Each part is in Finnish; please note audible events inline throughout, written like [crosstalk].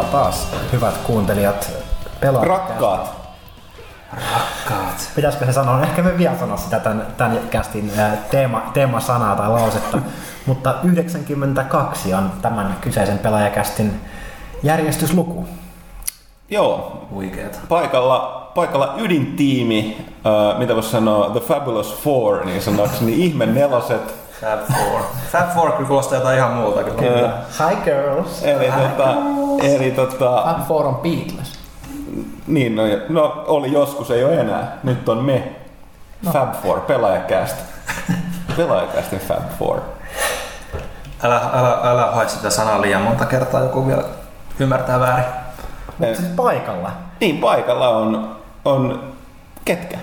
tervetuloa taas, hyvät kuuntelijat. Pelaa. Rakkaat. Rakkaat. Pitäisikö se sanoa? Ehkä me vielä sanoa sitä tämän, tämän kästin teema, teemasanaa tai lausetta. [laughs] Mutta 92 on tämän kyseisen pelaajakästin järjestysluku. Joo. Huikeeta. Paikalla, paikalla ydintiimi, äh, mitä voisi sanoa, The Fabulous Four, niin sanoakseni [laughs] ihme neloset. Fab Four. Fab Four kyllä kuulostaa jotain ihan muuta. Kyllä. Hi girls. Eli, tota, eli tota, Fab Four on Beatles. niin, no, no, oli joskus, ei ole enää. Nyt on me. No. Fab Four, pelaajakäst. pelaajakästin Fab Four. Älä, älä, älä hae sitä sanaa liian monta kertaa, joku vielä ymmärtää väärin. Mutta siis paikalla. Niin, paikalla on, on ketkä?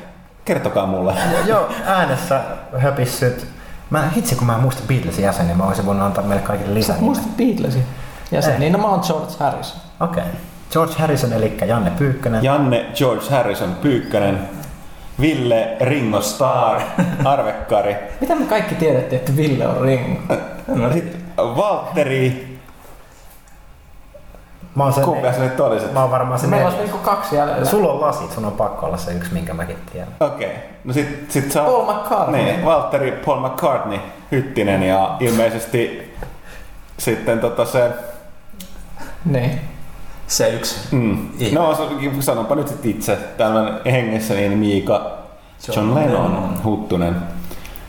Kertokaa mulle. Joo, äänessä höpissyt. Mä, hitsi kun mä en muista Beatlesin jäseniä, mä olisin voinut antaa meille kaikille lisää. Sä muistat Beatlesin jäseniä? No mä oon George Harrison. Okei. Okay. George Harrison, eli Janne Pyykkönen. Janne George Harrison Pyykkönen, Ville Ringo Starr, [laughs] Arvekkari, Mitä me kaikki tiedettiin, että Ville on Ringo? no sit Valtteri, Mä oon, se, kumpi se nyt oli se? mä oon varmaan se Meillä neljäs. niinku kaksi jäljellä. Sulla on lasit, sun on pakko olla se yksi, minkä mäkin tiedän. Okei, okay. no sit, sit sä Paul McCartney. Niin, Valtteri Paul McCartney, Hyttinen ja ilmeisesti sitten tota se, Niin. Se yksi. mm, Ihme. no se- sanonpa nyt sit itse, tämän hengessä niin Miika John, John Lennon, Lennon. Huttunen.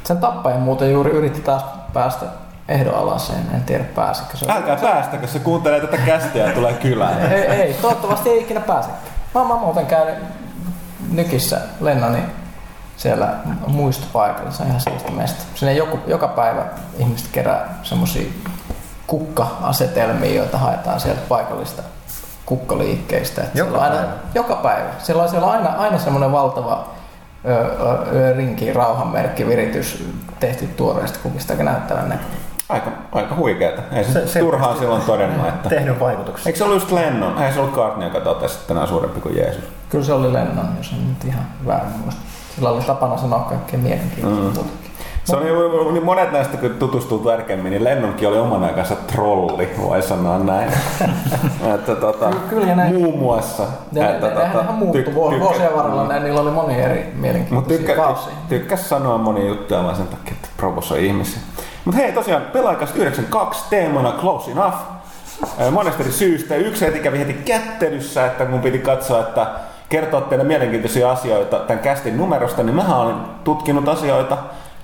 Sen tappaja muuten juuri yritti taas päästä ehdonalaiseen. En tiedä pääsikö se. Älkää päästäkö, se kuuntelee tätä kästiä ja tulee kylään. [laughs] Ei, ei, toivottavasti ei ikinä pääsekään. Mä, mä muuten käyn Nykissä Lennani siellä muistopaikalla. Se on ihan siisti mesta. Sinne joku, joka päivä ihmiset kerää semmosia kukka-asetelmia, joita haetaan sieltä paikallista kukkaliikkeistä. Et Joka aina, päivä? Joka päivä. Siellä on, siellä on aina, aina semmoinen valtava ö, ö, rinki, rauhanmerkki, viritys tehty tuoreista kukista, näyttävän näköinen. Aika, aika huikeeta. Ei se, Se- se se- turhaan silloin todennut, [laughs] että... Tehnyt vaikutuksen. Eikö se ollut just Lennon? Ei se ollut Cartney, joka totesi, että nämä on suurempi kuin Jeesus. Kyllä se oli Lennon, jos en nyt ihan väärin muista. Sillä oli tapana sanoa kaikkea mielenkiintoista. Mm. Se oli, niin monet näistä, kun tutustuu tarkemmin, niin Lennonkin oli oman aikansa trolli, voi sanoa näin. [laughs] että, tota, Kyllä- näin. Muun muassa. Ja että, ne, nehän ihan muuttui vuo- vuosien varrella, ne, niillä oli monia eri mielenkiintoisia tykkä, kausia. tykkäs sanoa monia juttuja vaan sen takia, että provosoi ihmisiä. Mutta hei, tosiaan pelaajakas 92 teemana Close Enough. Monesta eri syystä. Yksi heti kävi heti kättelyssä, että mun piti katsoa, että kertoa teille mielenkiintoisia asioita tämän kästin numerosta, niin mä olen tutkinut asioita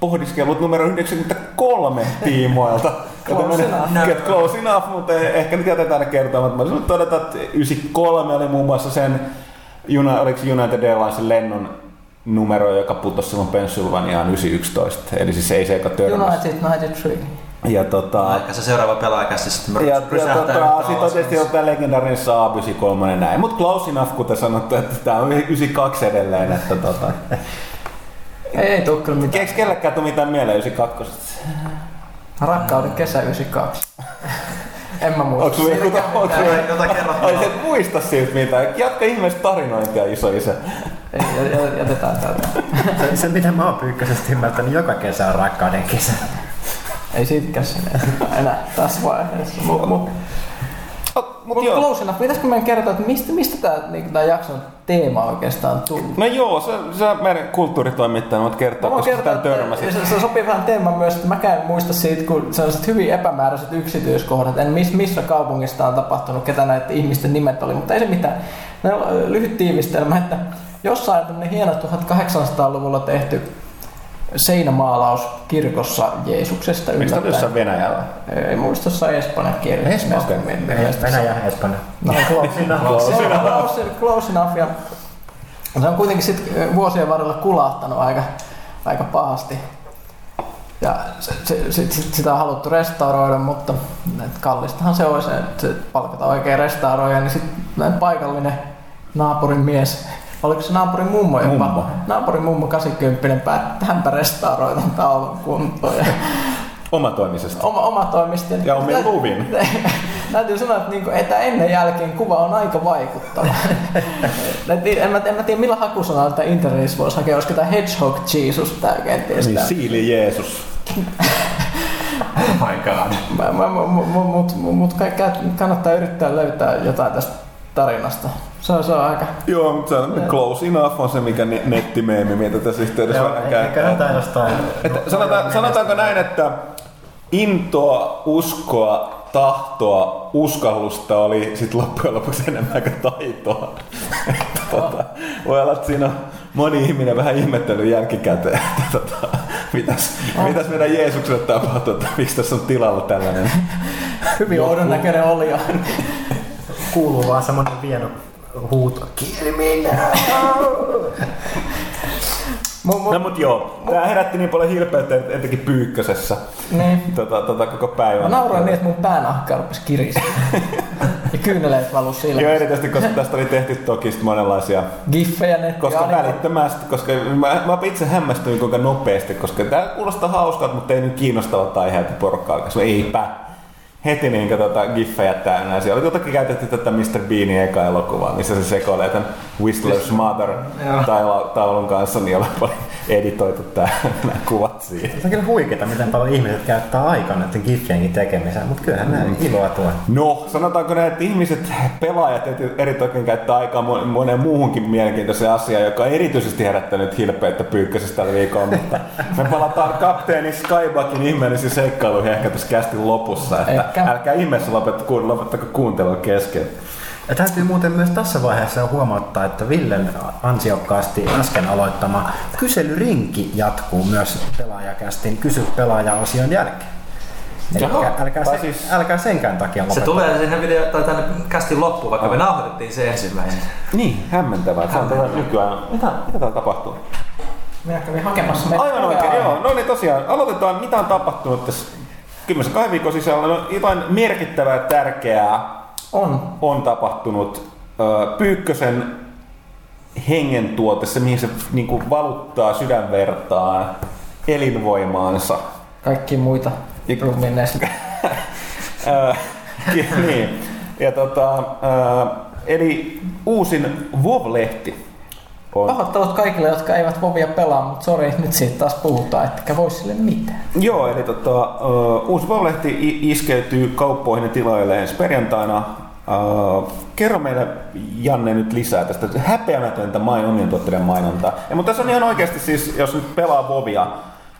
pohdiskellut numero 93 tiimoilta. [laughs] Close enough. Get close enough, mutta ehkä nyt jätetään ne kertomaan. Mä olisin todeta, että 93 oli muun muassa sen, Uni- oliko se United Airlinesin lennon numero, joka putosi silloin Pennsylvaniaan 911. Eli siis ei se, joka törmäsi. United 93. Ja tota, Ehkä se seuraava pelaajakästi sitten ja, ja tota, sitten on tietysti ollut tämä legendaarinen Saab 93 näin. Mutta close enough, kuten sanottu, että tämä on 92 edelleen. Että tota, Ei, ei tuu kyllä mitään. Eikö kellekään tule mitään mieleen 92? Rakkauden kesä 92. en mä muista. Onko sulla joku onko sulla- Jotain- kerrottavaa. Ai, et muista siltä mitään. Jatka ihmeessä tarinointia, iso isä. Jätetään täältä. Se, se mitä mä oon pyykköisesti ymmärtänyt, joka kesä on rakkauden kesä. Ei siitäkään sinne enää tässä vaiheessa. Mut, mut, Mut mut close enough. Pitäisikö meidän kertoa, että mistä, mistä tämä niinku, tää jakson teema oikeastaan tullut? No joo, se, se meidän kulttuuritoimittajana voit kertoa, voin koska kertoa, tämän törmäsit. se, se sopii vähän teemaan myös, että mäkään en muista siitä, kun sellaiset hyvin epämääräiset yksityiskohdat, en miss, missä kaupungista on tapahtunut, ketä näiden ihmisten nimet oli, mutta ei se mitään. Ö, lyhyt tiivistelmä, että jossain tämmöinen hieno 1800-luvulla tehty seinämaalaus kirkossa Jeesuksesta Mistä yllättäen. jossain Venäjällä? Ei muista jossain Espanjan kielessä. Espanja. Venäjä, Espanja. No, close enough. Se on close, close enough ja se on kuitenkin sit vuosien varrella kulahtanut aika, aika pahasti. Ja se, se, sit, sit, sitä on haluttu restauroida, mutta et kallistahan se olisi, että se palkata oikein restauroija, niin sitten paikallinen naapurin mies, oliko se naapurin mummo jopa? Mummo. Naapurin mummo 80 päätti, että hänpä restauroi tämän taulun kuntoon. Ja Omatoimisesti. oma, oma toimisti. Ja omin luvin. Täytyy sanoa, että niinku, että ennen jälkeen kuva on aika vaikuttava. En, mä, en mä tiedä millä hakusanalla tätä internetissä voisi hakea, olisiko tämä Hedgehog Jesus tää kenties Niin, siili Jeesus. Oh my god. Mä- mä- mä- mu- mu- Mut, mut ka- kannattaa yrittää löytää jotain tästä tarinasta. Se on, se on aika... Joo, mutta se on close enough on se, mikä ne- nettimeemi, mitä tässä yhteydessä Joo, ehkä käyttää. jostain... Että sanotaan, sanotaanko näin, että intoa, uskoa, tahtoa, uskallusta oli sit loppujen lopuksi enemmän kuin taitoa. [laughs] Että tota, voi olla, että siinä on moni ihminen vähän ihmettely jälkikäteen, että tota, mitäs, mitäs meidän Jeesukselle tapahtuu, että miksi tässä on tilalla tällainen. Hyvin oudon näköinen oli jo. Kuuluu vaan semmonen vieno huuto. Kieli minä! [laughs] Mu- mu- No mut joo, tää herätti niin paljon hilpeyttä etenkin Pyykkösessä niin. tota, tota koko Mä päivän. nauroin niin, että mun päänahka rupesi kiristä. [laughs] ja kyyneleet valu Joo, silmistä. erityisesti koska [laughs] tästä oli tehty toki monenlaisia Giffejä netti. Koska välittömästi, koska mä, mä itse hämmästyin kuinka nopeasti, koska tämä kuulostaa hauskalta, mutta ei nyt kiinnostavalta aiheelta porukkaa alkaa. Eipä. Heti niin tota, giffejä täynnä. Siellä oli jotakin käytetty tätä Mr. Beanin eka elokuvaa, missä se sekoilee tämän Whistler's Mother Joo. taula- taulun kanssa, niin oli editoitu tää, nämä kuvat siihen. Se on kyllä huikeeta, miten paljon ihmiset käyttää aikaa näiden giffienkin tekemiseen, mutta kyllähän nämä iloa tuo. No, sanotaanko näin, että ihmiset, pelaajat eri- eritoten käyttää aikaa mo- moneen muuhunkin mielenkiintoiseen asiaan, joka on erityisesti herättänyt hilpeyttä pyykkösestä tällä viikolla, mutta me palataan kapteeni Skybuckin ihmeellisiin seikkailuihin ehkä tässä kästin lopussa, että Ehkä. älkää ihmeessä lopettako, lopettako kuuntelun kesken. Ja täytyy muuten myös tässä vaiheessa huomauttaa, että Villen ansiokkaasti äsken aloittama kyselyrinki jatkuu myös pelaajakästin kysy pelaaja-osion jälkeen. Jaha, älkää, tai se, siis- älkää senkään takia Se lopeta. tulee sinne video, tai tänne kästin loppuun, vaikka me nauhoitettiin se ensimmäisen. Niin, hämmentävää. Se on tätä nykyään. Mitä, mitä täällä tapahtuu? Minä kävin hakemassa. Aivan oikein, joo. No niin tosiaan, aloitetaan. Mitä on tapahtunut tässä kymmenessä kahden viikon sisällä? No, jotain merkittävää, tärkeää On. on tapahtunut. Pyykkösen hengentuote, se mihin se niin kuin valuttaa sydänvertaan, elinvoimaansa. Kaikki muita ki- [laughs] niin. Ja tota, eli uusin WoW-lehti on Pahoittelut kaikille, jotka eivät Vovia pelaa, mutta sori, nyt siitä taas puhutaan, ettekä voi sille mitään. Joo, eli tota, uh, uusi Vallehti i- iskeytyy kauppoihin ja tiloille ensi perjantaina. Uh, kerro meille Janne nyt lisää tästä häpeämätöntä main, omien tuotteiden mainontaa. Ja, mutta tässä on ihan oikeasti siis, jos nyt pelaa Vovia,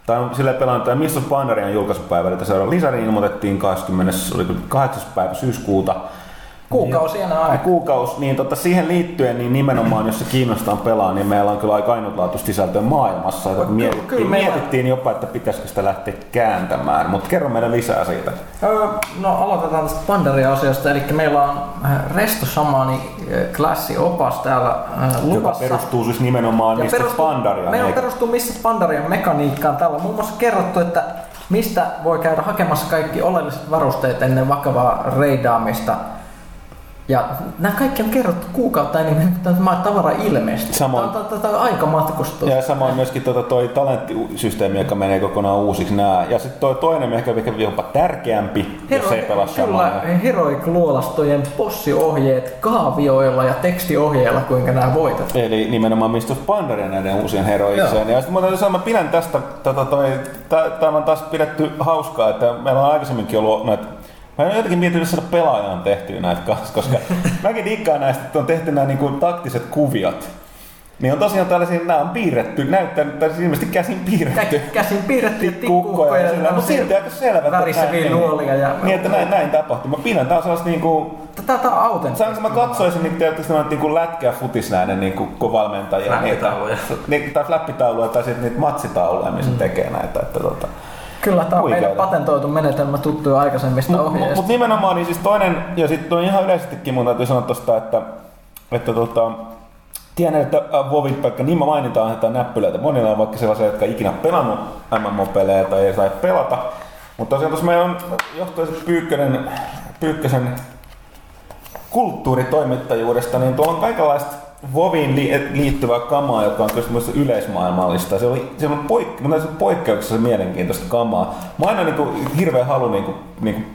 tai on sille pelannut tämä Miss of Pandarian julkaisupäivä, eli seuraava lisäri ilmoitettiin 28. päivä syyskuuta. Kuukausi enää Ja aika. kuukaus, niin tota, siihen liittyen, niin nimenomaan jos se kiinnostaa pelaa, niin meillä on kyllä aika ainutlaatuista sisältöä maailmassa. Että Kyllä- mietittiin, kyllä mietittiin jopa, että pitäisikö sitä lähteä kääntämään, mutta kerro meille lisää siitä. Öö, No aloitetaan tästä Pandaria-asioista, eli meillä on äh, Resto Samani äh, klassiopas täällä äh, Joka luvassa. perustuu siis nimenomaan perustuu- Pandariaan. Meillä perustuu missä Pandarian mekaniikkaan. Täällä on muun muassa kerrottu, että mistä voi käydä hakemassa kaikki oleelliset varusteet ennen vakavaa reidaamista. Ja nämä kaikki on kerrottu kuukautta ennen kuin tämä tavara ilmestyy. Samoin. Tämä on, tämä on aika matkustus. Ja samoin myöskin tuota toi talenttisysteemi, joka menee kokonaan uusiksi nää. Ja sitten toi toinen, ehkä ehkä jopa tärkeämpi, jos ei pelaa kyllä, samaa. Heroic-luolastojen possiohjeet kaavioilla ja tekstiohjeilla, kuinka nämä voitat. Eli nimenomaan mistä Pandaria näiden uusien heroikseen. Ja sitten mä mä pidän tästä, tätä toi, tä- tämä on taas pidetty hauskaa, että meillä on aikaisemminkin ollut näitä Mä en jotenkin miettinyt saada pelaajan tehtyä näitä kanssa, koska [laughs] mäkin dikkaan näistä, että on tehty nämä niin kuin, taktiset kuviot. Niin on tosiaan tällaisia, nämä on piirretty, näyttää, tai siis ilmeisesti käsin piirretty. Kä- käsin piirrettyjä Kukkoja ja sillä, mutta silti aika selvä. näin- nuolia. Ja... Niin, että näin, näin tapahtuu. Mä pidän, tää on sellaista niinku, Tätä on autenttista. Saanko mä katsoisin niin tietysti nämä niin lätkä- ja futisnäinen niin kuin, kun valmentajia. Flappitauluja. Niin, tai flappitauluja tai sitten niitä matsitauluja, missä mm. tekee näitä. Että, tota. Kyllä tämä on meidän patentoitu menetelmä tuttu jo aikaisemmista Mutta ohjeista. mut nimenomaan niin siis toinen, ja sitten on ihan yleisestikin mun täytyy sanoa tosta, että, että tota, Tiedän, että äh, Vovin pelkkä nima mainitaan, että näppylöitä monilla on vaikka sellaisia, jotka ikinä pelannut MMO-pelejä tai ei saa pelata. Mutta tosiaan tuossa meillä on johtoisen Pyykkönen, Pyykkösen kulttuuritoimittajuudesta, niin tuolla on kaikenlaista Voviin li- liittyvää kamaa, joka on kyllä yleismaailmallista. Se oli, se on poik- täytyy poikkeuksessa mielenkiintoista kamaa. Mä aina niin hirveän halu niin kuin, niin kuin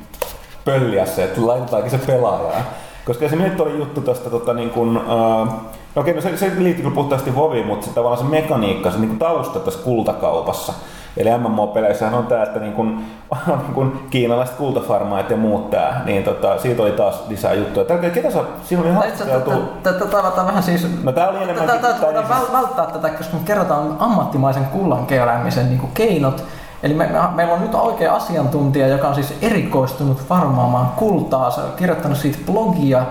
pölliä se, että laitetaankin se pelaajaan. Koska se nyt oli juttu tästä tota, niin kuin, uh, no okei, no se, se liittyy kyllä puhtaasti Voviin, mutta se tavallaan se mekaniikka, se niin kuin tausta tässä kultakaupassa. Eli MMO-peleissähän on tämä, että niin kun, [laughs] niin kun kiinalaiset kultafarmaat ja muut tää, niin tota, siitä oli taas lisää juttuja. Tää, ketä sä, siinä oli haastateltu... Tätä vähän siis... No tää oli enemmän... Tätä voidaan välttää tätä, koska me kerrotaan ammattimaisen kullan keräämisen niin keinot, Eli me, me, meillä on nyt oikea asiantuntija, joka on siis erikoistunut farmaamaan kultaa. Se on kirjoittanut siitä blogia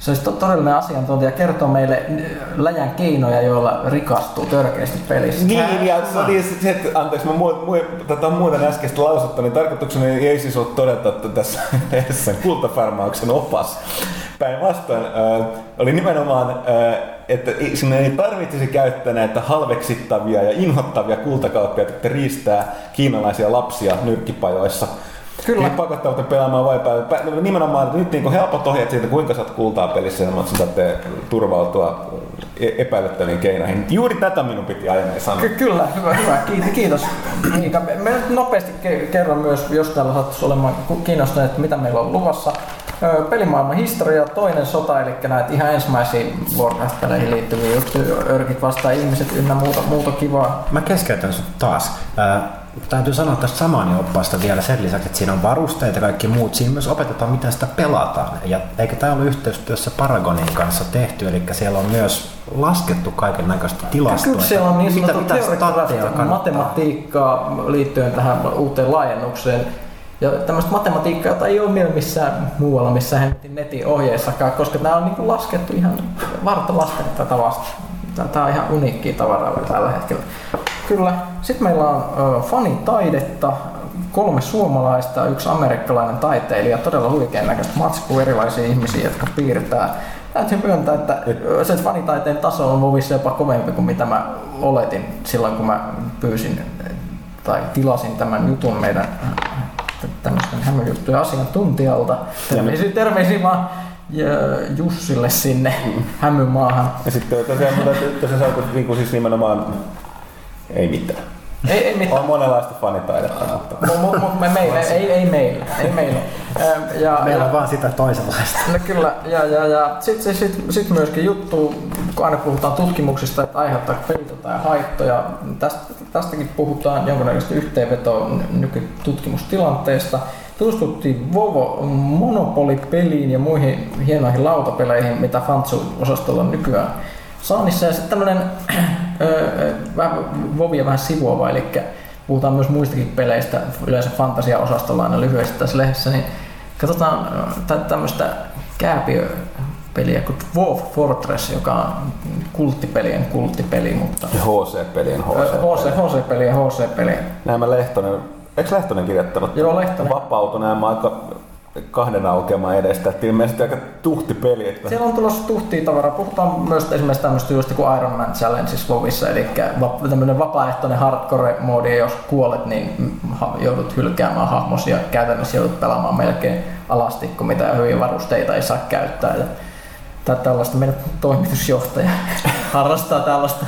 se olisi todellinen asiantuntija kertoo meille läjän keinoja, joilla rikastuu törkeästi pelissä. Niin, ja se oli se, että anteeksi, mä mu, mu, tätä muuten äskeistä lausutta, niin tarkoituksena ei siis ole todeta, että tässä [laughs] edessä kultafarmauksen opas. Päinvastoin äh, oli nimenomaan, äh, että sinne ei tarvitsisi käyttää näitä halveksittavia ja inhottavia kultakauppia, että riistää kiinalaisia lapsia nyrkkipajoissa Kyllä. Niin pakottavat pelaamaan vai päälle. Nimenomaan että nyt niin helpot ohjeet siitä, kuinka saat kultaa pelissä, mutta saatte turvautua e- epäilyttäviin keinoihin. Juuri tätä minun piti aiemmin sanoa. Ky- kyllä, hyvä, hyvä. Kiitos. kiitos. Miika, me nyt nopeasti kerron myös, jos täällä sattuisi olemaan kiinnostuneet, mitä meillä on luvassa. Pelimaailman historia, toinen sota, eli näitä ihan ensimmäisiä Warcraft-peleihin liittyviä juttuja, örkit vastaan ihmiset ynnä muuta, muuta kivaa. Mä keskeytän sut taas täytyy sanoa tästä samani oppaasta vielä sen lisäksi, että siinä on varusteet ja kaikki muut. Siinä myös opetetaan, miten sitä pelataan. Ja eikö tämä ole yhteistyössä Paragonin kanssa tehty, eli siellä on myös laskettu kaiken näköistä tilastoa. Kyllä siellä on niin mitä, mitä matematiikkaa liittyen tähän uuteen laajennukseen. Ja tämmöistä matematiikkaa, jota ei ole vielä missään muualla, missä netin ohjeissakaan, koska nämä on niin laskettu ihan varta lasten tätä vastaan. Tämä on ihan uniikkiä tavaraa tällä hetkellä. Kyllä. Sitten meillä on ö, fanitaidetta, kolme suomalaista yksi amerikkalainen taiteilija, todella huikean näköistä matskua, erilaisia ihmisiä, jotka piirtää. Täytyy myöntää, että se fanitaiteen taso on Vovissa jopa kovempi kuin mitä mä oletin silloin, kun mä pyysin tai tilasin tämän jutun meidän tämmöisten hämöjuttujen asiantuntijalta. Terveisiä, terveisiä vaan Jussille sinne hämymaahan. Ja sitten tosiaan, tosiaan sä olet niin siis nimenomaan ei mitään. Ei, ei mitään. On monenlaista fanitaidetta. Mutta... Mut, mut me, meillä, ei, ei meillä. Ei meillä. Ja, meillä on vaan sitä toisenlaista. No kyllä, ja, ja, ja sitten sit, sit myöskin juttu, kun aina puhutaan tutkimuksista, että aiheuttaa pelitä tai haittoja. Tästä, tästäkin puhutaan jonkinnäköistä yhteenvetoa nykytutkimustilanteesta. Tutustuttiin Vovo Monopoly-peliin ja muihin hienoihin lautapeleihin, mitä Fantsu-osastolla nykyään saannissa. Ja sitten tämmöinen [clears throat] Vovia vähän sivuava, eli puhutaan myös muistakin peleistä, yleensä fantasia-osastolla aina lyhyesti tässä lehdessä, niin katsotaan tämmöistä kääpiöpeliä kuin Wolf Fortress, joka on kulttipelien kulttipeli, mutta... HC-pelien HC. HC-pelien HC-peli. Näin Lehtonen, eikö Lehtonen kirjoittanut? Joo, Lehtonen. Vapautui aika kahden aukeaman edestä, että ilmeisesti aika tuhti peli. Että... Siellä on tulossa tuhtia tavaraa. Puhutaan myös esimerkiksi tämmöistä just kuin Iron Man Challenge Vovissa, eli tämmöinen vapaaehtoinen hardcore-moodi, jos kuolet, niin joudut hylkäämään hahmosia, käytännössä joudut pelaamaan melkein alasti, kun mitä hyviä varusteita ei saa käyttää. Ja tällaista meidän toimitusjohtaja [laughs] harrastaa tällaista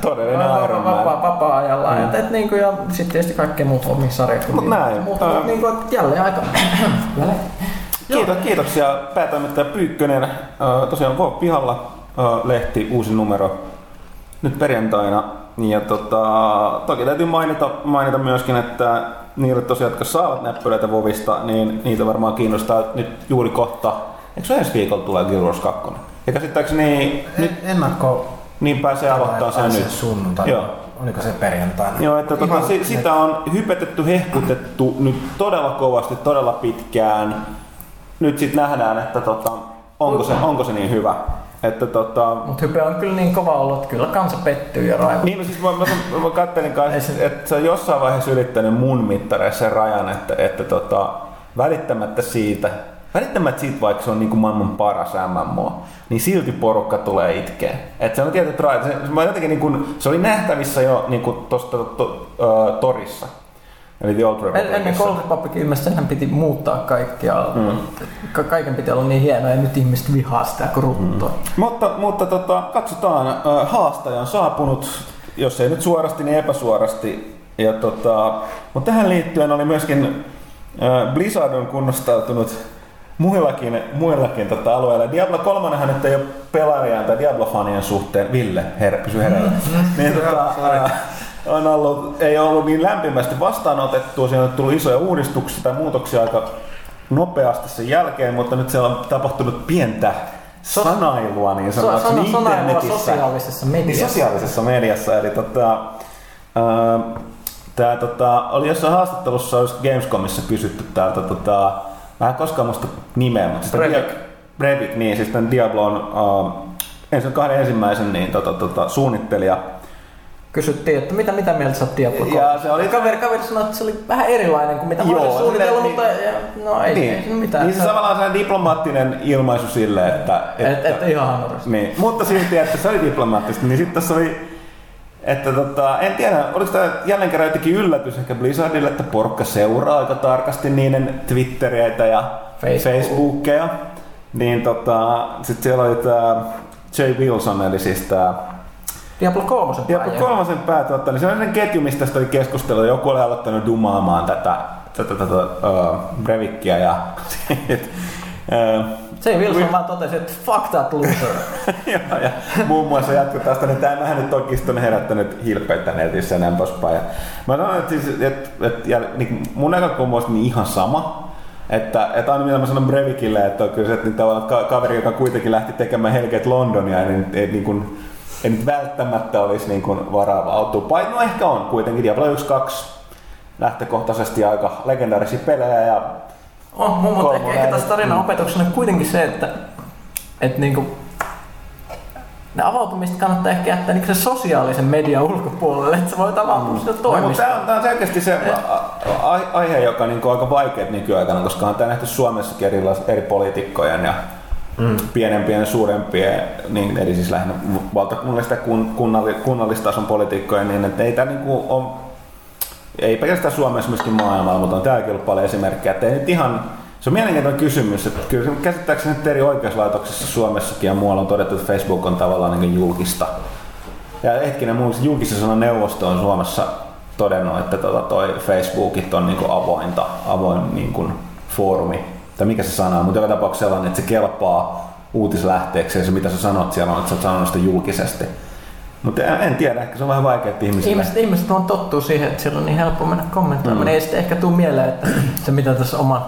Todellinen Iron Man. Vapaa, vapaa-ajalla. Mm. Et, et, niin kuin, ja sitten tietysti kaikkea muuta omia sarjat. Mut näin. Mutta uh, niin kuin, jälleen aika... [clears throat] Kiitos, kiitoksia päätoimittaja Pyykkönen. Tosiaan Vov pihalla lehti, uusi numero nyt perjantaina. Ja tota, toki täytyy mainita, mainita myöskin, että niille tosiaan, jotka saavat näppylöitä Vovista, niin niitä varmaan kiinnostaa nyt juuri kohta. Eikö se ensi viikolla tulee Guild Wars 2? Ja käsittääkseni... En, nyt ennakko niin pääsee aloittaa sen nyt. Sunnuntai. Joo. Oliko se perjantaina? Joo, että tota, si, sitä on hypetetty, hehkutettu nyt todella kovasti, todella pitkään. Nyt sitten nähdään, että tota, onko, se, onko se niin hyvä. Että tota... Mutta hype on kyllä niin kova ollut, että kyllä kansa pettyy ja raivo. Niin, siis mä, mä, mä kattelin kanssa, että, että se on jossain vaiheessa ylittänyt mun mittareissa sen rajan, että, että tota, välittämättä siitä, välittämättä siitä, vaikka se on niin kuin maailman paras MMO, niin silti porukka tulee itkeen. Et se on tietyt rajat. Se, mä jotenkin niin kuin, se oli nähtävissä jo niin kuin tosta, to, to, uh, torissa. Eli The Old Republicissa. Ennen Old Republic ilmeisesti piti muuttaa kaikkia. Mm. Ka- kaiken piti olla niin hienoa ja nyt ihmiset vihaa sitä korruptoa. Mm. Mutta, mutta tota, katsotaan, haastaja on saapunut, jos ei nyt suorasti, niin epäsuorasti. Ja tota, mutta tähän liittyen oli myöskin Blizzard on kunnostautunut muillakin, muillakin tota alueilla. Diablo 3 hän nyt ei ole pelaajan tai Diablo-fanien suhteen. Ville, her, pysy hereillä. Mm-hmm. niin, tota, on ollut, ei ollut niin lämpimästi vastaanotettu, siinä on tullut isoja uudistuksia tai muutoksia aika nopeasti sen jälkeen, mutta nyt siellä on tapahtunut pientä sanailua niin sanotuksi Sano- niin sanailua internetissä. sosiaalisessa Niin mediassa. sosiaalisessa mediassa, eli tota, ää, tää, tota, oli jossain haastattelussa olisi Gamescomissa kysytty täältä, tota, mä en koskaan muista nimeä, mutta sitä Brevik. Dia- Brevik, niin siis tämän Diablon uh, ensin kahden ensimmäisen niin, tota, tota, suunnittelija. Kysyttiin, että mitä, mitä mieltä sä oot Diablo Ja se oli- Kaveri, kaveri sanoi, että se oli vähän erilainen kuin mitä mä olisin suunnitellut, silleen, mutta ja, no ei, niin, ei mitään. niin se tavallaan sellainen diplomaattinen ilmaisu sille, että... et, et, ihan. Niin, mutta silti, että se oli diplomaattista, niin sitten tässä oli, että tota, en tiedä, oliko tämä jälleen kerran jotenkin yllätys ehkä Blizzardille, että porukka seuraa aika tarkasti niiden Twittereitä ja Facebook. Facebookeja. Niin tota, sitten siellä oli tämä Jay Wilson, eli siis tämä Diablo 3 Diablo kolmosen päätuottaja, niin se on sellainen ketju, mistä tästä oli keskustelua. Joku oli aloittanut dumaamaan tätä, tätä, tätä uh, Brevikkiä ja [laughs] sit, uh, Se Wilson vaan totesi, että fuck that loser. [laughs] ja, ja muun muassa jatkoi tästä, niin tämähän nyt sitten on herättänyt hilpeyttä netissä ja näin poispäin. Ja mä sanoin, että, siis, että, että ja, niin mun näkökulma olisi niin ihan sama. Että, että aina mitä mä sanon Brevikille, että on kyllä se, että niin tavallaan ka- kaveri, joka kuitenkin lähti tekemään Hellgate Londonia, niin ei, niin kuin, ei nyt välttämättä olisi niin kuin varaa autua. Pai, no ehkä on kuitenkin Diablo 1 2 lähtökohtaisesti aika legendaarisia pelejä ja On, mun, mutta ehkä, ehkä tässä tarinan opetuksena kuitenkin se, että, että niinku, ne avautumista kannattaa ehkä jättää niinku se sosiaalisen median ulkopuolelle, että sä voit avautua mm. No, mutta toimista. tämä on, on selkeästi se aihe, joka on niinku aika vaikea nykyaikana, koska on tämä nähty Suomessakin eri, eri poliitikkojen ja mm. pienempien ja suurempien, niin, eli siis lähinnä valtakunnallista kun, kunnallistason poliitikkojen, niin että ei tämä niinku on, ei pelkästään Suomessa, myöskin maailmalla, mutta on täälläkin ollut paljon esimerkkejä, että ei nyt ihan, se on mielenkiintoinen kysymys, että kyllä se käsittääkseni nyt eri oikeuslaitoksissa Suomessakin ja muualla on todettu, että Facebook on tavallaan niin julkista. Ja hetkinen, mielestä julkisen sanan neuvosto on Suomessa todennut, että tota toi Facebookit on niinku avointa, avoin niinku foorumi, tai mikä se sana on, mutta joka tapauksessa sellainen, että se kelpaa uutislähteeksi ja se mitä sä sanot siellä on, että sä oot sanonut sitä julkisesti. Mutta en, tiedä, ehkä se on vähän vaikea, että ihmisille... Ihmiset, ihmiset on tottuu siihen, että siellä on niin helppo mennä kommentoimaan. Mm. Ei sitten ehkä tule mieleen, että se mitä tässä oman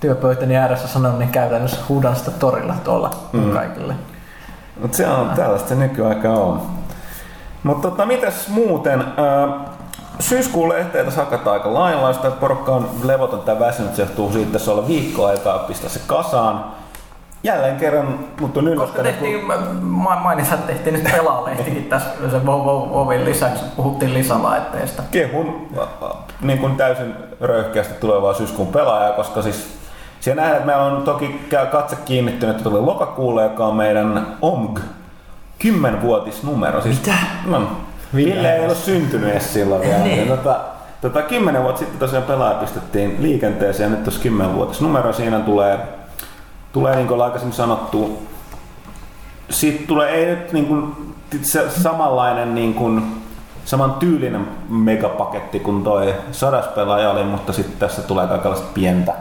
työpöytäni ääressä sanon, niin käytännössä huudan sitä torilla tuolla mm. kaikille. Mutta se on tällaista se nykyaika on. Mutta tota, mitäs muuten? Syyskuun lehteitä sakataan aika lailla, sitä että porukka on levoton tai väsynyt, se johtuu siitä, että se on viikko aikaa pistää se kasaan. Jälleen kerran, mutta on Koska yllättänyt, tehtiin, ma- mainitsin, että tehtiin nyt pelaalehtikin tässä sen Vovin lisäksi, puhuttiin lisälaitteista. kehun niin kuin täysin röyhkeästi tulevaa syyskuun pelaajaa, koska siis siellä nähdään, että meillä on toki käy katse kiinnittynyt, että tuli lokakuulle, joka on meidän OMG 10-vuotisnumero. Siis, Mitä? No, Ville ei ole syntynyt edes silloin vielä. niin. tota, tota, 10 vuotta sitten tosiaan pelaaja pistettiin liikenteeseen ja nyt tuossa 10-vuotisnumero siinä tulee, tulee niin kuin aikaisemmin sanottu, siitä tulee ei nyt niin kuin, se samanlainen niin kuin, saman tyylinen megapaketti kuin toi sadaspelaaja oli, mutta sitten tässä tulee kaikenlaista pientä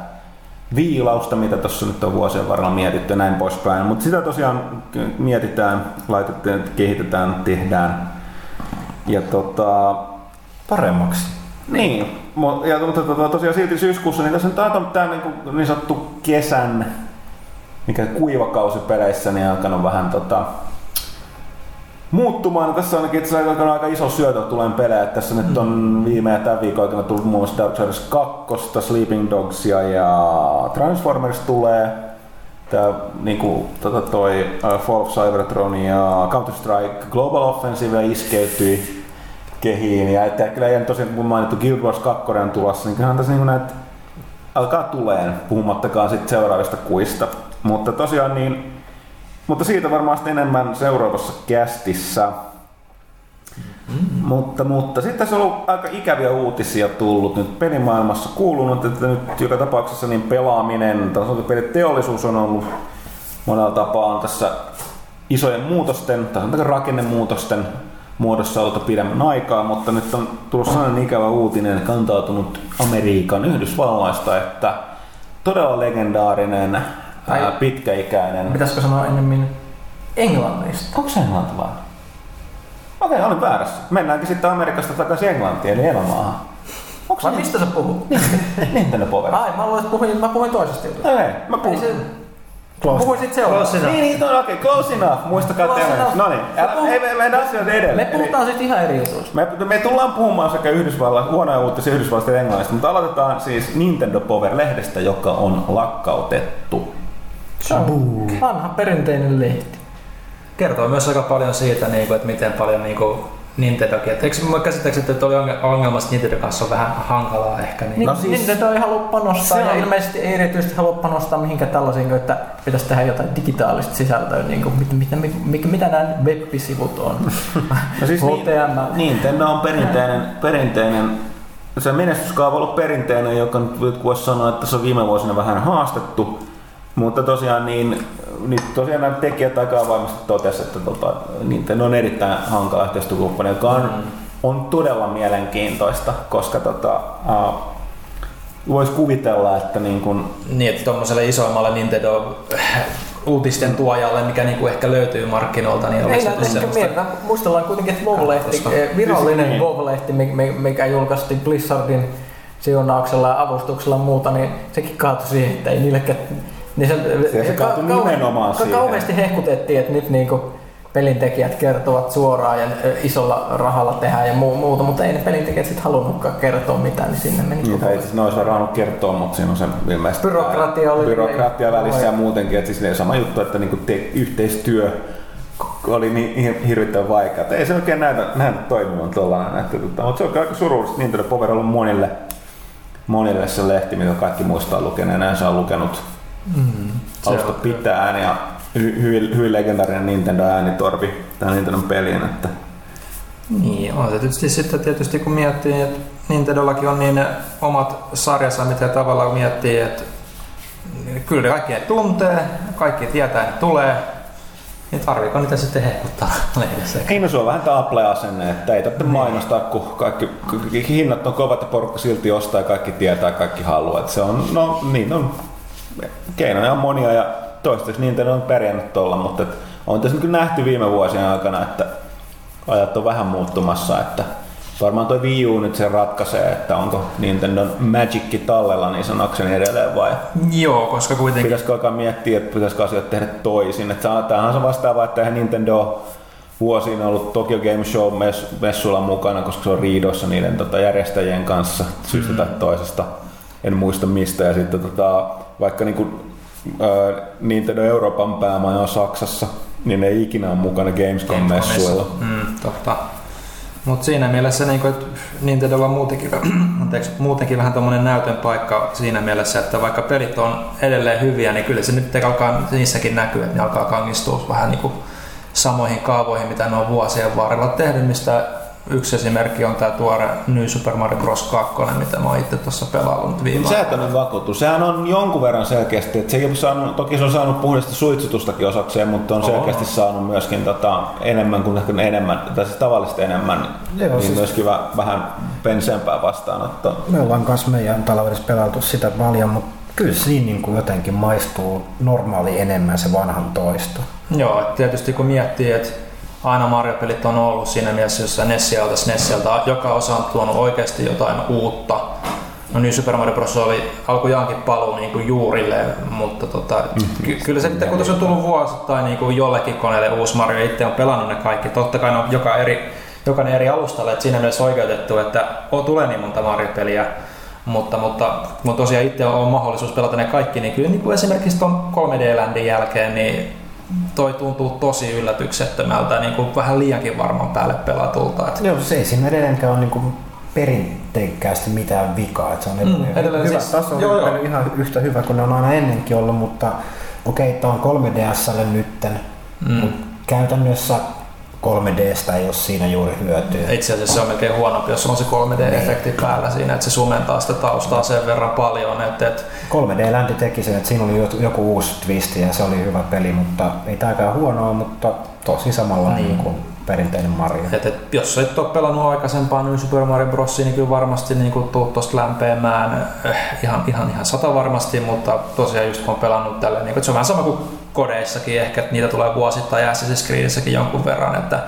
viilausta, mitä tuossa nyt on vuosien varrella mietitty ja näin poispäin. Mutta sitä tosiaan mietitään, laitetaan, kehitetään, tehdään. Ja tota, Paremmaksi. niin, ja, mutta tota, tosiaan silti syyskuussa, niin tässä on tämä niin, niin sanottu kesän, mikä kuivakausi peleissä, niin alkanut vähän tota, muuttumaan. Tässä on ainakin itse asiassa aika iso syötö tulee pelejä. Tässä nyt on viime ja tämän viikon aikana tullut muun muassa Darksiders 2, Sleeping Dogsia ja Transformers tulee. Tää niinku tota toi uh, Fall of Cybertron ja Counter-Strike Global Offensive iskeytyi kehiin. Ja että kyllä ei tosiaan kun mainittu Guild Wars 2 on tulossa, niin kyllähän tässä niinku näitä alkaa tuleen, puhumattakaan sitten seuraavista kuista. Mutta tosiaan niin, mutta siitä varmaan enemmän seuraavassa kästissä. Mm-hmm. Mutta, mutta sitten tässä on ollut aika ikäviä uutisia tullut nyt pelimaailmassa kuulunut, että nyt joka tapauksessa niin pelaaminen, peliteollisuus on ollut monella tapaa tässä isojen muutosten, tai rakennemuutosten muodossa ollut pidemmän aikaa, mutta nyt on tullut sellainen ikävä uutinen kantautunut Amerikan Yhdysvalloista, että todella legendaarinen, Ai. ää, pitkäikäinen. Pitäisikö sanoa ennemmin englannista? Onko se englantilainen? Okei, okay, olin väärässä. Mennäänkin sitten Amerikasta takaisin Englantiin, eli elämaahan. Onko Vai mistä sä puhut? Nintendo Power. Ai, mä luulen, että puhuin, mä puhuin toisesta jutusta. Ei, mä puhun. Se... Close. Puhuin sit seuraavaksi. Niin, niin, okei, okay, close enough. Muistakaa teille. No niin, ei me mennä asioita edelleen. Me puhutaan sitten ihan eri jutuista. Me, me tullaan puhumaan sekä Yhdysvallan, huonoja uutisia Yhdysvallasta ja Englannista, mutta aloitetaan siis Nintendo Power-lehdestä, joka on lakkautettu. Se on vanha perinteinen lehti. Kertoo myös aika paljon siitä, niin että miten paljon niin Nintendokin. Eikö mä käsittääkseni, että oli ongelma, että Nintendo kanssa on vähän hankalaa ehkä? Niin. No siis, Nintendo ei halua panostaa on... ja ilmeisesti ei erityisesti halua panostaa mihinkään tällaisiin, että pitäisi tehdä jotain digitaalista sisältöä, niin kuin, mitä, mitä, mitä, mitä nämä web-sivut on. no siis HTML. Nintendo on perinteinen, perinteinen se menestyskaava on ollut perinteinen, joka nyt voisi sanoa, että se on viime vuosina vähän haastettu. Mutta tosiaan niin niin tosiaan nämä tekijät aika avoimesti totesivat, että tota, Nintendo on erittäin hankala yhteistyökumppani, joka on, mm. on todella mielenkiintoista, koska tota, uh, voisi kuvitella, että niin kun... Niin, että tuommoiselle isoimmalle Nintendo äh, uutisten tuojalle, mikä niinku ehkä löytyy markkinoilta, niin olisi Ei ehkä mietitään, muistellaan kuitenkin, että WoW-lehti, eh, virallinen niin. WoW-lehti, mikä julkaistiin Blizzardin siunauksella ja avustuksella ja muuta, niin sekin kaatui siihen, että ei niillekään niin se, se, se ka- nimenomaan ka- Kauheasti hehkutettiin, että nyt niinku pelintekijät kertovat suoraan ja isolla rahalla tehdään ja muu, muuta, mutta ei ne pelintekijät sitten halunnutkaan kertoa mitään, niin sinne meni niin, siis ne olisi varannut kertoa, mutta siinä on se ilmeisesti byrokratia, oli byrokratia välissä ja muutenkin, että siis sama juttu, että niinku te, yhteistyö oli niin hirvittävän vaikea. Ei se oikein näytä, näytä toimivan tuollainen. Että, tota, mutta se on aika surullista. Nintendo Power on ollut monille, monille se lehti, mitä kaikki muistaa lukeneen. Näin se on lukenut Mm, alusta pitää ja hy, hy, hyvin legendaarinen Nintendo äänitorvi tähän Nintendo peliin. Että. Niin, on se tietysti sitten tietysti kun miettii, että Nintendollakin on niin omat sarjansa, mitä tavallaan miettii, että kyllä kaikki ne tuntee, kaikki tietää, että tulee, niin tarviiko niitä sitten hehkuttaa [laughs] lehdessä? Ei, no se on vähän tämä Apple-asenne, että ei tarvitse mainostaa, kun kaikki, kaikki hinnat on kovat ja porukka silti ostaa ja kaikki tietää ja kaikki haluaa. Että se on, no niin on keinoja on monia ja toistaiseksi Nintendo on pärjännyt tuolla, mutta on tässä kyllä nähty viime vuosien aikana, että ajat on vähän muuttumassa, että varmaan tuo Wii U nyt se ratkaisee, että onko Nintendo Magic tallella niin sanakseni edelleen vai? Joo, koska kuitenkin... Pitäisikö alkaa miettiä, että pitäisikö asioita tehdä toisin. Että tämähän on se vastaava, että eihän Nintendo vuosiin ollut Tokyo Game Show messuilla mukana, koska se on riidossa niiden tota, järjestäjien kanssa syystä mm. tai toisesta. En muista mistä. Ja sitten tota, vaikka niin kuin, ää, Nintendo Euroopan päämaja on Saksassa, niin ne ei ikinä ole mukana Gamescom-messuilla. Mm, totta. Mutta siinä mielessä niin kuin, että Nintendolla on muutenkin, [clears throat] anteeksi, muutenkin vähän tuommoinen näytön paikka siinä mielessä, että vaikka pelit on edelleen hyviä, niin kyllä se nyt alkaa niissäkin näkyä, että ne alkaa kangistua vähän niin kuin samoihin kaavoihin, mitä ne on vuosien varrella tehnyt, mistä Yksi esimerkki on tämä tuore New Super Mario Bros. 2, mitä mä oon itse tuossa pelaillut viime Se on vakuutus. Sehän on jonkun verran selkeästi, että se ei ole saanut, toki se on saanut puhdasta suitsutustakin osakseen, mutta on selkeästi oh. saanut myöskin tota, enemmän kuin ehkä enemmän, tai siis tavallisesti enemmän, Joo, niin siis... myöskin vähän penseämpää vastaanottoa. Me ollaan kanssa meidän taloudessa pelattu sitä paljon, mutta kyllä siinä niin kuin jotenkin maistuu normaali enemmän se vanhan toisto. Joo, tietysti kun miettii, että aina Mario-pelit on ollut siinä mielessä, jossa Nessialta, Nessiltä, joka osa on tuonut oikeasti jotain uutta. No niin Super Mario Bros. oli alkujaankin paluu niin kuin juurille, mutta tota, mm-hmm. ky- kyllä se kun tuossa on tullut vuosittain niin kuin jollekin koneelle uusi Mario, itse on pelannut ne kaikki. Totta kai ne on joka eri, jokainen eri alustalle, että siinä mielessä oikeutettu, että on, tulee niin monta Mario-peliä, mutta, mutta, mutta tosiaan itse on mahdollisuus pelata ne kaikki, niin kyllä niin kuin esimerkiksi tuon 3D-ländin jälkeen, niin toi tuntuu tosi yllätyksettömältä, niin kuin vähän liiankin varman päälle pelatulta. Että... Joo, se ei siinä edelleenkään ole niin kuin perinteikkäästi mitään vikaa. Että se on mm, edelleen hyvä siis, taso, joo, joo. ihan yhtä hyvä kuin ne on aina ennenkin ollut, mutta okei, okay, tämä on 3DSlle nytten, mm. mutta käytännössä 3Dstä ei ole siinä juuri hyötyä. Itse asiassa se on melkein huonompi, jos on se 3D-efekti niin. päällä siinä, että se sumentaa sitä taustaa sen verran paljon. Että, että 3D-länti teki sen, että siinä oli joku uusi twist ja se oli hyvä peli, mutta ei tämäkään huonoa, mutta tosi samalla niin. kuin perinteinen Mario. Et, et, jos et ole pelannut aikaisempaa New Super Mario Bros, niin kyllä varmasti niin kuin tuut tosta lämpeämään eh, ihan, ihan, ihan sata varmasti, mutta tosiaan just kun on pelannut tälle, niin kuin, se on vähän sama kuin kodeissakin ehkä, että niitä tulee vuosittain ja Assassin's Creedissäkin jonkun verran, että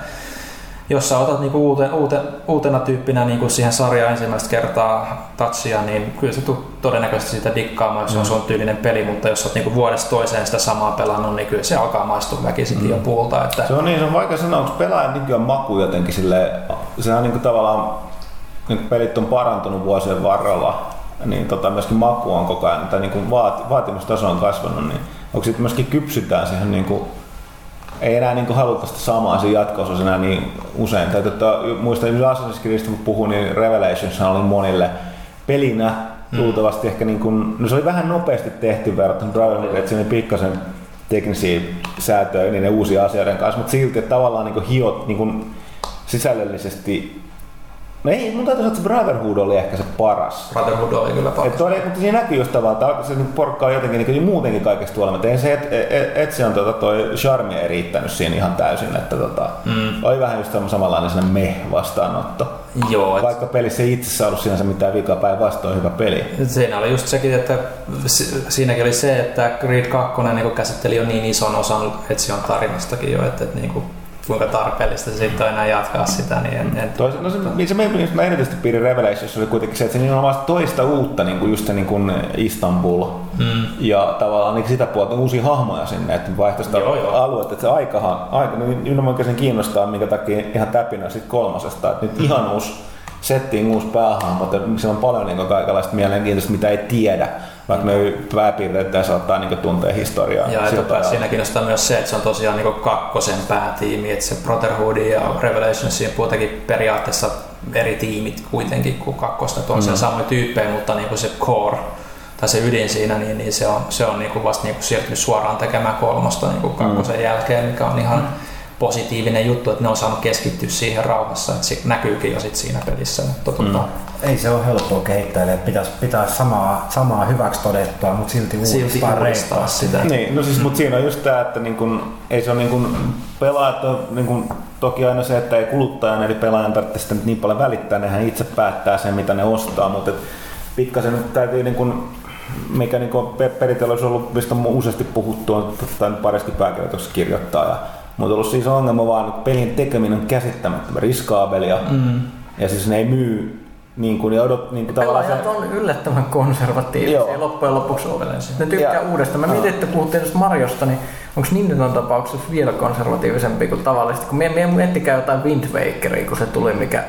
jos sä otat niinku uute, uute, uutena tyyppinä niinku siihen sarjaan ensimmäistä kertaa touchia, niin kyllä sä tulet todennäköisesti sitä dikkaamaan, jos mm. on sun tyylinen peli, mutta jos oot niinku vuodesta toiseen sitä samaa pelannut, niin kyllä se alkaa maistua väkisin mm. jo puulta. Että... Se on niin, se on vaikea sanoa, onko pelaajan nykyään maku jotenkin sille, se on niinku tavallaan, nyt niin pelit on parantunut vuosien varrella, niin tota, myöskin maku on koko ajan, tai niin vaat, vaatimustaso on kasvanut, niin onko sitten myöskin kypsytään siihen niin kuin, ei enää niin haluta sitä samaa siinä jatkossa enää niin usein. Tai tota, muistan, että Assassin's Creedistä kun puhun, niin Revelations oli monille pelinä mm. luultavasti ehkä niin kuin, no se oli vähän nopeasti tehty verrattuna Brotherhood, että siinä pikkasen teknisiä säätöjä niiden uusien asioiden kanssa, mutta silti että tavallaan niin kuin hiot niin kuin sisällöllisesti No ei, mun täytyy sanoa, että se Brotherhood oli ehkä se paras. Brotherhood oli kyllä paras. Et oli, mutta siinä näkyy just tavallaan, että se porkka on jotenkin niin muutenkin kaikesta huolimatta. Ei se, että et, et se on tota, toi charmi ei riittänyt siinä ihan täysin, että tota, mm. oli vähän just samanlainen sellainen meh-vastaanotto. Joo. Et... Vaikka pelissä ei itse ollut sinänsä mitään vikaa päinvastoin hyvä peli. Siinä oli just sekin, että siinäkin oli se, että Creed 2 niin käsitteli jo niin ison osan Etsion tarinastakin jo, että, että niin kuin kuinka tarpeellista se sitten on enää jatkaa sitä, niin en... en Tois, no se, se, se mä erityisesti piirin Revelations oli kuitenkin se, että se on vasta toista uutta, niin kuin just se niin kuin Istanbul mm. ja tavallaan niin sitä puolta uusia hahmoja sinne, että vaihtoista alueet, että se aikahan, aika, niin nimenomaan sen kiinnostaa, minkä takia ihan täpinä sitten kolmosesta, että nyt mm. ihan uusi settiin uusi päähahmo, mutta siellä on paljon niin kaikenlaista mielenkiintoista, mitä ei tiedä vaikka ne pääpiirteitä saattaa niin tuntea historiaa. Ja että siinä kiinnostaa myös se, että se on tosiaan niin kakkosen päätiimi, että se Brotherhood ja Revelations on kuitenkin periaatteessa eri tiimit kuitenkin kuin kakkosta, on mm. samoja tyyppejä, mutta niin kuin se core tai se ydin siinä, niin, niin se on, se on niin kuin vasta niin kuin siirtynyt suoraan tekemään kolmosta niin kuin kakkosen mm. jälkeen, mikä on ihan positiivinen juttu, että ne on saanut keskittyä siihen rauhassa, että se näkyykin jo sit siinä pelissä. Mutta tuota, mm. Ei se ole helppoa kehittäjille, että pitäisi pitää samaa, samaa hyväksi todettua, mutta silti uudistaa reistaa sitä. Niin, no siis, mutta siinä on just tämä, että niin kun, ei se ole niin kun, pelaajat on niin kun, toki aina se, että ei kuluttajan eli pelaajan tarvitse sitä niin paljon välittää, nehän itse päättää sen, mitä ne ostaa, mutta pikkasen täytyy niin kun, mikä niin perintely olisi ollut, mistä on useasti puhuttu, on tai paristi pääkirjoituksessa kirjoittaa ja mutta ollut siis ongelma vaan, että pelin tekeminen on käsittämättömän riskaabelia. Mm. Ja siis ne ei myy niin kuin, ja odot, niin kuin tavallaan se... on yllättävän konservatiivisia Joo. loppujen lopuksi. Ne tykkää ja, uudestaan. Mä mietin, että puhuttiin tästä Marjosta, niin onko Nintendon tapauksessa vielä konservatiivisempi kuin tavallisesti? Kun me, miettikää jotain Wind Wakeria, kun se tuli, mikä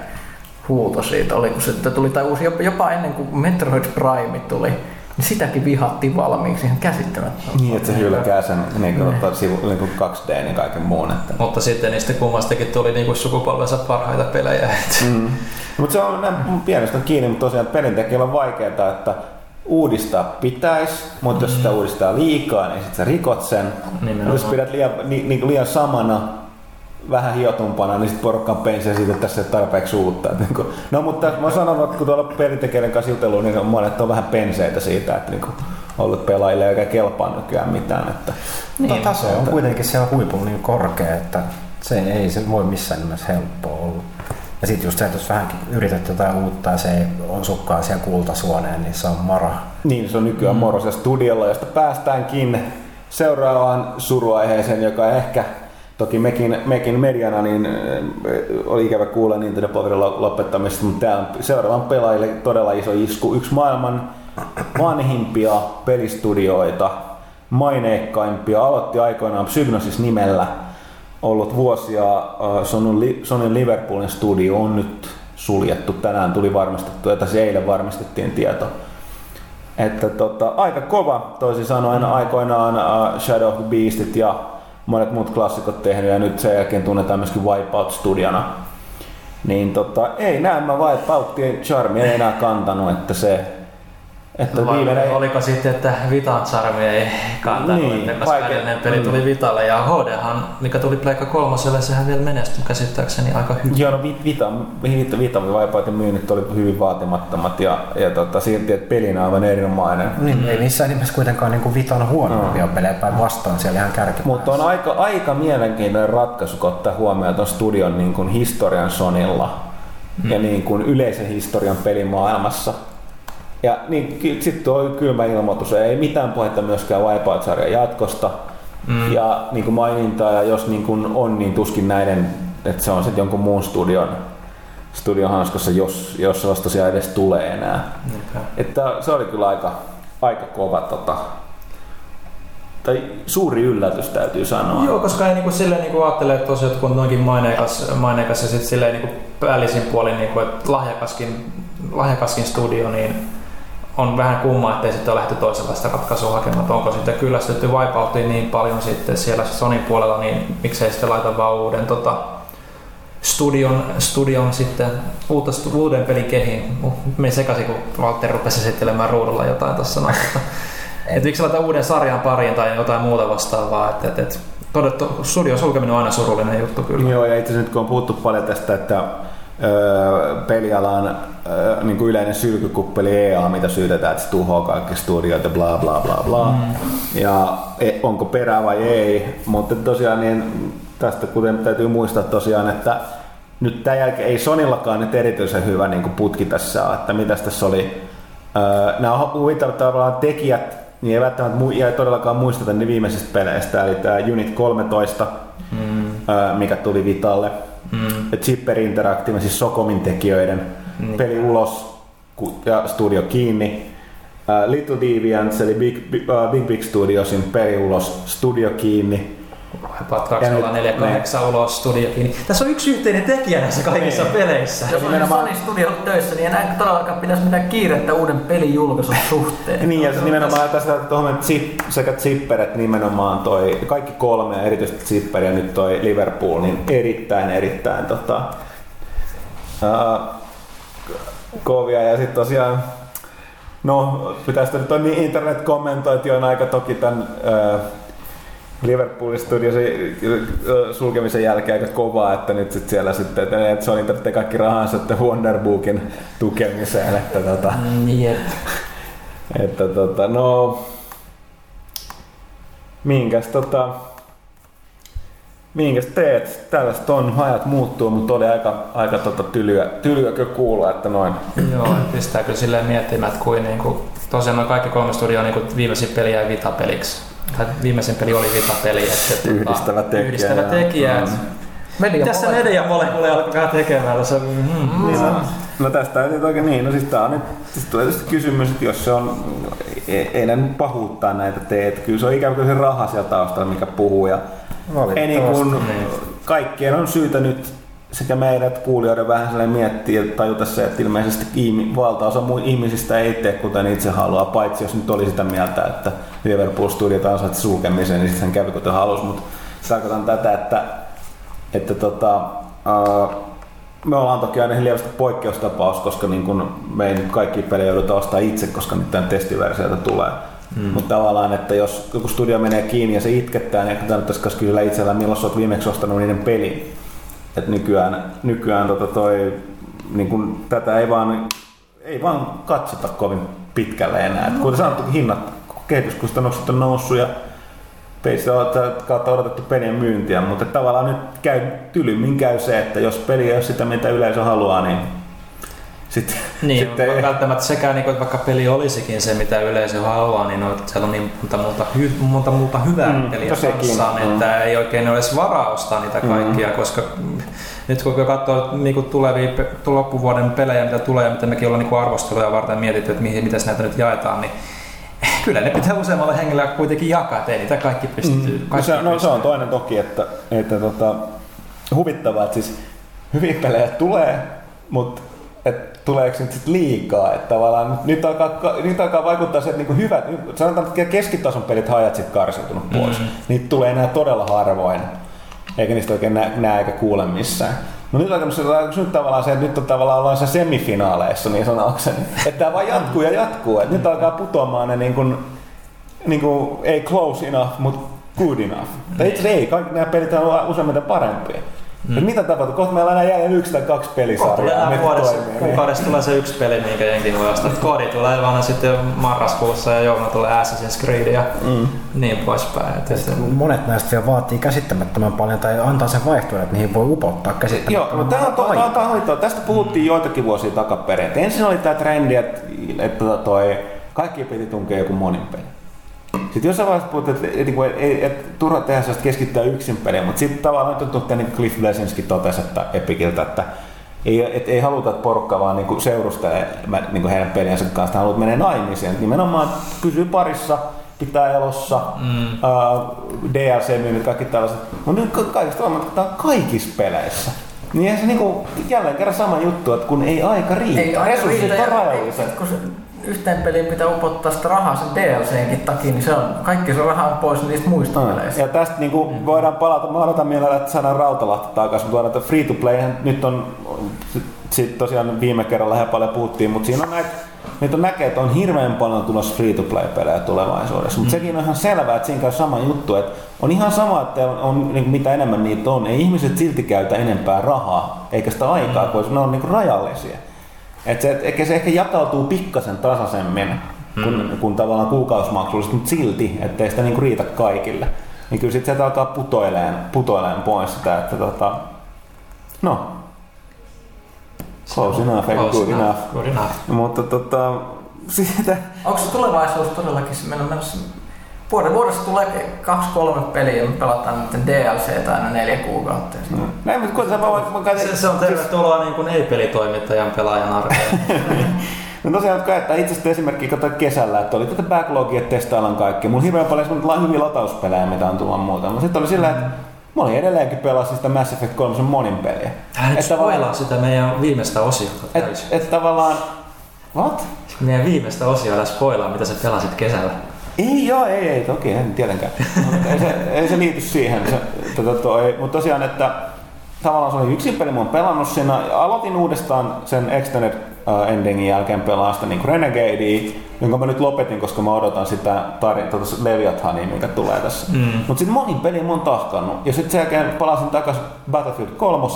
huuto siitä oli, kun se tuli tai uusi, jopa ennen kuin Metroid Prime tuli, sitäkin vihattiin valmiiksi ihan käsittämättä. Niin, että se hylkää sen niin kuin, niin. sivu, niin kuin 2D ja kaiken muun. Että. Mutta sitten niistä kummastakin tuli niin kuin sukupolvensa parhaita pelejä. Mm. mutta se on pienestä kiinni, mutta tosiaan pelintekijällä on vaikeaa, että uudistaa pitäisi, mutta jos sitä mm. uudistaa liikaa, niin sitten sä rikot sen. Nimenomaan. Jos pidät liian, ni, niin liian samana, vähän hiotumpana, niin sitten porukka on pensee siitä, että tässä ei tarpeeksi uutta. niin kuin, no mutta mä sanon, että kun tuolla perintekijöiden kanssa jutellut, niin monet on vähän penseitä siitä, että niin kuin, ollut pelaajille eikä kelpaa nykyään mitään. Että, niin, taso on kuitenkin siellä huipulla niin korkea, että se ei se voi missään nimessä helppoa olla. Ja sitten just se, että jos vähänkin yrität jotain uutta ja se ei osukaan siellä kultasuoneen, niin se on moro. Niin, se on nykyään mm. moro se studiolla, josta päästäänkin seuraavaan suruaiheeseen, joka ehkä Toki mekin, mekin mediana niin oli ikävä kuulla Nintendo Powerin lopettamista, mutta tämä on seuraavan pelaajille todella iso isku. Yksi maailman vanhimpia pelistudioita, maineikkaimpia, aloitti aikoinaan Psygnosis nimellä, ollut vuosia Sonyn Liverpoolin studio on nyt suljettu. Tänään tuli varmistettu, että se eilen varmistettiin tieto. Että tota, aika kova, toisin sanoen aikoinaan Shadow of the Beastit ja monet muut klassikot tehnyt ja nyt sen jälkeen tunnetaan myöskin Wipeout-studiona. Niin tota, ei nämä Wipeouttien charmi ei enää kantanut, että se että Vai viimeinen... oliko sitten, että Vitan charmi ei kantanut, niin, että koska edellinen peli tuli mm. Vitalle ja HDhan, mikä tuli Pleikka kolmoselle, sehän vielä menestyi käsittääkseni aika hyvin. Joo, no Vita, Vita, Vita Vipautin myynnit oli hyvin vaatimattomat ja, ja tota, silti, että pelinä on aivan erinomainen. Niin, ei missään nimessä kuitenkaan niin Vitan huonompia no. pelejä vastaan siellä ihan kärkipäässä. Mutta on aika, aika mielenkiintoinen ratkaisu, kun ottaa huomioon tuon studion niin kuin historian Sonilla mm. ja niin kuin yleisen historian pelimaailmassa ja niin, sitten tuo kylmä ilmoitus, ei mitään puhetta myöskään Wipeout-sarjan jatkosta. Mm. Ja niin kuin mainintaa, ja jos niin kuin on, niin tuskin näiden että se on sitten jonkun muun studion, studion hanskassa, jos, jos sellaista tosiaan edes tulee enää. Niinpä. Että se oli kyllä aika, aika kova tota, tai suuri yllätys täytyy sanoa. Joo, koska ei niinku silleen niinku ajattele, että tosiaan kun noinkin maineikas, maineikas ja sitten silleen niinku päällisin puolin, niinku, että lahjakaskin, lahjakaskin studio, niin on vähän kumma, ettei sitten ole lähty toisenlaista ratkaisua hakemaan, onko sitten kyllästytty Wipeoutiin niin paljon sitten siellä Sonin puolella, niin miksei sitten laita vaan uuden tota, studion, studion sitten uutta, uuden pelin kehiin. Me sekaisin, kun Walter rupesi esittelemään ruudulla jotain tuossa noin. Että, [laughs] et miksi laita uuden sarjan pariin tai jotain muuta vastaavaa. Että, et, et, todettu, studion sulkeminen on aina surullinen juttu kyllä. Joo, ja itse asiassa nyt kun on puhuttu paljon tästä, että öö, pelialan öö, niin kuin yleinen sylkykuppeli EA, mitä syytetään, että se tuhoaa kaikki studioita, bla bla bla bla. Mm. Ja e, onko perää vai ei, mutta tosiaan niin tästä kuten täytyy muistaa tosiaan, että nyt tämän jälkeen ei Sonillakaan nyt erityisen hyvä niin kuin putki tässä ole, että mitäs tässä oli. Öö, nämä on huvittavat tavallaan tekijät, niin ei välttämättä mu- ei todellakaan muisteta ne viimeisistä peleistä, eli tämä Unit 13, mm. öö, mikä tuli Vitalle. Mm. Chipper Interactive, siis Sokomin tekijöiden mm. peli ulos ja studio kiinni. Uh, Little Deviants eli Big, Big, uh, Big Big Studiosin peli ulos, studio kiinni. About 2048 ulos studiokin. Niin Tässä on yksi yhteinen tekijä näissä kaikissa peleissä. Jos on nimenomaan- Sony Studio töissä, niin enää todellakaan pitäisi mitään kiirettä uuden pelin julkaisun suhteen. [laughs] Niin, ja se nimenomaan tässä tuohon chip, sekä Zipper että nimenomaan toi, kaikki kolme, ja erityisesti Zipper ja nyt toi Liverpool, niin erittäin, erittäin tota, uh, kovia. Ja sitten tosiaan, no pitäisi nyt on niin internet-kommentointi on aika toki tämän uh, Liverpoolin studiosi sulkemisen jälkeen aika kovaa, että nyt sit siellä sitten, että että Sony tarvitsee kaikki rahansa että Wonderbookin tukemiseen, että tota, Niin, että tota, no, minkäs tota, minkäs teet? Tällaista on, ajat muuttuu, mutta oli aika, aika tota tylyä, tylyäkö kuulla, että noin. Joo, pistää kyllä silleen miettimään, että kuin niinku, tosiaan noin kaikki kolme studioa niinku viimeisin peli jäi Vita-peliksi. Tai viimeisin peli oli Vita-peli. Että, että, Yhdistävä tekijä, Yhdistävä tekijä. Mm. Media Tässä media molekule alkaa tekemään tässä. Mm, Niin, no, no tästä nyt oikein niin, no siis tää on nyt siis tulee tietysti kysymys, että jos se on, ei, ei näin nyt pahuuttaa näitä teet, kyllä se on ikään kuin se raha siellä taustalla, mikä puhuu ja ei niin kuin, kaikkien on syytä nyt sekä meidän että kuulijoiden vähän sellainen miettiä ja tajuta se, että ilmeisesti valtaosa muu ihmisistä ei tee kuten itse haluaa, paitsi jos nyt oli sitä mieltä, että Liverpool Studiot ansaitsi sulkemisen, niin sitten hän kävi kuten halusi, mutta tarkoitan tätä, että, että tota, uh, me ollaan toki aina lievästi poikkeustapaus, koska niin kun me ei nyt kaikki pelejä jouduta ostaa itse, koska nyt tämän testiversioita tulee. Mm. Mutta tavallaan, että jos joku studio menee kiinni ja se itkettää, niin kannattaisi kysyä itsellä, milloin sä oot viimeksi ostanut niiden pelin. Et nykyään, nykyään tota toi, niin kun tätä ei vaan, ei vaan katsota kovin pitkälle enää. Et kuten sanottu, hinnat, kehityskustannukset on noussut ja peistä on kautta odotettu pelien myyntiä, mutta tavallaan nyt käy, tylymmin käy se, että jos peli ei ole sitä, mitä yleisö haluaa, niin sitten Niin, sitten välttämättä sekään, niin kuin, että vaikka peli olisikin se, mitä yleisö haluaa, niin on, siellä on niin monta muuta, hy, monta muuta hyvää Mm, mm, peliä no kanssaan, mm. että ei oikein ole edes varaa ostaa niitä kaikkia, mm. koska nyt kun katsoo niin kuin tulevia loppuvuoden pelejä, mitä tulee ja mitä mekin ollaan niin arvosteluja varten mietitty, että mihin, miten näitä nyt jaetaan, niin kyllä ne pitää useammalle hengelle kuitenkin jakaa, että ei niitä kaikki pystyy. Mm. No, Kaikki se, no, se on toinen toki, että, että tota, huvittavaa, että siis hyviä pelejä tulee, mutta et tuleeko nyt sit liikaa, että tavallaan nyt, alkaa, nyt alkaa vaikuttaa se, että niinku hyvät, sanotaan, että keskitason pelit hajat sit karsiutunut pois. Mm. Niitä tulee enää todella harvoin, eikä niistä oikein näe, näe eikä kuule missään. No nyt on tämmössä, nyt tavallaan se, nyt on tavallaan ollaan se semifinaaleissa niin sanoakseni. Että tämä vaan jatkuu ja jatkuu. Että nyt alkaa putoamaan ne niin kuin, niin kuin, ei close enough, mutta good enough. Tai itse ei, kaikki nämä pelit on useimmiten parempia. Mm. Mitä tapahtuu? Kohta meillä on enää jäljellä yksi tai kaksi Kohta pelisarjaa. enää mitkä vuodessa, toimii, niin. kuukaudessa tulee se yksi peli, minkä jenkin voi ostaa. Kodi tulee vaan sitten marraskuussa ja jouluna tulee Assassin's Creed ja mm. niin poispäin. Monet näistä vielä vaatii käsittämättömän paljon tai antaa sen vaihtoehdon, että niihin voi upottaa Joo, käsittämättömän no tämä on, to. Tästä puhuttiin joitakin vuosia takaperin. Ensin oli tämä trendi, että, että toi, kaikki piti tunkea joku monin peli. Sitten jossain vaiheessa puhuttiin, että, että, että, että, että turha tehdä sellaista keskittää yksin peliä, mutta sitten tavallaan nyt on niin Cliff Blesinski totesi, että Epikiltä, että ei, et, ei haluta, että porukka vaan niin seurustelee niin heidän peliensä kanssa, haluat menee naimisiin. Nimenomaan pysyy parissa, pitää elossa, mm. uh, DLC-myynnit, kaikki tällaiset. Mutta nyt kaikista on, että tämä on kaikissa peleissä. Niin se niinku, jälleen kerran sama juttu, että kun ei aika riitä, ei aika riitä, on rajalliset. Kun se yhteen peliin pitää upottaa sitä rahaa sen DLCnkin takia, niin se on, kaikki se raha on pois niistä muista no. peleistä. Ja tästä niinku mm. voidaan palata, mä odotan mielellä, että saadaan Rautalahti takaisin, mutta että free to play nyt on, sit tosiaan viime kerralla ihan paljon puhuttiin, mutta siinä on näitä Niitä on näkee, että on hirveän paljon tulossa free-to-play-pelejä tulevaisuudessa, mutta mm. sekin on ihan selvää, että siinä käy sama juttu, että on ihan sama, että on, on niin mitä enemmän niitä on, ei ihmiset silti käytä enempää rahaa, eikä sitä aikaa, mm. koska ne on niin rajallisia. Et se, et, se ehkä jakautuu pikkasen tasaisemmin kuin, mm. kun tavallaan kuukausimaksullisesti, mutta silti, ettei sitä niin riitä kaikille. Niin kyllä sitten se alkaa putoileen, putoileen pois sitä, että tota, no, Close enough, Close good enough. enough. Good enough. Mutta tota, [laughs] siitä... Onko se tulevaisuus todellakin se meillä on menossa Vuoden vuodessa tulee kaksi-kolme peliä ja me pelataan nyt DLC aina neljä kuukautta. No. Näin, mutta kun sä mä, mä se, se on tervetuloa niin kuin ei-pelitoimittajan pelaajan arkeen. [laughs] No tosiaan, että itse asiassa esimerkiksi katsoin kesällä, että oli tätä backlogia, että testaillaan kaikki. Mulla on hirveän paljon hyviä latauspelejä, mitä on tullut muuta. Mutta sitten oli sillä, että Mä olin edelleenkin pelasin sitä Mass Effect 3 monin peliä. Älä nyt spoilaa sitä meidän viimeistä osiota Et, et tavallaan... What? Meidän viimeistä osiota älä spoilaa, mitä sä pelasit kesällä. Ei joo, ei, ei, toki, en tietenkään. ei, se, ei se liity siihen. Se, tota, toi, mutta tosiaan, että tavallaan se oli yksi peli, mä oon pelannut siinä. Aloitin uudestaan sen Extended uh, Endingin jälkeen pelaa sitä niin Renegadea, jonka mä nyt lopetin, koska mä odotan sitä tarin, tota Leviathania, mikä tulee tässä. Mm. Mutta sitten monin peli mä oon tahkannut. Ja sitten sen jälkeen palasin takaisin Battlefield 3,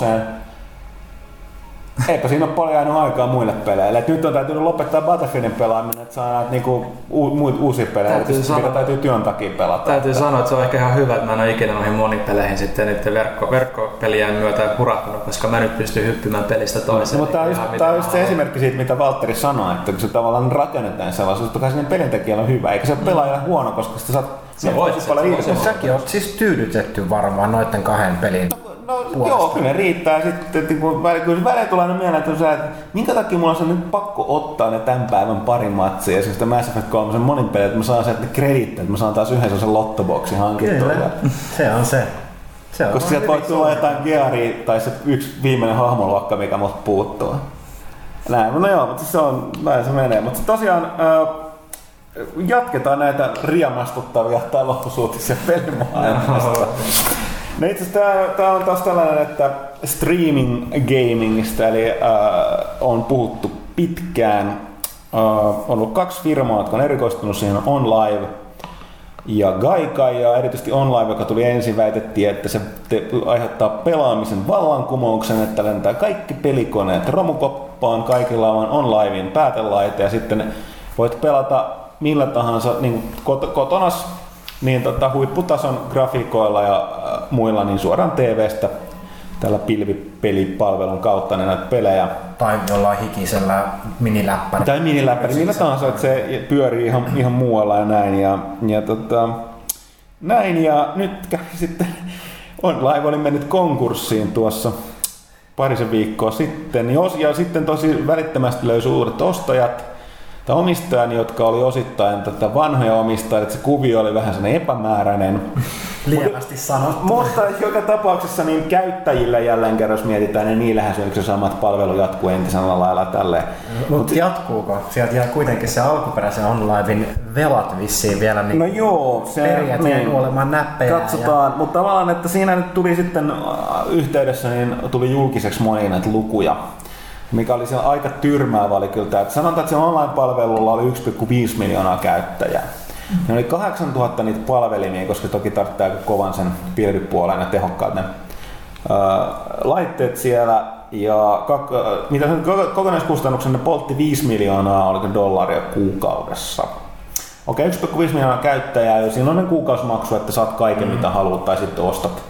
Eipä siinä ole paljon jäänyt aikaa muille peleille. Et nyt on täytynyt lopettaa Battlefieldin pelaaminen, että saa näitä niinku u- uusia pelejä, täytyy sanoa, mitä täytyy työn takia pelata. Täytyy että... sanoa, että se on ehkä ihan hyvä, että mä en ole ikinä noihin monipeleihin sitten niiden verkko, verkkopelien myötä hurahtanut, koska mä nyt pystyn hyppimään pelistä toiseen. No, mutta tämä on just, tää on just se esimerkki siitä, mitä Valtteri sanoi, että kun se tavallaan rakennetaan sellaisen, että sinne pelintekijällä on hyvä, eikä se pelaajalle huono, koska sitä saat se voit se, paljon se, Säkin oot siis tyydytetty varmaan noiden kahden pelin No puolesta. joo, kyllä riittää. Sitten kun kyllä välein tulee mieleen, että, sä, että minkä takia mulla on nyt pakko ottaa ne tämän päivän pari matsia ja sitten Mass Effect 3 monin peli, että mä saan sieltä krediittiä, että mä saan taas yhden sellaisen lottoboksin hankittua. Kyllä, se on se. se on Koska sieltä voi tulla jotain gearia tai se yksi viimeinen hahmoluokka, mikä mut puuttuu. Näin, no joo, mutta se on, näin se menee. Mutta tosiaan, jatketaan näitä riemastuttavia tai loppusuutisia pelimaailmasta. [laughs] No itse tämä on taas tällainen, että streaming gamingista, eli äh, on puhuttu pitkään. Äh, on ollut kaksi firmaa, jotka on erikoistunut siihen OnLive ja Gaikai, ja erityisesti OnLive, joka tuli ensin, väitettiin, että se te- aiheuttaa pelaamisen vallankumouksen, että lentää kaikki pelikoneet romukoppaan, kaikilla on OnLivein päätelaite, ja sitten voit pelata millä tahansa niin kot- kotonas niin tota, huipputason grafiikoilla ja äh, muilla niin suoraan TVstä tällä pilvipelipalvelun kautta niin näitä pelejä. Tai jollain hikisellä miniläppäri. Tai miniläppäri, millä tahansa, että se pyörii ihan, ihan muualla ja näin. Ja, ja tota, näin ja nyt [laughs] sitten OnLive oli mennyt konkurssiin tuossa parisen viikkoa sitten. Ja sitten tosi välittömästi löysi uudet ostajat – tai omistajan, jotka oli osittain tätä vanhoja omistajia, että se kuvio oli vähän sellainen epämääräinen. [laughs] Lievästi sanottu. Mutta joka tapauksessa niin käyttäjillä jälleen kerran, jos mietitään, niin niillähän se yksi samat palvelu jatkuu entisellä lailla tälle. Mutta Mut, jatkuuko? Sieltä jää kuitenkin se alkuperäisen onlinein velat vissiin vielä niin no joo, se, perijät niin, olemaan näppejä. Katsotaan, ja... mutta tavallaan, että siinä nyt tuli sitten äh, yhteydessä, niin tuli julkiseksi monia näitä lukuja mikä oli siellä aika tyrmäävä oli kyllä tämä, että sanotaan, että se online-palvelulla oli 1,5 miljoonaa käyttäjää. Ne oli 8000 niitä palvelimia, koska toki tarvitsee aika kovan sen pilvipuolen ja tehokkaat ne ää, laitteet siellä. Ja kak, mitä sen kokonaiskustannuksen ne poltti 5 miljoonaa oliko dollaria kuukaudessa. Okei, 1,5 miljoonaa käyttäjää ja siinä on ne kuukausimaksu, että saat kaiken mm. mitä haluat tai sitten ostat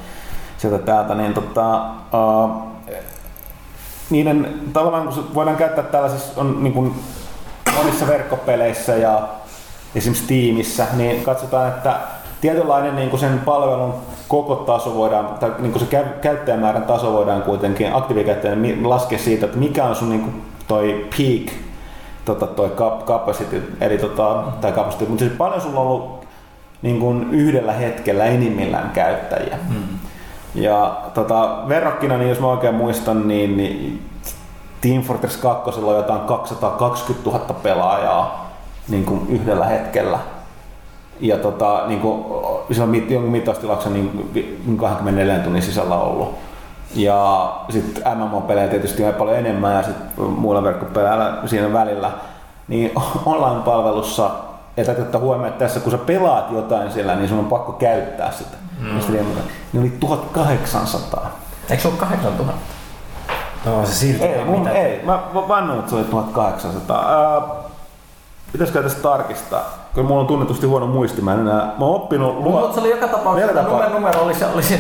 sieltä täältä. Niin tota, ää, niiden tavallaan kun voidaan käyttää tällaisissa on niin kuin monissa verkkopeleissä ja, esimerkiksi tiimissä, niin katsotaan, että tietynlainen niin kuin sen palvelun koko taso voidaan, tai niin kuin se käyttäjämäärän taso voidaan kuitenkin aktiivikäyttäjän laskea siitä, että mikä on sun niin kuin toi peak tota, toi capacity, eli tota, tai capacity, mutta siis paljon sulla on ollut niin kuin yhdellä hetkellä enimmillään käyttäjiä. Mm. Ja tota, verrokkina, niin jos mä oikein muistan, niin, niin Team Fortress 2 on jotain 220 000 pelaajaa niin kuin yhdellä hetkellä. Ja tota, niin kuin, se on jonkun mittaustilauksen niin 24 tunnin sisällä ollut. Ja sitten MMO-pelejä tietysti on paljon enemmän ja sitten muilla verkkopeleillä siinä välillä. Niin [laughs] online-palvelussa, ja täytyy ottaa huomioon, että tässä kun sä pelaat jotain siellä, niin sun on pakko käyttää sitä. Mm. Niin oli 1800. Eikö se ole 8000? No se silti ei, mun, ei. Mä vannoin, että se oli 1800. Uh, pitäisikö tästä tarkistaa? Kun mulla on tunnetusti huono muisti, mä en enää, mä oon oppinut... Luo... Mutta se oli joka tapauksessa, numero, numero oli, se, oli se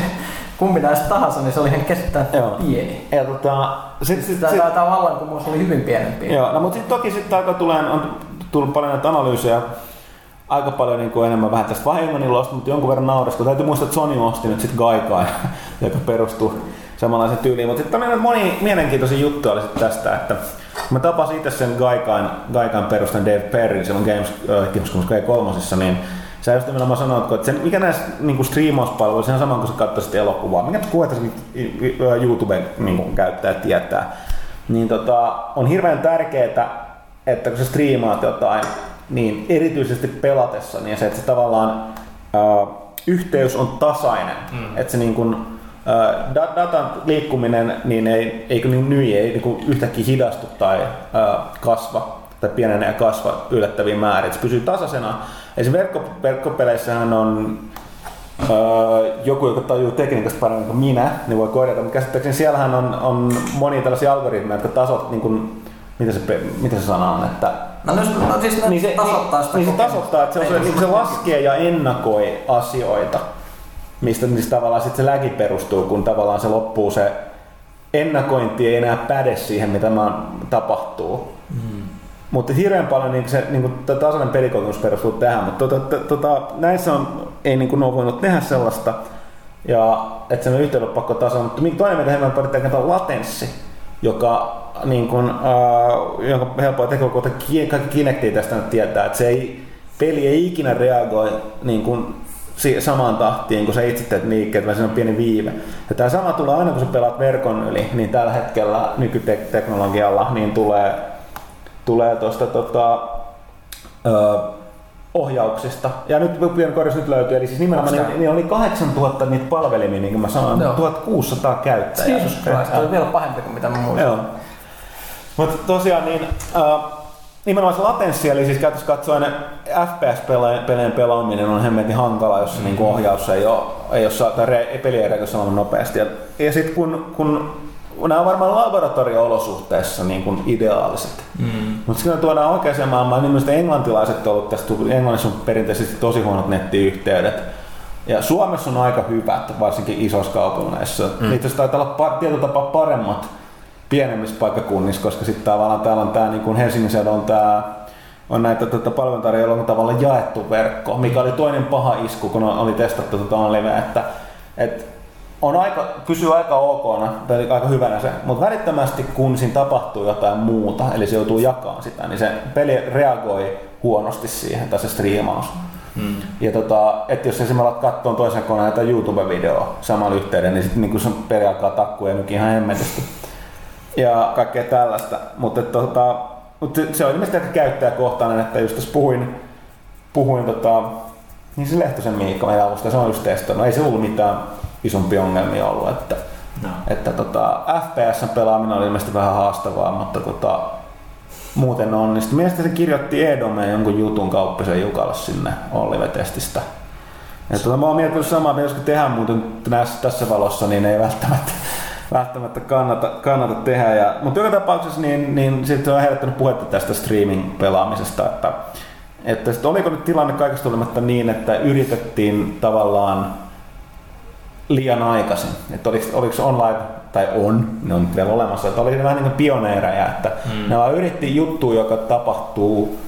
kumpi näistä tahansa, niin se oli ihan käsittämättömän pieni. Ja tota, sit, sit, tämä, sit, tämä vallankumous oli hyvin pienempi. Joo, no, mutta sitten toki sitten aika tulee, on tullut paljon näitä analyysejä, aika paljon niin kuin enemmän vähän tästä vahingonillosta, mutta jonkun verran naurasta. Täytyy muistaa, että Sony osti nyt sitten Gaikai, [laughs] joka perustuu samanlaisen tyyliin. Mutta sitten moni mielenkiintoisia juttuja oli sitten tästä, että mä tapasin itse sen Gaikan, Gaikan perustan Dave Perry silloin Games, äh, Gamescom G3, niin sä just nimenomaan sanoit, että sen, mikä näissä niin striimauspalveluissa on sama kuin sä katsoisit elokuvaa, mikä kuvat YouTube niin käyttäjät tietää, niin tota, on hirveän tärkeää, että kun sä striimaat jotain, niin erityisesti pelatessa, niin se, että se tavallaan äh, yhteys on tasainen, mm. että se niin kuin, datan liikkuminen niin ei, ei, niin, nyi, ei niin kuin yhtäkkiä hidastu tai kasva tai pienenee ja kasva yllättäviin määrin. Se pysyy tasaisena. Esimerkiksi verkko, verkkopeleissähän on öö, joku, joka tajuu tekniikasta paremmin kuin minä, niin voi korjata, mutta käsittääkseni siellähän on, on monia tällaisia algoritmeja, jotka tasot, niin kuin, mitä se, mitä se sana on, että No, no, no siis ne niin se, tasoittaa sitä niin, niin se tasoittaa, että se, on se, niin se laskee ja ennakoi asioita mistä, mistä tavallaan sitten se läki perustuu, kun tavallaan se loppuu se ennakointi ei enää päde siihen, mitä tapahtuu. Mm. Mutta hirveän paljon niin se niin kuin, tasainen pelikokemus perustuu tähän, mutta tota, tota, näissä on, ei niin kuin, ole voinut tehdä sellaista, ja että se on yhteyden pakko tasoa, mutta toinen mitä hieman paritaan latenssi, joka niin kuin, äh, jonka helppoa tekoa, kun kaikki Kinectia tästä nyt tietää, että se ei, peli ei ikinä reagoi niin kuin, samaan tahtiin, kun sä itse teet liikkeet, vaan siinä on pieni viive. Ja tämä sama tulee aina, kun sä pelaat verkon yli, niin tällä hetkellä nykyteknologialla niin tulee, tulee tuosta tota, ohjauksista. Ja nyt pieni korjaus nyt löytyy, eli siis nimenomaan niin, niin oli 8000 niitä palvelimia, niin kuin mä sanoin, Joo. 1600 käyttäjää. Jesus Christ, oli vielä pahempi kuin mitä mä muistan. Joo. Mutta tosiaan niin, äh, nimenomaan se latenssi, eli siis käytössä katsoen FPS-pelien pelaaminen on hemmetin hankala, jos se mm-hmm. niin ohjaus ei ole, ei ole saata re, peli ei nopeasti. Ja, ja sitten kun, kun nämä on varmaan laboratorio-olosuhteissa niin kuin ideaaliset. Mm. Mutta sitten kun tuodaan oikeaan maailmaan, niin myös englantilaiset on ollut tästä, Englannissa on perinteisesti tosi huonot nettiyhteydet. Ja Suomessa on aika hyvät, varsinkin isoissa kaupungeissa. Mm. Niitä taitaa olla tietyllä tapaa paremmat pienemmissä paikkakunnissa, koska sitten tavallaan täällä on tämä niin kuin Helsingin seudun tämä on näitä tuota, palveluntarjoajilla on tavallaan jaettu verkko, mikä oli toinen paha isku, kun oli testattu tuota OnLive, että, että on aika, pysyy aika ok, tai aika hyvänä se, mutta välittömästi kun siinä tapahtuu jotain muuta, eli se joutuu jakamaan sitä, niin se peli reagoi huonosti siihen, tai se striimaus. Hmm. Ja tota, että jos esimerkiksi alat katsoa toisen koneen tai YouTube-videoa samalla yhteyden, niin sitten niin se peli alkaa takkua ja ihan hemmetisti ja kaikkea tällaista. Mutta tota, mutta se on ilmeisesti aika käyttäjäkohtainen, että just tässä puhuin, puhuin tota, niin se Lehtosen Miikka meidän alusta, se on just testannut. Ei se ollut mitään isompia ongelmia ollut, että, no. että tota, FPS pelaaminen oli ilmeisesti vähän haastavaa, mutta tota, muuten on. Niin mielestäni se kirjoitti Edomeen jonkun jutun kauppisen Jukalle sinne Ollive-testistä. Ja tota, mä oon miettinyt samaa, että jos tehdään muuten tässä valossa, niin ei välttämättä välttämättä kannata, kannata tehdä. Ja, mutta joka tapauksessa niin, niin sitten on herättänyt puhetta tästä streaming-pelaamisesta, että, että sit oliko nyt tilanne kaikesta olematta niin, että yritettiin tavallaan liian aikaisin, että oliko, oliko online tai on, ne on vielä olemassa, että oli vähän niin kuin pioneereja, että mm. ne vaan yritti juttu, joka tapahtuu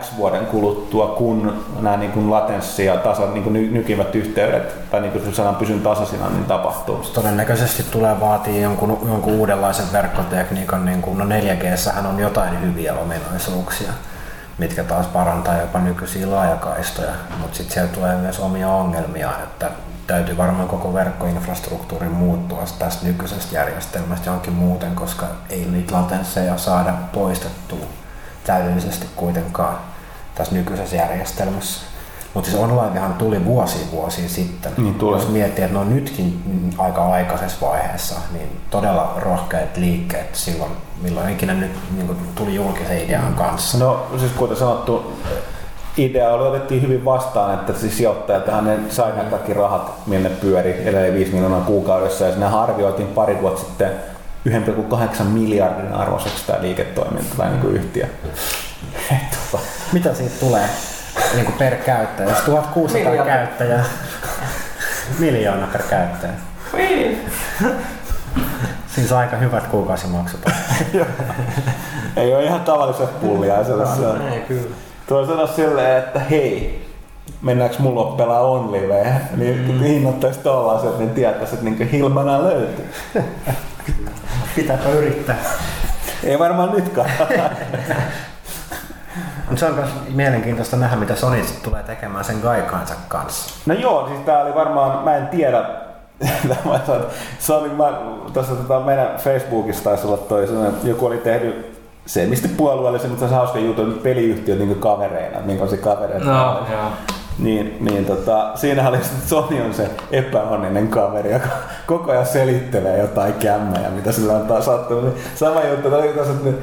X vuoden kuluttua, kun nämä niin kuin latenssi ja tasa, niin kuin ny, nykivät yhteydet, tai niin kuin sanan pysyn tasaisina, niin tapahtuu. Todennäköisesti tulee vaatii jonkun, jonkun uudenlaisen verkkotekniikan, niin kuin no 4G on jotain hyviä ominaisuuksia, mitkä taas parantaa jopa nykyisiä laajakaistoja, mutta sitten siellä tulee myös omia ongelmia, että täytyy varmaan koko verkkoinfrastruktuurin muuttua tästä nykyisestä järjestelmästä johonkin muuten, koska ei niitä latensseja saada poistettua täydellisesti kuitenkaan tässä nykyisessä järjestelmässä. Mutta siis onlinehan tuli vuosi vuosi sitten. Niin tuli. Jos miettii, että ne on nytkin aika aikaisessa vaiheessa, niin todella rohkeat liikkeet silloin, milloin ikinä nyt niin tuli julkisen idean kanssa. No siis kuten sanottu, idea oli otettiin hyvin vastaan, että siis sijoittajat ne sai nämä kaikki rahat, minne pyöri, edelleen 5 miljoonaa kuukaudessa, ja sinne arvioitiin pari vuotta sitten 1,8 miljardin arvoiseksi tämä liiketoiminta tai niin yhtiö. tota. Mitä siitä tulee niin kuin per käyttäjä? Jos 1600 Miljoona. käyttäjää, miljoona per käyttäjä. Siis aika hyvät kuukausimaksut. Ei ole ihan tavalliset pullia. Ei kyllä. Tuo sanoa silleen, että hei, mennäänkö mulla pelaa on live, niin mm. hinnoittaisi tollaiset, niin tietäisi, että niin Hilmana löytyy. [laughs] Pitääpä yrittää. Ei varmaan nytkään. [laughs] Mutta se on myös mielenkiintoista nähdä, mitä Sony tulee tekemään sen Gaikaansa kanssa. No joo, siis tää oli varmaan, mä en tiedä, [laughs] Sony, mä, tuossa tota, meidän Facebookissa taisi olla toi joku oli tehnyt se mistä puolueellisen, mutta se on hauska juttu, että peliyhtiöt niin kavereina, minkälaisia kavereita. No, joo. Niin, niin tota, siinä oli että Sony on se epäonninen kaveri, joka koko ajan selittelee jotain kämmejä, mitä sillä on taas sattunut. Niin sama juttu, että ne,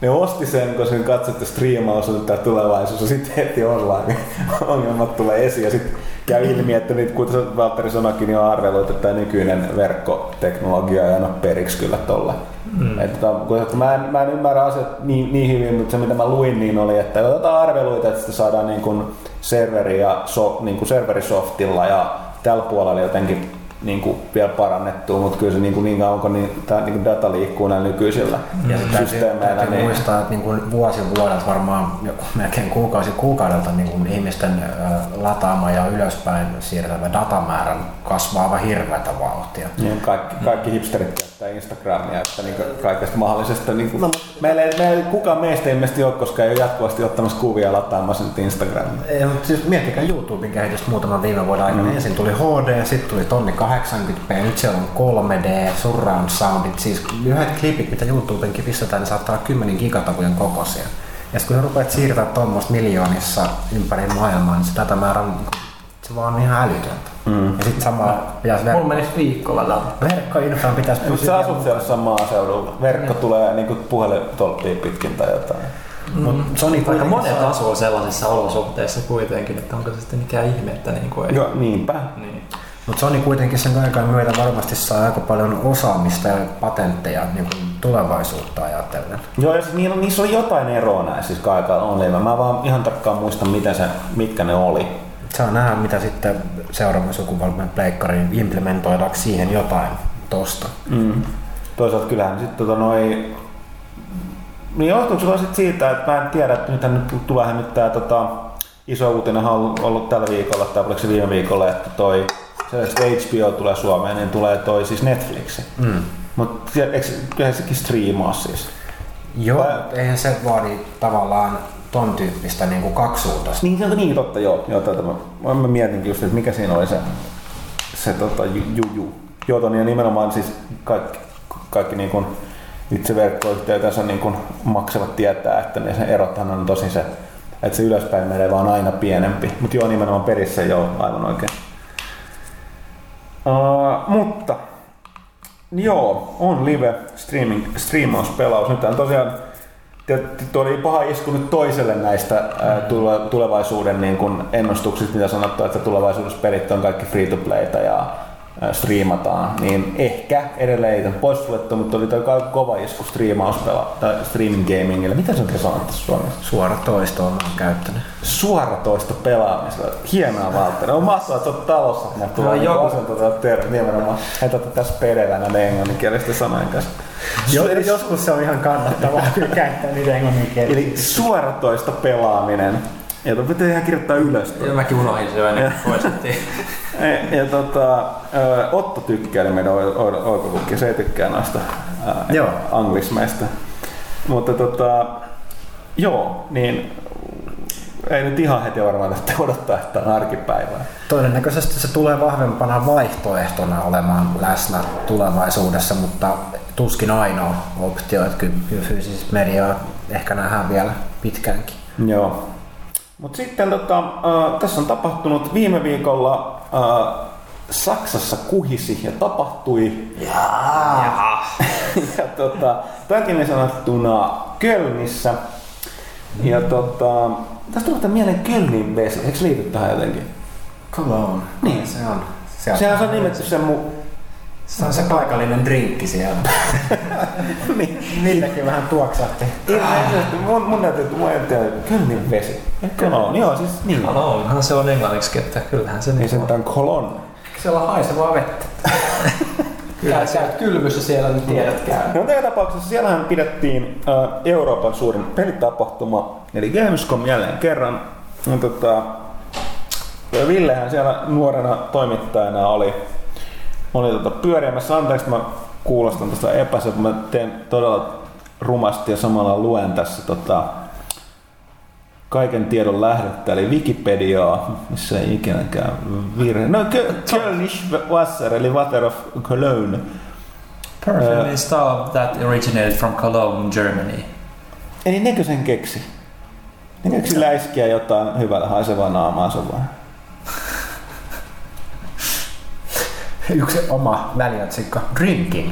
ne osti sen, kun sen katsotte striimaus on tämä tulevaisuus, ja sitten heti online niin ongelmat tulee esiin. Ja sitten käy ilmi, että nyt, kuten Valtteri sanoikin, niin on arvelut, että tämä nykyinen verkkoteknologia ei anna periksi kyllä tolle. Mm. Että, kun, mä, en, mä en ymmärrä asiat niin, niin hyvin, mutta se mitä mä luin niin oli, että otetaan arveluita, että sitä saadaan niin kuin serveri ja so, niin kuin serverisoftilla ja tällä puolella jotenkin niin kuin vielä parannettua, mutta kyllä se niin, kuin niin kauan kun niin, tämä niin kuin data liikkuu näillä nykyisillä ja systeemeillä. Täytyy niin... muistaa, että niin kuin vuosi vuodelta varmaan melkein kuukausi kuukaudelta niin kuin ihmisten lataama ja ylöspäin siirtävä datamäärän kasvaa aivan hirveätä vauhtia. Niin, kaikki, kaikki hipsterit käyttää Instagramia, että niin kaikesta mahdollisesta. Niin kuin, no, meillä, ei, meillä ei, kukaan meistä ilmeisesti ole, koska ei ole jatkuvasti ottamassa kuvia lataamassa nyt Instagramia. Ei, mutta siis miettikää YouTuben kehitystä muutaman viime vuoden aikana. Mm. Ensin tuli HD, sitten tuli tonni 80p, nyt siellä on 3D, surround soundit, siis yhdet klipit, mitä YouTubenkin pistetään, niin saattaa olla 10 gigatavujen kokoisia. Ja kun rupeat siirtää tuommoista miljoonissa ympäri maailmaa, niin se data määrä on, se vaan on ihan älytöntä. Mm. Ja sitten samalla pitäisi verkko... Mulla menisi viikolla data. Verkkoinfran pitäisi pysyä. Sä asut siellä maaseudulla. Verkko mm. tulee niin puhelintolppia pitkin tai jotain. Mm. Mut Sony Aika monet asuu sellaisissa olosuhteissa kuitenkin, että onko se sitten mikään ihme, että niin kuin ei... Joo, niinpä. Niin. Mutta Sony kuitenkin sen aikaan myötä varmasti saa aika paljon osaamista ja patentteja niin kuin tulevaisuutta ajatellen. Joo, ja siis niissä on jotain eroa näissä siis on levä. Mä vaan ihan tarkkaan muistan, mitä se, mitkä ne oli. Saa nähdä, mitä sitten seuraavan sukupolven pleikkariin implementoidaanko siihen jotain tosta. Mm. Toisaalta kyllähän sitten tota noi... Niin johtuuko se sitten siitä, että mä en tiedä, että nythän nyt tulee nyt tää tota, iso uutinen on ollut tällä viikolla, tai oliko se viime viikolla, että toi se, että HBO tulee Suomeen, niin tulee toi siis Netflix. Mm. Mutta kyllähän sekin striimaa siis. Joo, Vai... eihän se vaadi tavallaan ton tyyppistä niin kuin kaksisuuntaista. Niin, niin, totta, joo. joo tätä mä, mä mietinkin just, että mikä siinä oli se, se tota, juju. Joo, ton, ja nimenomaan siis kaikki, kaikki niin kuin itse verkkoyhteytensä niin kuin maksavat tietää, että ne erothan on tosi se, että se ylöspäin menee vaan aina pienempi. Mutta joo, nimenomaan perissä joo, aivan oikein. Mutta joo, on live streaming, striimauspelaus. Nyt on tosiaan Tuo oli paha isku nyt toiselle näistä tulevaisuuden niin kun ennustuksista, mitä sanottu, että tulevaisuudessa pelit on kaikki free to playta ja striimataan, niin ehkä edelleen pois suljettu, mutta oli toi kova isku striimauspela tai streaming gamingille. Mitä se on sanottu suomessa? Suora toisto on käyttänyt. Suora toisto pelaamisella. Hienoa Valtteri. On mahtavaa, että olet talossa, kun tulee no, joku sen tuota termi nimenomaan. Että tässä perellä näiden englanninkielisten sanojen kanssa. Jo, joskus se on ihan kannattavaa [laughs] kyllä käyttää niitä englanninkielisiä. Eli suoratoista pelaaminen. Ja tuo pitää ihan kirjoittaa ylös. Ja mäkin unohdin se jo ennen kuin poistettiin. [laughs] Ja, ja tota, Otto tykkää, eli meidän oikokukki, se ei tykkää noista Joo. anglismeista. Mutta tota, joo, niin ei nyt ihan heti varmaan tästä odottaa, että on arkipäivää. Todennäköisesti se tulee vahvempana vaihtoehtona olemaan läsnä tulevaisuudessa, mutta tuskin ainoa optio, että kyllä fyysistä mediaa ehkä nähdään vielä pitkäänkin. Joo. Mutta sitten tota, äh, tässä on tapahtunut viime viikolla äh, Saksassa kuhisi ja tapahtui Jaha. [laughs] ja tota, tarkemmin sanottuna Kölnissä. Ja tota, tästä tulee mieleen Kölnin vesi, eikö liity tähän jotenkin? Cologne. Niin. Se on. Se on, Sehän on nimetty sen mu... se, on se paikallinen drinkki siellä. [laughs] Niilläkin vähän tuoksahti. Ilmeisesti, mun, mun täytyy, mun ei tiedä, Kölnin vesi. Cologne, joo siis niin. Cologne, se on englanniksi, että kyllähän se Niin niin sentään Cologne. Siellä on haisevaa vettä. [laughs] Kyllä sä käyt kylvyssä siellä, niin tiedät käy. No joka tapauksessa siellähän pidettiin äh, Euroopan suurin pelitapahtuma, eli Gamescom jälleen kerran. No, tota, Villehän siellä nuorena toimittajana oli, oli tota pyöriämässä. Anteeksi, mä kuulostan tuosta epäselvä, mä teen todella rumasti ja samalla luen tässä tota, kaiken tiedon lähdettä, eli Wikipediaa, missä ei ikinäkään virhe. No, Kö- Kölnisch Wasser, eli Water of Cologne. Perfume is style that originated from Cologne, Germany. Eli nekö sen keksi? Ne keksi läiskiä jotain hyvällä haisevaa naamaansa vai? [laughs] Yksi oma väliotsikko. Drinking.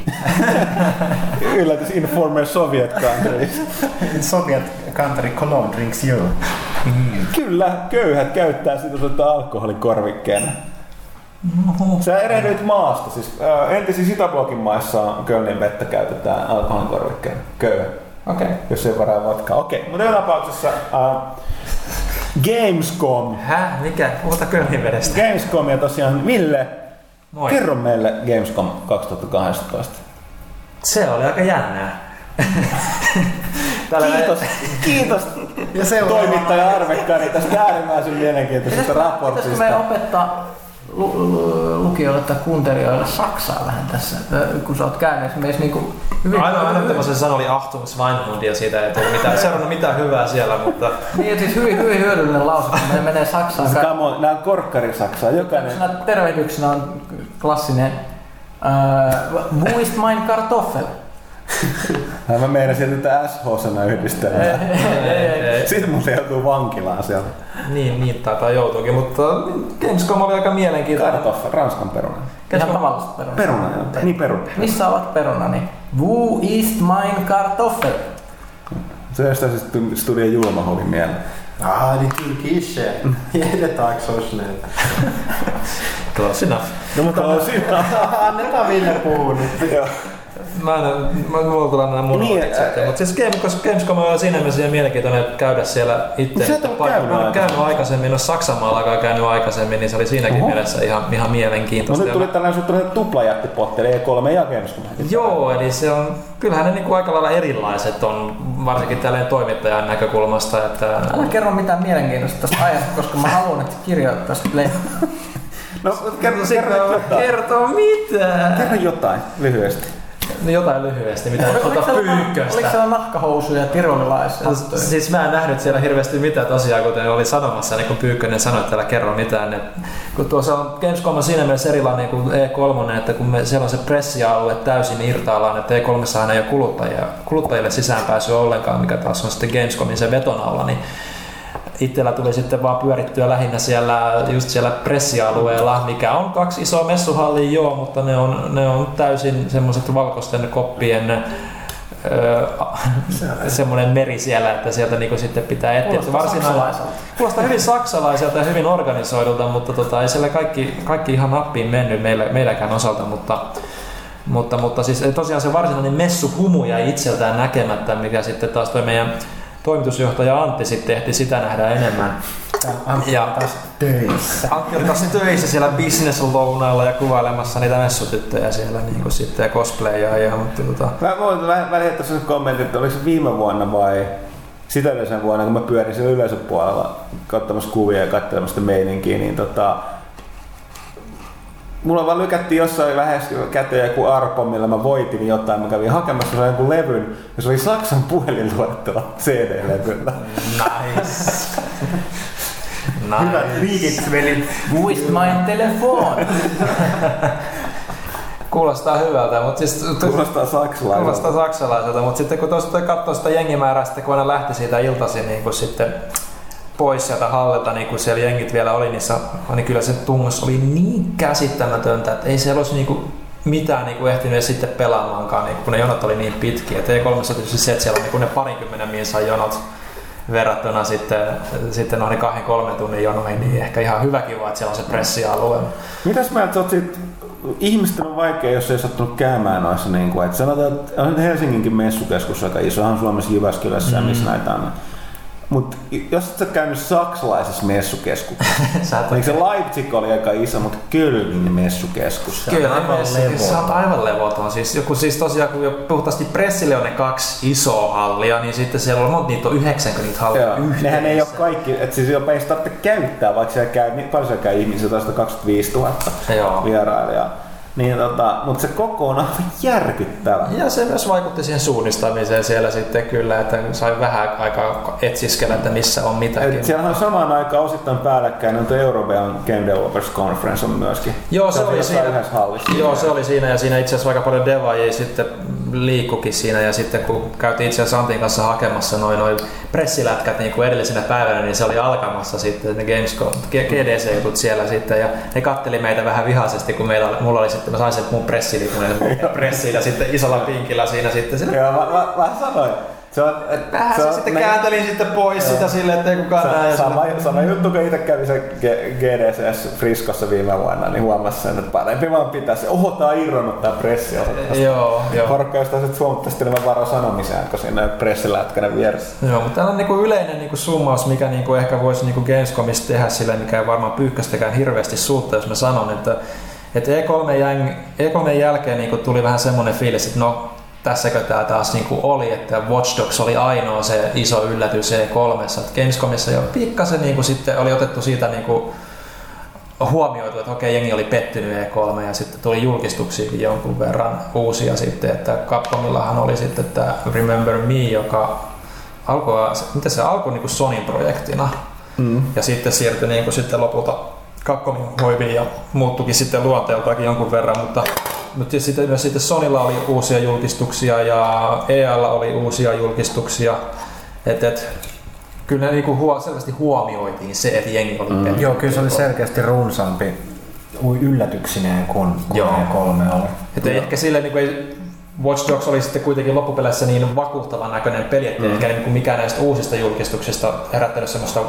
[laughs] Yllätys Informer Soviet Countries. [laughs] Soviet country Cologne drinks you. Kyllä, köyhät käyttää sitä sitä alkoholikorvikkeena. Sä erehdyit maasta, siis äh, entisissä Itäblokin maissa Kölnin vettä käytetään alkoholikorvikkeena. Köyhä, Okei. Okay. jos ei varaa vodkaa. Okei, mutta joka tapauksessa äh, Gamescom. Häh? Mikä? Puhuta Kölnin vedestä. Gamescom ja tosiaan Ville, Moi. kerro meille Gamescom 2018. Se oli aika jännää. [laughs] Tällä Kiitos, kiitos Ja seuraava. toimittaja Arvekkaani tästä äärimmäisen mielenkiintoisesta Pitäisikö raportista. meidän opettaa lu- lu- lukijoille tai kuuntelijoille saksaa vähän tässä, kun sä oot käynyt meissä niinku hyvin... Ainoa ainoa se sana oli Achtung Schweinhund ja siitä ei tullut mitään, seurannut mitään hyvää siellä, mutta Niin, ja siis hyvin, hyvin hyödyllinen lause, kun me menee Saksaan. Ka- on, nämä on korkkarisaksaa, jokainen. Tämmöisenä tervehdyksenä on klassinen äh, Wo ist mein Kartoffel? Ja [laughs] mä meinasin tätä SH-sana yhdistelmää. ei, ei. Sitten mun joutuu vankilaan sieltä. niin, niin taitaa joutuukin, mutta Gamescom oli aika mielenkiintoinen. Kartoffa, ranskan peruna. Ihan tavallista perunaa. Peruna, joo. Niin peruna. Missä ovat perunani? Wo ist mein Kartoffel? Se on sitä siis studion julmahovi mieleen. Ah, die türkische. Jede Tag so schnell. Close enough. No mutta Joo, siinä. [laughs] annetaan Ville puhua nyt. Mä en, mä, mulla tulee nämä mun Niin, sitten. Mutta siis Game, koska Gamescom on siinä mielessä ihan mielenkiintoinen käydä siellä itse. Sä et ole käynyt mä olen käynyt aikaisemmin, no Saksamaallakaan käynyt aikaisemmin, niin se oli siinäkin Oho. mielessä ihan, ihan No mielenkiintoista. nyt tuli tällainen suhteen tuplajättipotti, eli E3 ja Gamescom. Joo, eli se on, kyllähän ne niinku aika lailla erilaiset on, varsinkin tälleen toimittajan näkökulmasta, että Älä kerro mitään mielenkiintoista tästä ajasta, koska mä haluan, että kirjoittaisit lehden. No kerro, kerro, jotain. kertoo mitä? kerro jotain lyhyesti. No jotain lyhyesti, mitä tuota siellä, oliko pyykköstä. siellä nahkahousuja ja tirolilaisia? Siis mä en nähnyt siellä hirveästi mitään tosiaan, kuten oli sanomassa, niin kuin Pyykkönen sanoi, että älä kerro mitään. Että kun tuossa on Gamescom on siinä mielessä erilainen kuin E3, että kun me, siellä on se pressialue täysin irtaallaan, että E3 ei ole kuluttajia, kuluttajille sisäänpääsyä ollenkaan, mikä taas on sitten Gamescomin se vetonaula, niin itsellä tuli sitten vaan pyörittyä lähinnä siellä, just siellä pressialueella, mikä on kaksi isoa messuhallia joo, mutta ne on, ne on täysin semmoiset valkoisten koppien öö, semmoinen meri siellä, että sieltä niinku sitten pitää etsiä. Kuulostaa saksalaiselta. Kuulostaa hyvin saksalaiselta ja hyvin organisoidulta, mutta tota, ei siellä kaikki, kaikki ihan nappiin mennyt meillä, meilläkään osalta, mutta mutta, mutta siis tosiaan se varsinainen messuhumu jäi itseltään näkemättä, mikä sitten taas toi meidän toimitusjohtaja Antti sitten ehti sitä nähdä enemmän, Antti Ja- on taas töissä. Antti oli taas töissä siellä business-lounailla ja kuvailemassa niitä messutyttöjä siellä niin kuin sitten ja cosplayia mutta tota, Mä voin heittää sen kommentin, että oliko se viime vuonna vai sitä edellisen vuonna, kun mä pyörin siellä yleisöpuolella katsomassa kuvia ja katselemassa sitä meininkiä, niin tota, Mulla vaan lykättiin jossain lähes käteen joku arpo, millä mä voitin jotain. Mä kävin hakemassa sen jonkun levyn, ja se oli Saksan puhelinluettelo CD-levyllä. nice. [laughs] Hyvät nice. viikit, velit. Muist mein telefon! Kuulostaa hyvältä, mutta siis Kuulostaa saksalaiselta. Kuulostaa saksalaiselta, mutta sitten kun tuosta katsoo sitä jengimäärää, sitten kun aina lähti siitä iltaisin niin kuin sitten pois sieltä hallilta, niin kun siellä jengit vielä oli niissä, niin kyllä se tungus oli niin käsittämätöntä, että ei siellä olisi niin kuin mitään niin kuin ehtinyt edes sitten pelaamaankaan, niin kun ne jonot oli niin pitkiä. Et E3 tietysti se, että siellä on niin kuin ne parinkymmenen minsan jonot verrattuna sitten, sitten noihin kahden kolmen tunnin jonoihin, niin ehkä ihan hyväkin vaan, että siellä on se pressialue. Mitäs sä oot siitä, ihmisten on vaikea, jos ei sattunut käymään noissa, niin kuin, että sanotaan, että on Helsinginkin messukeskus aika iso, on Suomessa Jyväskylässä, mm. missä näitä on. Mutta jos et sä käynyt saksalaisessa messukeskuksessa, [laughs] Eikö se Leipzig oli aika iso, mutta Kölnin messukeskus. Kyllä, aivan aivan sä levoton. oot aivan levoton. Siis, joku, siis tosiaan, kun jo puhtaasti pressille on ne kaksi isoa hallia, niin sitten siellä on monta niitä on 90 niitä hallia Joo, nehän ei ole kaikki, että siis jopa ei sitä tarvitse käyttää, vaikka siellä käy, niin paljon siellä käy ihmisiä, 125 000 Joo. vierailijaa. Niin, tota, mutta se koko on aivan järkyttävä. Ja se myös vaikutti siihen suunnistamiseen siellä sitten kyllä, että sai vähän aikaa etsiskellä, että missä on mitäkin. Et siellä on samaan aikaan osittain päällekkäin, että European Game Developers Conference on myöskin. Joo, se on oli siinä. Joo, se oli siinä ja siinä itse asiassa aika paljon devaajia sitten liikkukin siinä ja sitten kun käytiin itse asiassa Antin kanssa hakemassa noin noin pressilätkät niin kuin edellisenä päivänä, niin se oli alkamassa sitten ne Gamescom, GDC-jutut siellä sitten ja ne katteli meitä vähän vihaisesti, kun meillä oli, mulla oli sitten, mä sain sen mun pressilipun ja sitten isolla pinkillä siinä sitten. Joo, mä, mä, mä sanoin. Se on, et, vähän se, on- sitten ne- kääntelin sitten pois sitä silleen, että ei kukaan näe. Sa- sama, siinä- sama juttu, kun itse kävi se G- GDCS Friskossa viime vuonna, niin huomasi sen, että parempi vaan pitää se. Oho, tää on irronnut tää pressi. Joo, joo. Porukka jostain sitten huomattavasti enemmän varo sanomiseen, kun siinä pressilätkänä vieressä. Joo, mutta täällä on niinku yleinen niinku summaus, mikä niinku ehkä voisi niinku Gamescomista tehdä sillä, mikä ei varmaan pyyhkästäkään hirveästi suutta, jos mä sanon, että, että E3, jäng, E3 jälkeen niinku tuli vähän semmoinen fiilis, että no tässäkö tämä taas niinku oli, että Watch Dogs oli ainoa se iso yllätys E3, että Gamescomissa jo pikkasen niinku sitten oli otettu siitä niinku huomioitu, että okei, jengi oli pettynyt E3 ja sitten tuli julkistuksiakin jonkun verran uusia sitten, että Capcomillahan oli sitten tämä Remember Me, joka alkoi, miten se alkoi niin kuin Sonin projektina Mm. ja sitten siirtyi niin kuin sitten lopulta Capcomin hoiviin ja muuttukin sitten luonteeltakin jonkun verran, mutta, mutta sitten myös sitten Sonilla oli uusia julkistuksia ja EAlla oli uusia julkistuksia, et, et, kyllä ne niinku huo, selvästi huomioitiin se, että jengi oli mm. Joo, kyllä se oli selkeästi runsaampi yllätyksineen kuin, kuin Joo. E3 oli. Että ei ehkä sille niin ei, Watch Dogs oli sitten kuitenkin loppupeleissä niin vakuuttavan näköinen peli, että mm. ehkä niin kuin mikään näistä uusista julkistuksista herättänyt semmoista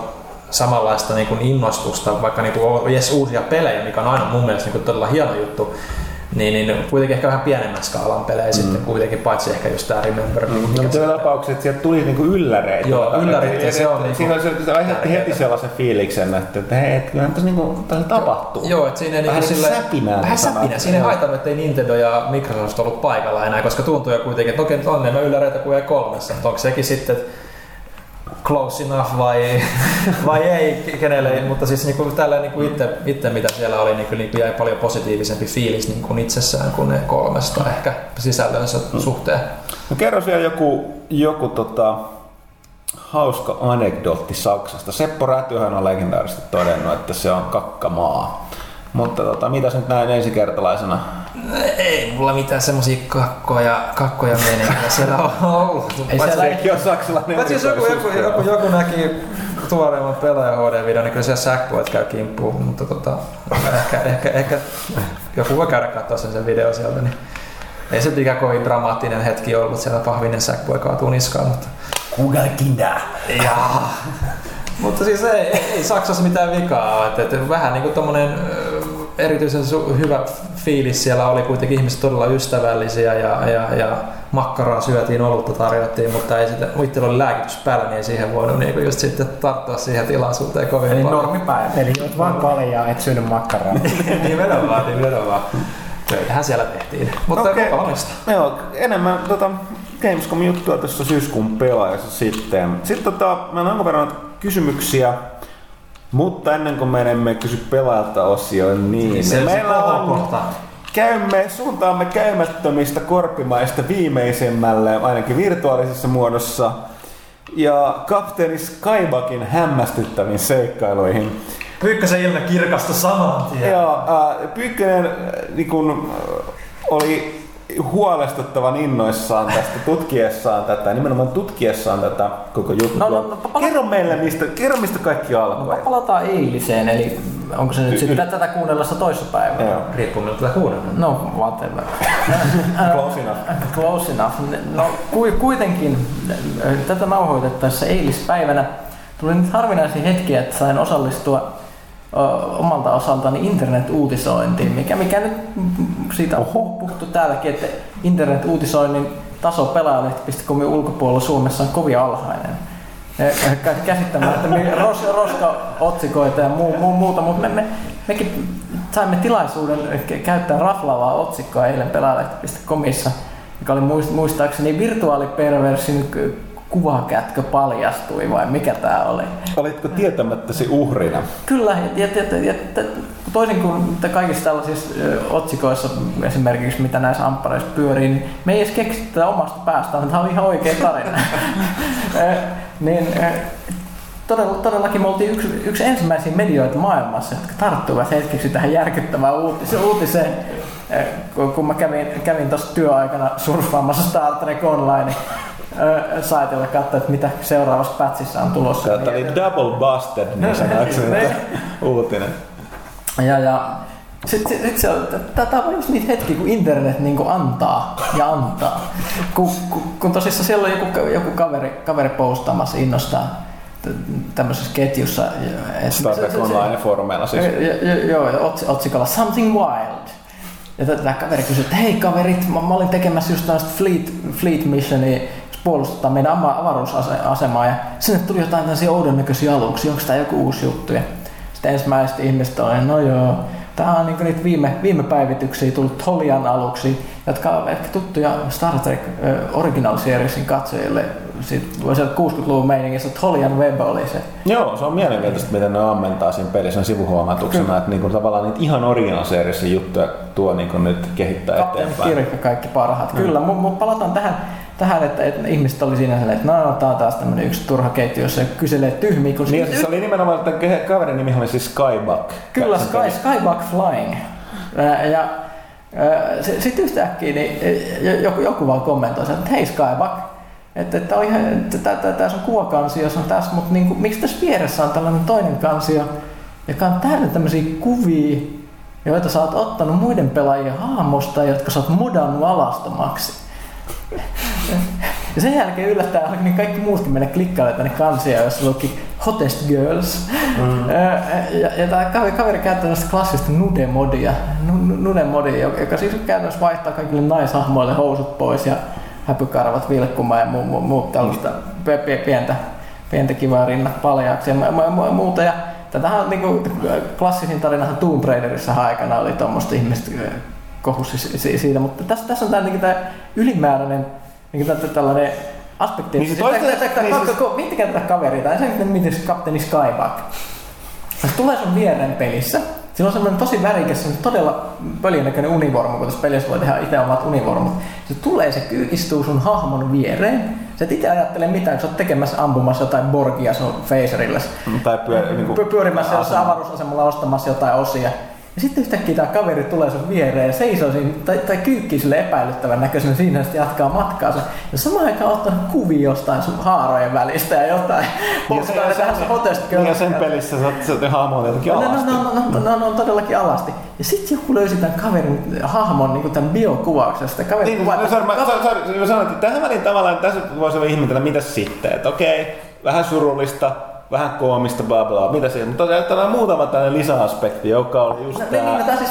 samanlaista niin kuin innostusta, vaikka niin kuin on edes uusia pelejä, mikä on aina mun mielestä niin kuin todella hieno juttu, niin, niin kuitenkin ehkä vähän pienemmän skaalan pelejä mm. sitten kuitenkin, paitsi ehkä just tämä Remember. Me, No, mutta tapauksessa, että sieltä tuli niinku ylläreitä. Joo, ylläreitä, ja se on niinku Siinä se, aiheutti heti sellaisen fiiliksen, että, että hei, et kyllähän tässä, niinku, tapahtuu. Joo, että siinä ei Vähän niinku sille, säpinää, Vähän säpinää. Siinä ei haitannut, että ei Nintendo ja Microsoft ollut paikalla enää, koska tuntuu jo kuitenkin, että okei, nyt on enemmän ylläreitä kuin E3. Että onko sekin sitten close enough vai, vai ei kenelle, mutta siis niinku, tällä niinku itse, itse, mitä siellä oli, niinku, niinku jäi paljon positiivisempi fiilis niinku itsessään kuin ne kolmesta ehkä sisällönsä suhteen. No kerro siellä joku, joku tota, hauska anekdootti Saksasta. Seppo Rätyhän on legendaarisesti todennut, että se on kakkamaa. Mutta tota, mitä nyt näin ensikertalaisena? Ei mulla mitään semmosia kakkoja, kakkoja meininkiä siellä [laughs] on ollut. Ei siellä Sekin on saksalainen Paitsi jos joku, joku, joku, joku näki tuoreimman pelaaja HD-videon, niin kyllä siellä Sackboyt käy kimppuun, mutta tota, ehkä, ehkä, ehkä, joku voi käydä katsoa sen, sen video sieltä, niin ei se mikään kovin dramaattinen hetki ollut, siellä pahvinen Sackboy kaatuu niskaan, mutta Kugalkinda. Jaa. Mutta siis ei, ei, ei Saksassa mitään vikaa ole. Että, että vähän niin kuin tommonen erityisen su- hyvä fiilis siellä oli kuitenkin ihmiset todella ystävällisiä ja, ja, ja makkaraa syötiin, olutta tarjottiin, mutta ei sitä, muittelu oli lääkitys päällä, niin ei siihen voinut niin just sitten tarttua siihen tilaisuuteen kovin Eli paljon. normipäivä. Eli juot vaan kaljaa, et syönyt makkaraa. [laughs] nimenomaan, nimenomaan. Töitähän siellä tehtiin. Mutta okay. onnistu. Joo, enemmän tota, Gamescom-juttua tässä syyskuun pelaajassa sitten. Sitten tota, meillä on jonkun verran kysymyksiä, mutta ennen kuin menemme kysy pelaajalta osioon, niin Se, se meillä on kohta. Käymme, suuntaamme käymättömistä korpimaista viimeisemmälle, ainakin virtuaalisessa muodossa, ja kapteeni Skybakin hämmästyttäviin seikkailuihin. Pyykkösen ilme kirkasta saman tien. Ja äh, Pyykkönen äh, niin kun, äh, oli huolestuttavan innoissaan tästä tutkiessaan tätä, nimenomaan tutkiessaan tätä koko juttua. No, no, no, pala- kerro meille, mistä, kerro mistä kaikki alkoi. No, palataan eiliseen, eli onko se nyt Y- sitten y- tätä kuunnellessa toissapäivänä? Joo. Riippuu miltä tätä kuunnellaan. No, whatever. [laughs] Close enough. Close enough. No ku- kuitenkin tätä nauhoitettaessa eilispäivänä tuli nyt harvinaisia hetkiä, että sain osallistua omalta osaltani internet-uutisointiin, mikä, mikä nyt siitä on puhuttu täälläkin, että internet-uutisoinnin taso pelaajalehti.comin ulkopuolella Suomessa on kovin alhainen. Ja kä- Käsittämättömiä ros, roska-otsikoita ja muu, muu, muuta, mutta me, me, mekin saimme tilaisuuden kä- käyttää raflaavaa otsikkoa eilen pelaajalehti.comissa, joka oli muist- muistaakseni virtuaaliperversin kuvakätkö paljastui vai mikä tämä oli. Olitko tietämättäsi uhrina? Kyllä, ja, ja, ja, ja toisin kuin kaikissa tällaisissa otsikoissa esimerkiksi, mitä näissä amppareissa pyörii, niin me ei edes keksitä tätä omasta päästään, tämä on ihan oikea tarina. [laughs] Niin, todella, todellakin me oltiin yksi, yksi ensimmäisiä medioita maailmassa, jotka tarttuivat hetkeksi tähän järkyttävään uutiseen, uutiseen kun- mä kävin, kävin tuossa työaikana surffaamassa Star Trek Online, saitilla katsoa, että mitä seuraavassa pätsissä on tulossa. Tämä oli double busted, niin [laughs] Ne- että uutinen. Ja, ja sitten sit, sit se on, tämä on just niitä hetkiä, kun internet niin antaa ja antaa. Kun, kun, kun tosissaan siellä on joku, joku kaveri, kaveri postaamassa innostaa tämmöisessä ketjussa. Star Trek Online-foorumeilla siis. Jo- jo- Joo, ots, otsikolla Something Wild. Ja tämä kaveri kysyi, että hei kaverit, mä, mä olin tekemässä just tällaista Fleet, Fleet Missionia, puolustaa meidän avaruusasemaa ja sinne tuli jotain tällaisia oudon näköisiä aluksia, onko tämä joku uusi juttu? Ja sitten ensimmäiset ihmiset oli, no joo, tämä on niin niitä viime, viime päivityksiä tullut Tolian aluksi, jotka ovat ehkä tuttuja Star Trek ö, Original Seriesin katsojille. Sitten voi sieltä 60-luvun meiningissä, Tolian Web oli se. Joo, se on mielenkiintoista, miten ne ammentaa siinä pelissä sivuhuomautuksena, Kyllä. että niinku tavallaan niitä ihan original-seerisiä juttuja tuo niinku nyt kehittää Kapteeni eteenpäin. Kirkka kaikki parhaat. Mm. Kyllä, mutta palataan tähän, tähän että, että ihmiset oli siinä silleen, että no, tämä on taas tämmöinen yksi turha ketju, jossa kyselee tyhmiä. Kun Niin, siis se oli nimenomaan, että kaverin nimi oli siis Skybuck. Kyllä, Sky. Skybuck Flying. Ää, Ja sitten yhtäkkiä niin, joku, joku vaan kommentoi, sen, että hei Skybuck, että, että, on ihan, että tää- tää- tässä on kuvakansio, se on tässä, mutta niin kuin, miksi tässä vieressä on tällainen toinen kansio, joka on täynnä tämmöisiä kuvia, joita sä oot ottanut muiden pelaajien hahmosta, jotka sä oot modannut alastomaksi. [laughs] Ja sen jälkeen yllättäen alkoi niin kaikki muutkin mennä klikkailemaan tänne kansia, jossa luki Hottest Girls. Mm. Ja, ja tämä kaveri, kaveri käyttää tällaista klassista nude-modia, nu- nu- nude-modia, joka, joka siis käytännössä vaihtaa kaikille naishahmoille housut pois ja häpykarvat vilkkumaan ja mu, mu, muut tällaista pientä, pientä kivaa rinnat paljaaksi ja mu- mu- muuta. Ja tätähän on niinku, klassisin tarinahan Tomb Raiderissa aikana oli tuommoista ihmistä si- siitä, mutta tässä, tässä on tämä niinku tää ylimääräinen niinku tää- tällainen aspekti. Niin se Siis tää- tää- niin siis- Miettikää tätä kaveria, tai sen miten se kapteeni Skybuck. Se tulee sun viereen pelissä. Sillä on semmoinen tosi värikäs, semmoinen todella pöljän näköinen univormu, kun tässä pelissä voi tehdä itse omat univormut. Se tulee, se kyykistuu sun hahmon viereen. Sä et itse ajattele mitään, kun sä oot tekemässä ampumassa jotain borgia sun phaserille. Tai pyö, niinku, Py- pyörimässä jossain avaruusasemalla ostamassa jotain osia. Ja sitten yhtäkkiä tämä kaveri tulee sun viereen ja seisoo siinä, tai, tai kyykkii sille epäilyttävän näköisenä siinä ja jatkaa matkaansa. Ja samaan aikaan ottanut kuvia jostain sun haarojen välistä ja jotain. Ja se- Postaa ja tähän se- sun hotest Niin ja sen pelissä sä oot- oot hahmoa jotenkin No, no, alasti. no, no, no, no, no, no, todellakin alasti. Ja sitten joku löysi tämän kaverin hahmon niin tämän biokuvauksesta. Kaveri Niin, kuvaa, no, sorry, mä, sorry, sorry, mä sanoin, että tähän väliin tavallaan tässä voisi olla ihmetellä, mitä sitten. Että okei, vähän surullista, vähän koomista, bla bla, mitä siinä. Mutta täällä on muutama tällainen lisäaspekti, joka oli just No, tää... niin, no, tämä siis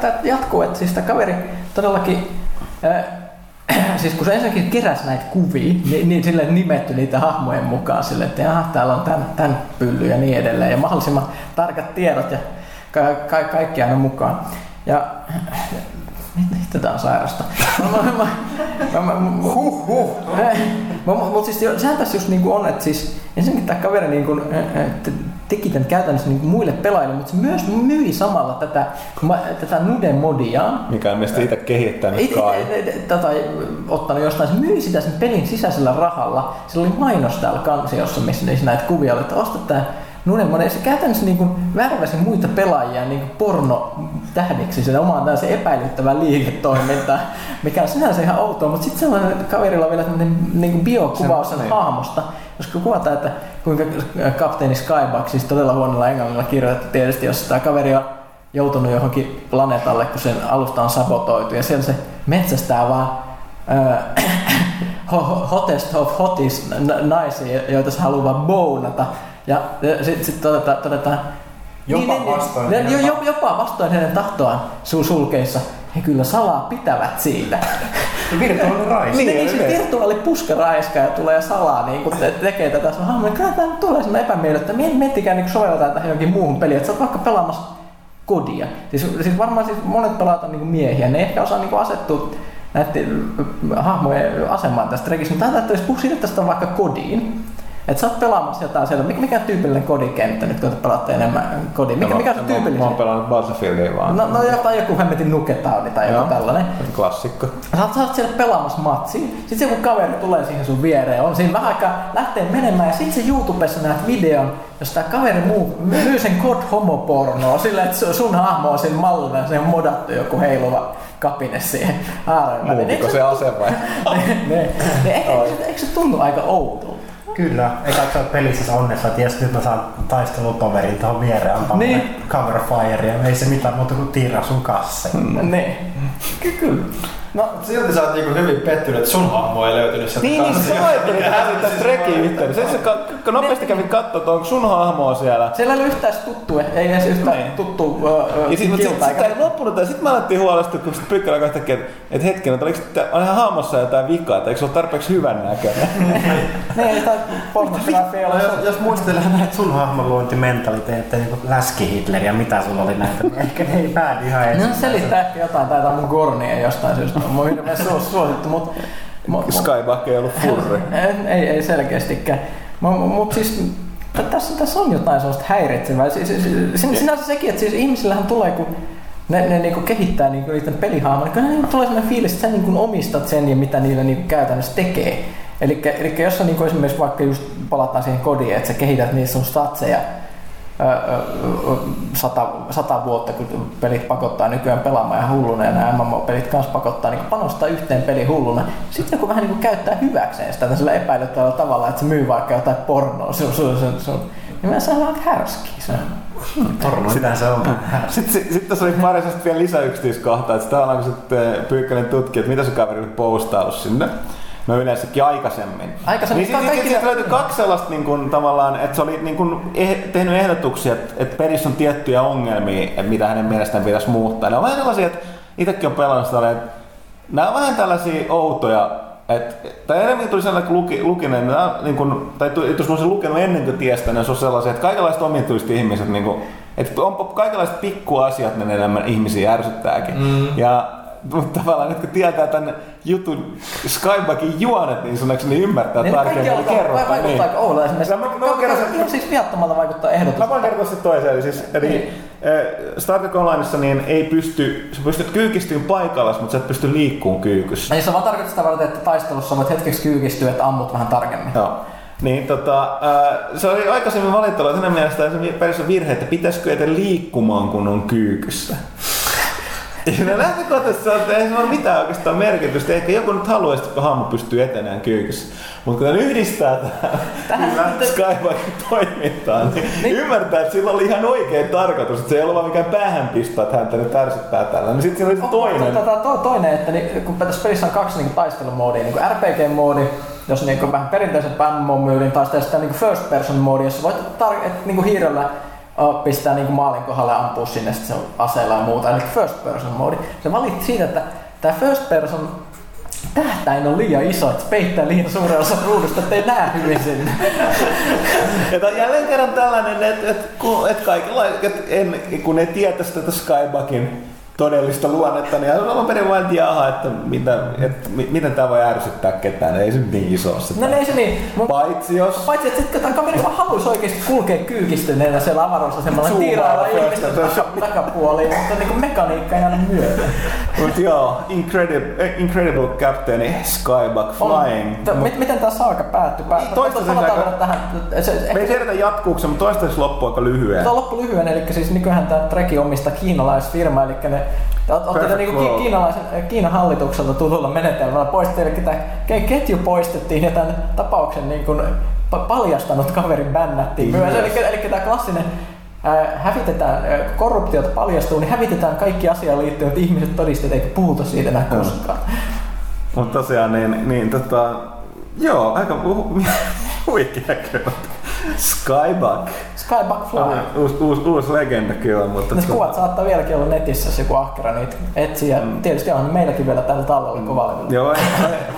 tää jatkuu, että siis tämä kaveri todellakin äh, [clears throat] siis kun se ensinnäkin keräs näitä kuvia, niin, niin sille nimetty niitä hahmojen mukaan sille, että jaha, täällä on tämän, tämän pylly ja niin edelleen. Ja mahdollisimman tarkat tiedot ja ka- ka- kaikki aina mukaan. Ja mitä tää on sairasta? huh, huh. Mutta siis sehän tässä just niinku on, että siis ensinnäkin tämä kaveri niinku, teki tämän käytännössä niinku muille pelaajille, mutta se myös myi samalla tätä, tätä Nude-modiaan. Mikä on mielestäni itse kehittänyt kai. Tätä ottanut jostain, se myi sitä sen pelin sisäisellä rahalla. Sillä oli mainos täällä kansiossa, missä näitä kuvia oli, että osta tämä Nunemone, se käytännössä niin värväsi muita pelaajia niin porno tähdiksi sen omaan tällaisen epäilyttävän liiketoimintaan, mikä on sinänsä ihan outoa, mutta sitten sellainen kaverilla on vielä niin biokuvaus sen hahmosta, koska kuvataan, että kuinka kapteeni Skybuck, siis todella huonolla englannilla kirjoitettu tietysti, jos tämä kaveri on joutunut johonkin planeetalle, kun sen alusta on sabotoitu, ja siellä se metsästää vaan äh, [coughs] hottest of hotis naisia, joita se haluaa bounata, ja sitten sit todetaan, todetaan Jopa niin. Niin, niin, jo, jopa vastoin heidän tahtoaan sul sulkeissa. He kyllä salaa pitävät siitä. virtuaali raiska. Niin, niin, niin virtuaali puskaraiska ja tulee salaa niin kun te, tekee tätä. Se on kyllä tämä tulee sellainen epämiellyttä. Miettikää niin sovelletaan tähän johonkin muuhun peliin. Että sä oot vaikka pelaamassa kodia. Siis, siis varmaan siis monet pelaat on niin miehiä. Ne ehkä osaa niin asettua näiden hahmojen asemaan tästä rekissä. Mutta tätä, että jos tästä vaikka kodiin, et sä oot pelaamassa jotain siellä. Mikä, mikä on tyypillinen kodikenttä nyt, kun te pelaatte enemmän kodin? Mikä, no, mikä on tyypillinen? Mä oon pelannut Battlefieldia vaan. No, no jotain joku hemmetin nuketowni tai joku tällainen. Klassikko. Sä oot, sä oot siellä pelaamassa matsia. Sitten joku kaveri tulee siihen sun viereen. On siinä vähän aikaa lähtee menemään ja sitten se YouTubessa näet videon, jos tää kaveri muu, myy sen kod homopornoa silleen, että sun hahmo on siinä mallina ja se on modattu joku heiluva kapine siihen haareen väliin. se ase vai? [laughs] ne, ne, ne, eikö, eikö se tunnu aika oudolta? Kyllä, eikä sä ole pelissä onnessa, että jos nyt mä saan taistelutoverin tuohon viereen antaa niin. cover fire ja ei se mitään muuta kuin tiiraa sun kasse. Mm. Ne. Kyllä. No, silti sä oot niinku hyvin pettynyt, että sun hahmo ei löytynyt sieltä Niin, niin sä ajattelit, että hän sitten trekin yhteydessä. Se, se nopeasti kävit katsoa, että onko sun hahmoa siellä. Siellä ei ole yhtään tuttu, ei edes yhtään niin. tuttu uh, Ja sitten sit, sit, sit, loppunut, sitten mä alettiin huolestua, kun sitten Pykkälä kahtakin, että et hetken, että oliko ihan hahmossa jotain vikaa, että eikö se ole tarpeeksi hyvän näköinen? [laughs] niin, tai pornografia no, jos, jos muistelee näitä sun hahmoluontimentaliteetteja, niin kuin läski Hitler ja mitä sulla oli näitä, niin ehkä ne ei päädy ihan ensin. No selittää ehkä jotain, tai mun Gornia jostain syystä on hirveän suosittu, mutta... Skyback ei ollut furri. [laughs] ei, ei selkeästikään. Mutta siis tässä, tässä on jotain sellaista häiritsevää. Siis, siis, sinänsä sekin, että siis ihmisillähän tulee, kun ne, ne niinku kehittää niinku niiden pelihahmoja, niin kyllä tulee sellainen fiilis, että sä niinku omistat sen ja mitä niillä niinku käytännössä tekee. Eli jos sä niinku esimerkiksi vaikka just palataan siihen kodiin, että sä kehität niistä sun statseja, sata, sata vuotta, kun pelit pakottaa nykyään pelaamaan ja hulluna ja nämä MMO-pelit kanssa pakottaa niin panostaa yhteen peli hulluna. Sitten joku vähän niin käyttää hyväkseen sitä tällaisella epäilyttävällä tavalla, että se myy vaikka jotain pornoa sun, sun, sun, sun. Niin mä sanon aika härski. Se Porno, sitä se on. Sitten, sitten, sitten tässä oli pari vielä lisäyksityiskohtaa, että sitä on sitten Pyykkönen tutki, että mitä se kaveri oli postaus sinne. No yleensäkin aikaisemmin. Aikaisemmin. Niin sitten sit, sit löytyi kaksi sellaista niin kuin, tavallaan, että se oli niin kuin, eh, tehnyt ehdotuksia, että, että perissä on tiettyjä ongelmia, että mitä hänen mielestään pitäisi muuttaa. Ne on vähän sellaisia, että itsekin on pelannut sitä, että nämä on vähän tällaisia outoja, et, tai enemmän tuli sellainen, kun luki, lukinen, niin kun, tai jos olisin lukenut ennen kuin tiestä, niin se on sellaisia, että kaikenlaiset omituiset ihmiset, niin kun, että on kaikenlaiset pikkuasiat, ne enemmän ihmisiä ärsyttääkin. Mm. Ja mutta tavallaan nyt kun tietää tämän jutun Skybackin juonet, niin sun niin ymmärtää niin tarkemmin. Kaikki alkaa, vai, vaikuttaa niin. aika oudolta esimerkiksi. Mä, mä, mä sen, ihan siis viattomalta vaikuttaa ehdotus. Mä voin kertoa sitten toisen. Eli, siis, eli niin. Star Trek Onlineissa niin ei pysty, sä pystyt kyykistyyn paikalla, mutta sä et pysty liikkuun kyykyssä. Eli se vaan tarkoittaa sitä varten, että taistelussa voit hetkeksi kyykistyä, että ammut vähän tarkemmin. Joo. Niin, tota, se oli aikaisemmin valittelu, että hänen mielestään se periaatteessa virhe, että pitäisikö eteen liikkumaan, kun on kyykyssä. Ja lähtökohtaisesti että ei se ole mitään oikeastaan merkitystä. Ehkä joku nyt haluaisi, että hahmo pystyy etenään kyykyssä. Mutta kun yhdistää tähän Skywalkin toimintaan, niin, niin, ymmärtää, että sillä oli ihan oikea tarkoitus. Että se ei ole vaan mikään päähän pistää, että häntä nyt ärsyttää tällä. Niin sitten siinä oli se toinen. Tota, to, toinen, että niin, kun tässä pelissä on kaksi niin taistelumoodia, niin RPG-moodi, jos niin vähän perinteiset MMO-myydin, tai sitten niin first person moodi, jossa voit tar- et, niin hiirellä pistää niin maalin kohdalle ja ampua sinne sitten se aseella ja muuta, eli first person moodi. Se valitti siitä, että tämä first person tähtäin on liian iso, että peittää liian suuren osan ruudusta, ettei näe hyvin sinne. [laughs] Ja jälleen kerran tällainen, että et, kun, et kaikilla, et en, kun ne tietäisi tätä Skybuckin todellista luonnetta, niin alun perin vain jaha, että mitä, et, mi- miten tämä voi ärsyttää ketään, ei se nyt niin iso se. No ei se niin. Mun, Paitsi jos... Paitsi, että sitten tämä kaveri vaan haluaisi oikeasti kulkea kyykistyneenä siellä avaruusasemalla tiirailla ihmisten takapuoliin, mutta niin kuin mekaniikka ei aina myötä. Mut joo, Incredible, eh, Incredible Captain Skybuck Flying. On- T- miten tämä saaga päättyi? Pää- Toistaiseksi aika- tähän. Se, Me ei tiedetä jatkuuko se, mutta toistaiseksi loppu aika lyhyen. Tämä on loppu lyhyen, eli siis nykyään tämä Treki omistaa kiinalaisfirma, eli ne Perfect niinku kiinalaisen, äh, Kiinan hallitukselta tutulla menetelmällä poistettiin, eli ketju poistettiin ja tämän tapauksen niin kuin pa- paljastanut kaveri bännättiin Yes. myös. Eli, eli tämä klassinen äh, hävitetään, äh, korruptiota paljastuu, niin hävitetään kaikki asiaan liittyvät ihmiset todisteet, eikä puhuta siitä enää koskaan. Mutta tosiaan niin, niin tota, joo, aika hu- [laughs] huikea kyllä. Skybuck. Skybuck Fly. Ah, uusi, uusi, uusi legenda kyllä, mutta... Ne tota- kuvat saattaa vieläkin olla netissä, jos joku ahkera niitä etsii. Ja tietysti on meilläkin vielä tällä tallella kovalla. Joo, vai,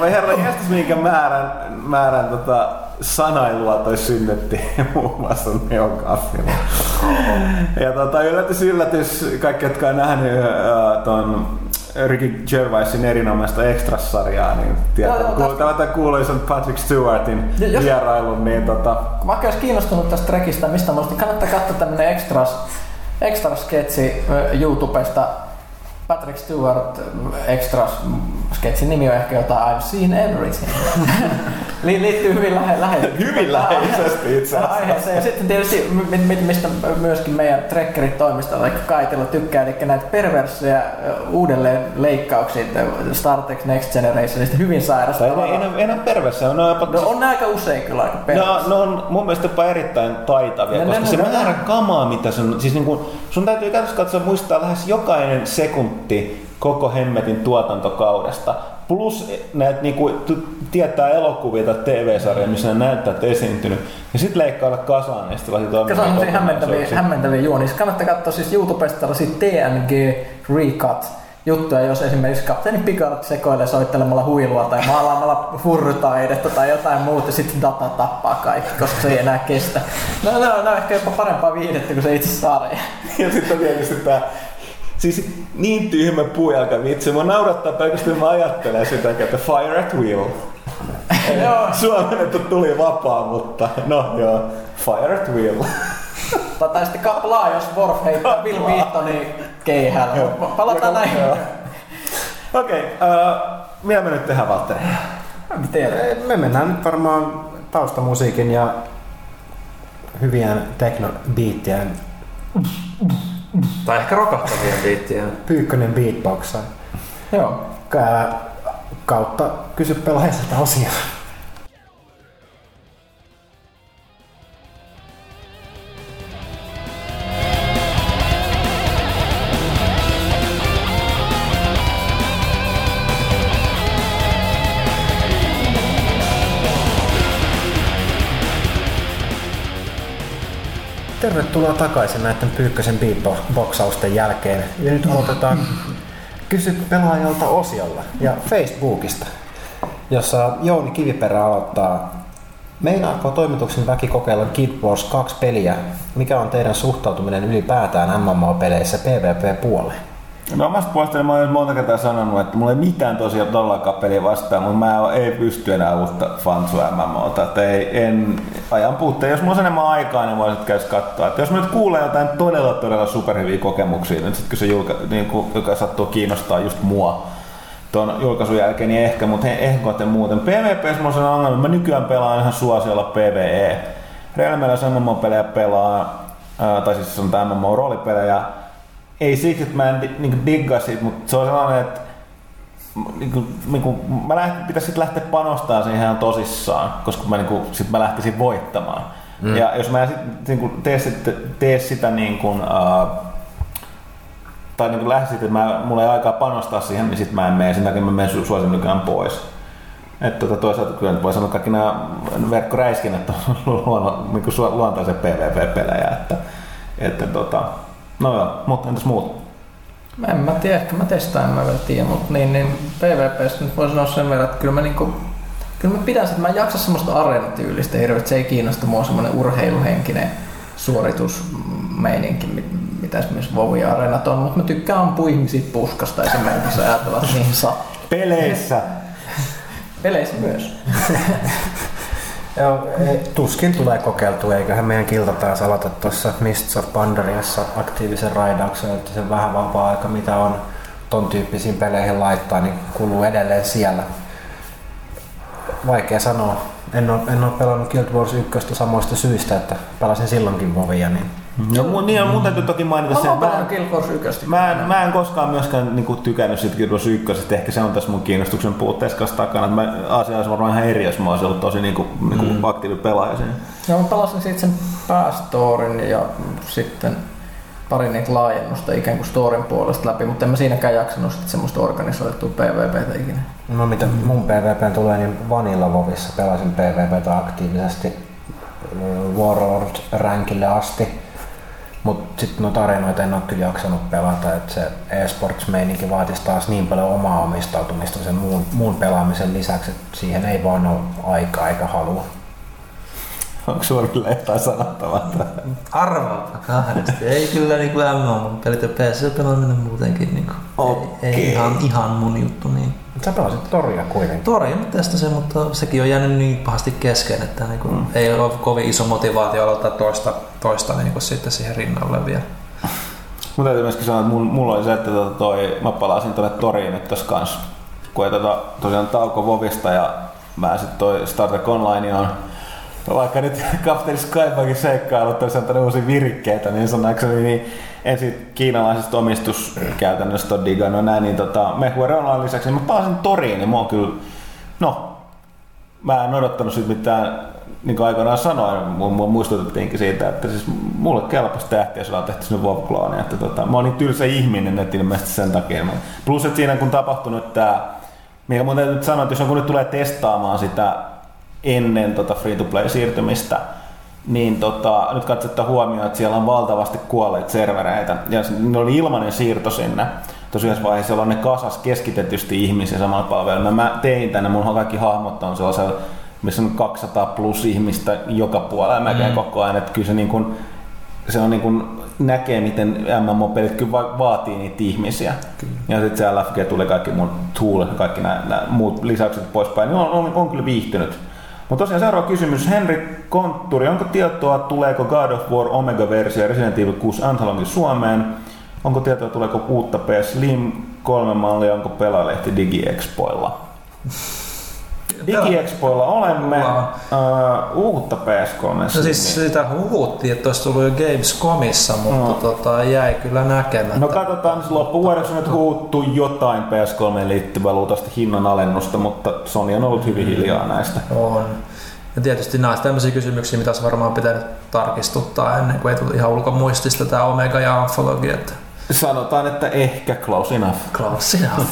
vai, herra jästäs minkä määrän, määrän tota, sanailua toi synnytti [laughs] muun muassa Neogaffilla. [laughs] Ja tota, yllätys yllätys, kaikki jotka on nähnyt uh, ton Ricky Gervaisin erinomaista Extras-sarjaa, niin tietää, Joo, joo, kuul- tästä- tätä kuuluisan Patrick Stewartin jos- vierailun, niin tota, Vaikka olisi kiinnostunut tästä trekistä, mistä muista, niin kannattaa katsoa tämmönen extras, extras sketsi YouTubesta. Patrick Stewart ö, extras sketsin nimi on ehkä jotain I've seen everything. [laughs] Li- liittyy hyvin lähe, läheisesti. hyvin läheisesti itse asiassa. aiheeseen. Ja sitten tietysti, mi- mi- mistä myöskin meidän trekkerit toimistolla, eli Kaitilla tykkää, eli näitä perverssejä ö, uudelleen leikkauksia ö, Star Trek Next Generationista hyvin sairasta. Ei, ei, ei ole pervessä, ne on jopa No on ne aika usein kyllä aika No, perverssejä. ne on mun mielestä jopa erittäin taitavia, koska ne- se ne- määrä kamaa, mitä sun, siis niin kuin, sun täytyy käytössä katsoa muistaa lähes jokainen sekunti koko hemmetin tuotantokaudesta. Plus näitä niinku, t- tietää elokuvia tai TV-sarjoja, missä ne näyttää, että esiintynyt. Ja sitten leikkailla kasaan ja sitten vasta toimia Koska se on semmosia hämmentäviä, hämmentäviä juonia. Siis kannattaa katsoa siis YouTubesta tällaisia TNG Recut juttuja, jos esimerkiksi kapteeni Picard sekoilee soittelemalla huilua tai maalaamalla furrytaidetta tai jotain muuta, sitten data tappaa kaikki, koska se ei enää kestä. No, no, no ehkä jopa parempaa viihdettä kuin se itse sarja. Ja sitten on tietysti tää Siis niin tyhmä puujalka vitsi. Mua naurattaa pelkästään, mä ajattelen sitä, että fire at will. Joo. Suomennettu tuli vapaa, mutta no joo, fire at will. Tai- sitten kaplaa, jos Worf heittää Bill Wheatonin keihällä. Palataan näihin. Okei, okay, uh, mitä me nyt tehdään, Valtteri? Me mennään nyt varmaan taustamusiikin ja hyvien teknobiittien Tai ehkä rokahtavien biittien. pyykkönen beatboxa Joo. Kautta kysy pelaajalta osia. Tervetuloa takaisin näiden Pyykkösen beatboxausten jälkeen. Ja nyt aloitetaan Kysy pelaajalta osiolla ja Facebookista, jossa Jouni Kiviperä aloittaa. Meinaako toimituksen väki kokeilla Kid Wars 2 peliä? Mikä on teidän suhtautuminen ylipäätään MMO-peleissä PvP-puoleen? No omasta puolestani mä olen monta kertaa sanonut, että mulla ei mitään tosiaan todellakaan peliä vastaan, mutta mä ei pysty enää uutta fansua MMOta. Että ei, en ajan puutteen. Jos mulla on enemmän aikaa, niin voisit käydä katsoa. Että jos mä nyt kuulen jotain todella todella superhyviä kokemuksia, niin sitten kun se julka, niin kun, joka sattuu kiinnostaa just mua tuon julkaisun jälkeen, niin ehkä, mutta ehkä muuten. PvP on sellainen ongelma, mä nykyään pelaan ihan suosiolla PvE. Realmella MMO-pelejä pelaa, ää, tai siis on tämä MMO-roolipelejä, ei siksi, että mä en di- niinku diggaa siitä, mutta se on sellainen, että niinku, niinku, mä läht, pitäisi sit lähteä panostamaan siihen ihan tosissaan, koska mä, niinku, sit mä lähtisin voittamaan. Mm. Ja jos mä en sit, niinku, tee, sit, tee sitä niin kuin, uh, tai niin lähtisit, että mä, mulla ei aikaa panostaa siihen, niin sit mä en mene, sen takia mä menen su- suosin nykyään pois. Että tota, toisaalta kyllä nyt voi sanoa, että kaikki nämä verkkoräiskinnät on [laughs] luonno, niin kuin luontaisia PvP-pelejä, että, että tota, no joo, mutta entäs muut? En mä tiedä, ehkä mä testaan, en mä vielä tiedä, mutta niin, niin PvPstä nyt voi sanoa sen verran, että kyllä mä niinku Kyllä mä pidän, että mä en jaksa semmoista areenatyylistä hirveästi, se ei kiinnosta mua semmoinen urheiluhenkinen suoritusmeininki, mit- mitä esimerkiksi Vovi Areenat on, mutta mä tykkään ampua ihmisiä puskasta esimerkiksi ajatella, että niihin saa. Peleissä. Peleissä myös. [laughs] Joo, tuskin tulee kokeiltua, eiköhän meidän kilta taas aloita tuossa Mists of Pandariassa aktiivisen raidauksen, että se vähän vapaa-aika, mitä on ton tyyppisiin peleihin laittaa, niin kuluu edelleen siellä. Vaikea sanoa. En ole, en ole pelannut Guild Wars 1 samoista syistä, että pelasin silloinkin Vovia, niin No, mun, niin, mun täytyy toki mainita Mä sen, mä, 1. mä, en, mä en koskaan myöskään niinku, tykännyt siitä Guild Wars 1, ehkä se on tässä mun kiinnostuksen puutteessa kanssa takana. Että mä, asia olisi varmaan ihan eri, jos mä olisin ollut tosi niinku, niinku mm. aktiivinen pelaaja siinä. Joo, mä pelasin siitä sen päästorin ja sitten pari niitä laajennusta ikään kuin storin puolesta läpi, mutta en mä siinäkään jaksanut sitten semmoista organisoitua PvPtä ikinä. No mitä mun PvP tulee, niin Vanilla Vovissa pelasin PvPtä aktiivisesti ö, Warlord rankille asti. Mutta sitten noita arenoita en ole kyllä jaksanut pelata, että se eSports-meininki vaatisi taas niin paljon omaa omistautumista sen muun, muun pelaamisen lisäksi, että siihen ei vaan ole aikaa eikä halua. Onko sulla kyllä jotain sanottavaa? Arvaapa kahdesti. Ei kyllä niinku MMO mun pelit ja PC pelaaminen muutenkin niinku. Ei, ei ihan, ihan mun juttu niin. Sä pelasit Toria kuitenkin. Tori mä testasin, mutta sekin on jäänyt niin pahasti kesken, että niinku mm. ei ole kovin iso motivaatio aloittaa toista, toista niinku sitten siihen rinnalle vielä. Mun täytyy myöskin sanoa, että mulla oli se, että tota toi, mä palasin tuonne toriin nyt tossa kans, kun ei tota, tosiaan tauko Vovista ja mä sit toi Star Trek Online on vaikka nyt [laughs] Kapteeni Skybakin seikkailut olisi antanut uusia virikkeitä, niin sanakseni, niin ensin kiinalaisesta omistuskäytännöstä on digannut näin, niin tota, Online lisäksi, niin mä palasin toriin, niin mä oon kyllä, no, mä en odottanut siitä mitään, niin kuin aikoinaan sanoin, mun muistutettiinkin siitä, että siis mulle kelpasi tähtiä, jos ollaan tehty sinne WoW-klooni, että tota, mä oon niin tylsä ihminen, että ilmeisesti sen takia. Mä- Plus, että siinä kun tapahtui nyt tää, mikä mun täytyy nyt sanoa, että jos joku nyt tulee testaamaan sitä ennen tota free-to-play-siirtymistä, niin tota, nyt katsotaan huomioon, että siellä on valtavasti kuolleita servereitä ja se- ne oli ilmainen siirto sinne. Tosiaan vaiheessa on ne kasas keskitetysti ihmisiä samalla palvelulla. Mä tein tänne, mun kaikki hahmot on sellaisella, missä on 200 plus ihmistä joka puolella mä käyn koko ajan, että kyllä se niin kuin, se on niin kuin näkee, miten MMO-pelit kyllä va- vaatii niitä ihmisiä. Kyllä. Ja sitten siellä LFG tuli kaikki mun tool ja kaikki nämä, nämä muut lisäykset poispäin. Niin on, on, on kyllä viihtynyt. Mutta tosiaan seuraava kysymys. Henri Kontturi, onko tietoa, tuleeko God of War Omega-versio Resident Evil 6 Anthology Suomeen? Onko tietoa, tuleeko uutta PS Slim 3 mallia, onko pelaalehti DigiExpoilla? DigiExpoilla olemme uh, uutta PS3 No siis sitä huhuttiin, että olisi tullut jo Gamescomissa, mutta No. tota, jäi kyllä näkemättä. No katsotaan, siis loppuvuodeksi on nyt huuttu jotain PS3 liittyvää luultavasti hinnan alennusta, mutta Sony on ollut hyvin hiljaa näistä. On. Ja tietysti ovat tämmöisiä kysymyksiä, mitä olisi varmaan pitänyt tarkistuttaa ennen kuin ei tule ihan ulkomuistista tämä Omega ja että Sanotaan, että ehkä close enough. klassina. Öö,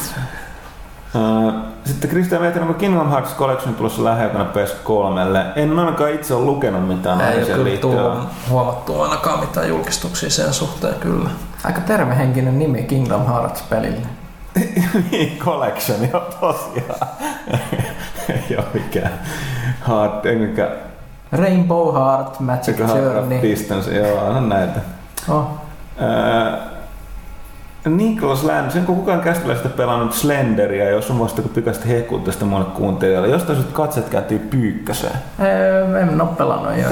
Sitten Kristian Vehten, onko Kingdom Hearts Collection tulossa lähiaikana PS3? En ainakaan itse ole lukenut mitään ei ole tullut huomattua ainakaan mitään julkistuksia sen suhteen kyllä. Aika tervehenkinen nimi Kingdom Hearts-pelille. [laughs] Niin, collection, joo tosiaan. [laughs] ei ole mikään hard, ei mikään Rainbow Heart, Magic Journey. distance, joo, on näitä. Oh. Öö, Niklas Land, sen kun kukaan kästiläistä pelannut Slenderia, jos on muista kun pikaisesti hehkuu tästä monelle kuuntelijalle. Jostain sut katset kääntyy pyykkäseen. Ee, en oo pelannut jo.